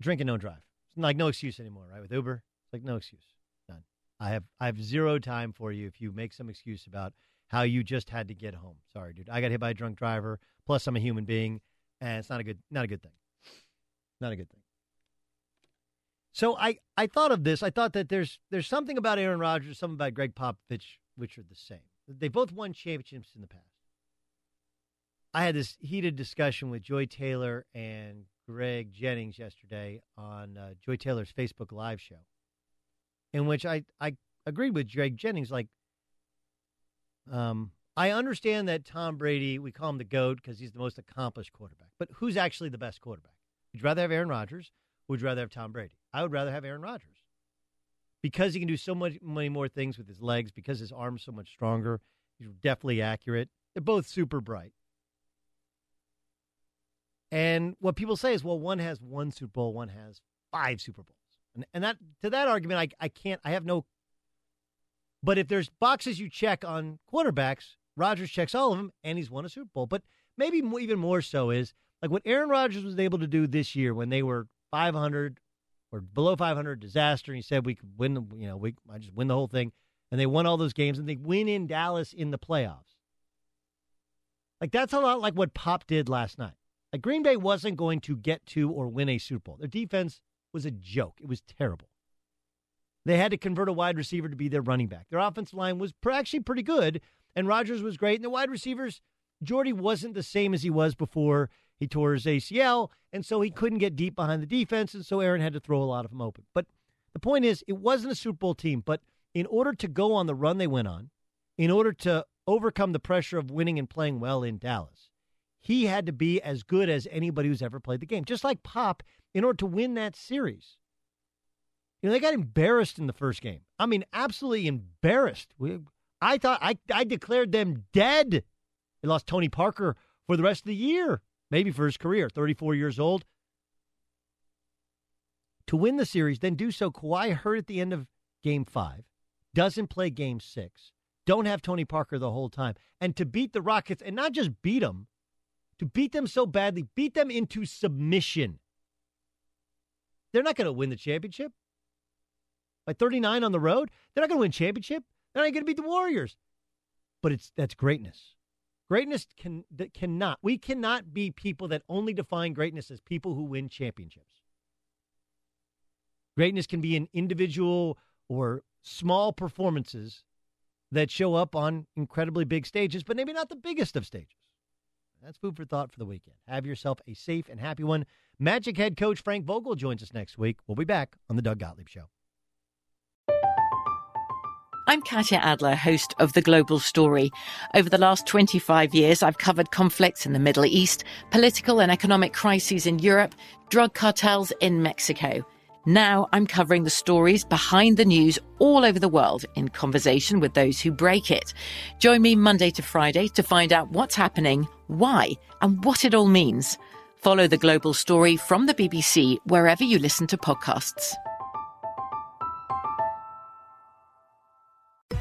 drinking, don't drive. It's like no excuse anymore, right? With Uber, it's like no excuse. None. I have I have zero time for you if you make some excuse about how you just had to get home. Sorry, dude. I got hit by a drunk driver. Plus, I'm a human being, and it's not a good not a good thing. Not a good thing. So I, I thought of this. I thought that there's there's something about Aaron Rodgers, something about Gregg Popovich, which are the same. They both won championships in the past. I had this heated discussion with Joy Taylor and Greg Jennings yesterday on uh, Joy Taylor's Facebook Live show, in which I, I agreed with Greg Jennings. Like, um, I understand that Tom Brady, we call him the GOAT because he's the most accomplished quarterback, but who's actually the best quarterback? Would you rather have Aaron Rodgers? Would you rather have Tom Brady? I would rather have Aaron Rodgers because he can do so much many more things with his legs, because his arm's so much stronger. He's definitely accurate. They're both super bright. And what people say is, well, one has one Super Bowl, one has five Super Bowls. And, and that to that argument, I, I can't, I have no. But if there's boxes you check on quarterbacks, Rodgers checks all of them, and he's won a Super Bowl. But maybe even more so is like what Aaron Rodgers was able to do this year when they were 500 or below 500, disaster. And he said we could win, the, you know, we I just win the whole thing, and they won all those games, and they win in Dallas in the playoffs. Like that's a lot like what Pop did last night. Like Green Bay wasn't going to get to or win a Super Bowl. Their defense was a joke. It was terrible. They had to convert a wide receiver to be their running back. Their offensive line was actually pretty good, and Rodgers was great. And the wide receivers, Jordy wasn't the same as he was before he tore his ACL, and so he couldn't get deep behind the defense, and so Aaron had to throw a lot of them open. But the point is, it wasn't a Super Bowl team, but in order to go on the run they went on, in order to overcome the pressure of winning and playing well in Dallas, he had to be as good as anybody who's ever played the game. Just like Pop, in order to win that series. You know, they got embarrassed in the first game. I mean, absolutely embarrassed. We, I thought I, I declared them dead. They lost Tony Parker for the rest of the year, maybe for his career, 34 years old. To win the series, then do so. Kawhi hurt at the end of game five, doesn't play game six, don't have Tony Parker the whole time. And to beat the Rockets, and not just beat them, to beat them so badly, beat them into submission. They're not going to win the championship. By 39 on the road, they're not going to win championship. They're not going to beat the Warriors. But it's that's greatness. Greatness can that cannot. We cannot be people that only define greatness as people who win championships. Greatness can be in individual or small performances that show up on incredibly big stages, but maybe not the biggest of stages. That's food for thought for the weekend. Have yourself a safe and happy one. Magic head coach Frank Vogel joins us next week. We'll be back on the Doug Gottlieb Show. I'm Katya Adler, host of The Global Story. Over the last 25 years, I've covered conflicts in the Middle East, political and economic crises in Europe, drug cartels in Mexico. Now I'm covering the stories behind the news all over the world in conversation with those who break it. Join me Monday to Friday to find out what's happening, why, and what it all means. Follow the global story from the BBC wherever you listen to podcasts.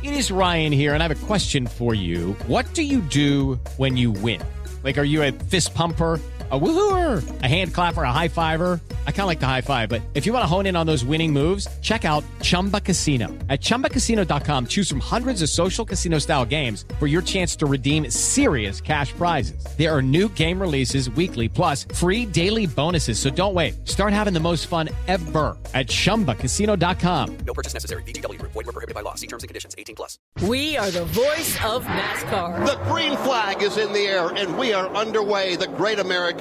It is Ryan here, and I have a question for you. What do you do when you win? Like, are you a fist pumper? A woohooer, a hand clapper, a high fiver. I kind of like the high five, but if you want to hone in on those winning moves, check out Chumba Casino. At ChumbaCasino.com, choose from hundreds of social casino style games for your chance to redeem serious cash prizes. There are new game releases weekly, plus free daily bonuses. So don't wait. Start having the most fun ever at ChumbaCasino.com. No purchase necessary. VGW. Void were prohibited by law. See terms and conditions. 18 plus. We are the voice of NASCAR. The green flag is in the air, and we are underway. The great American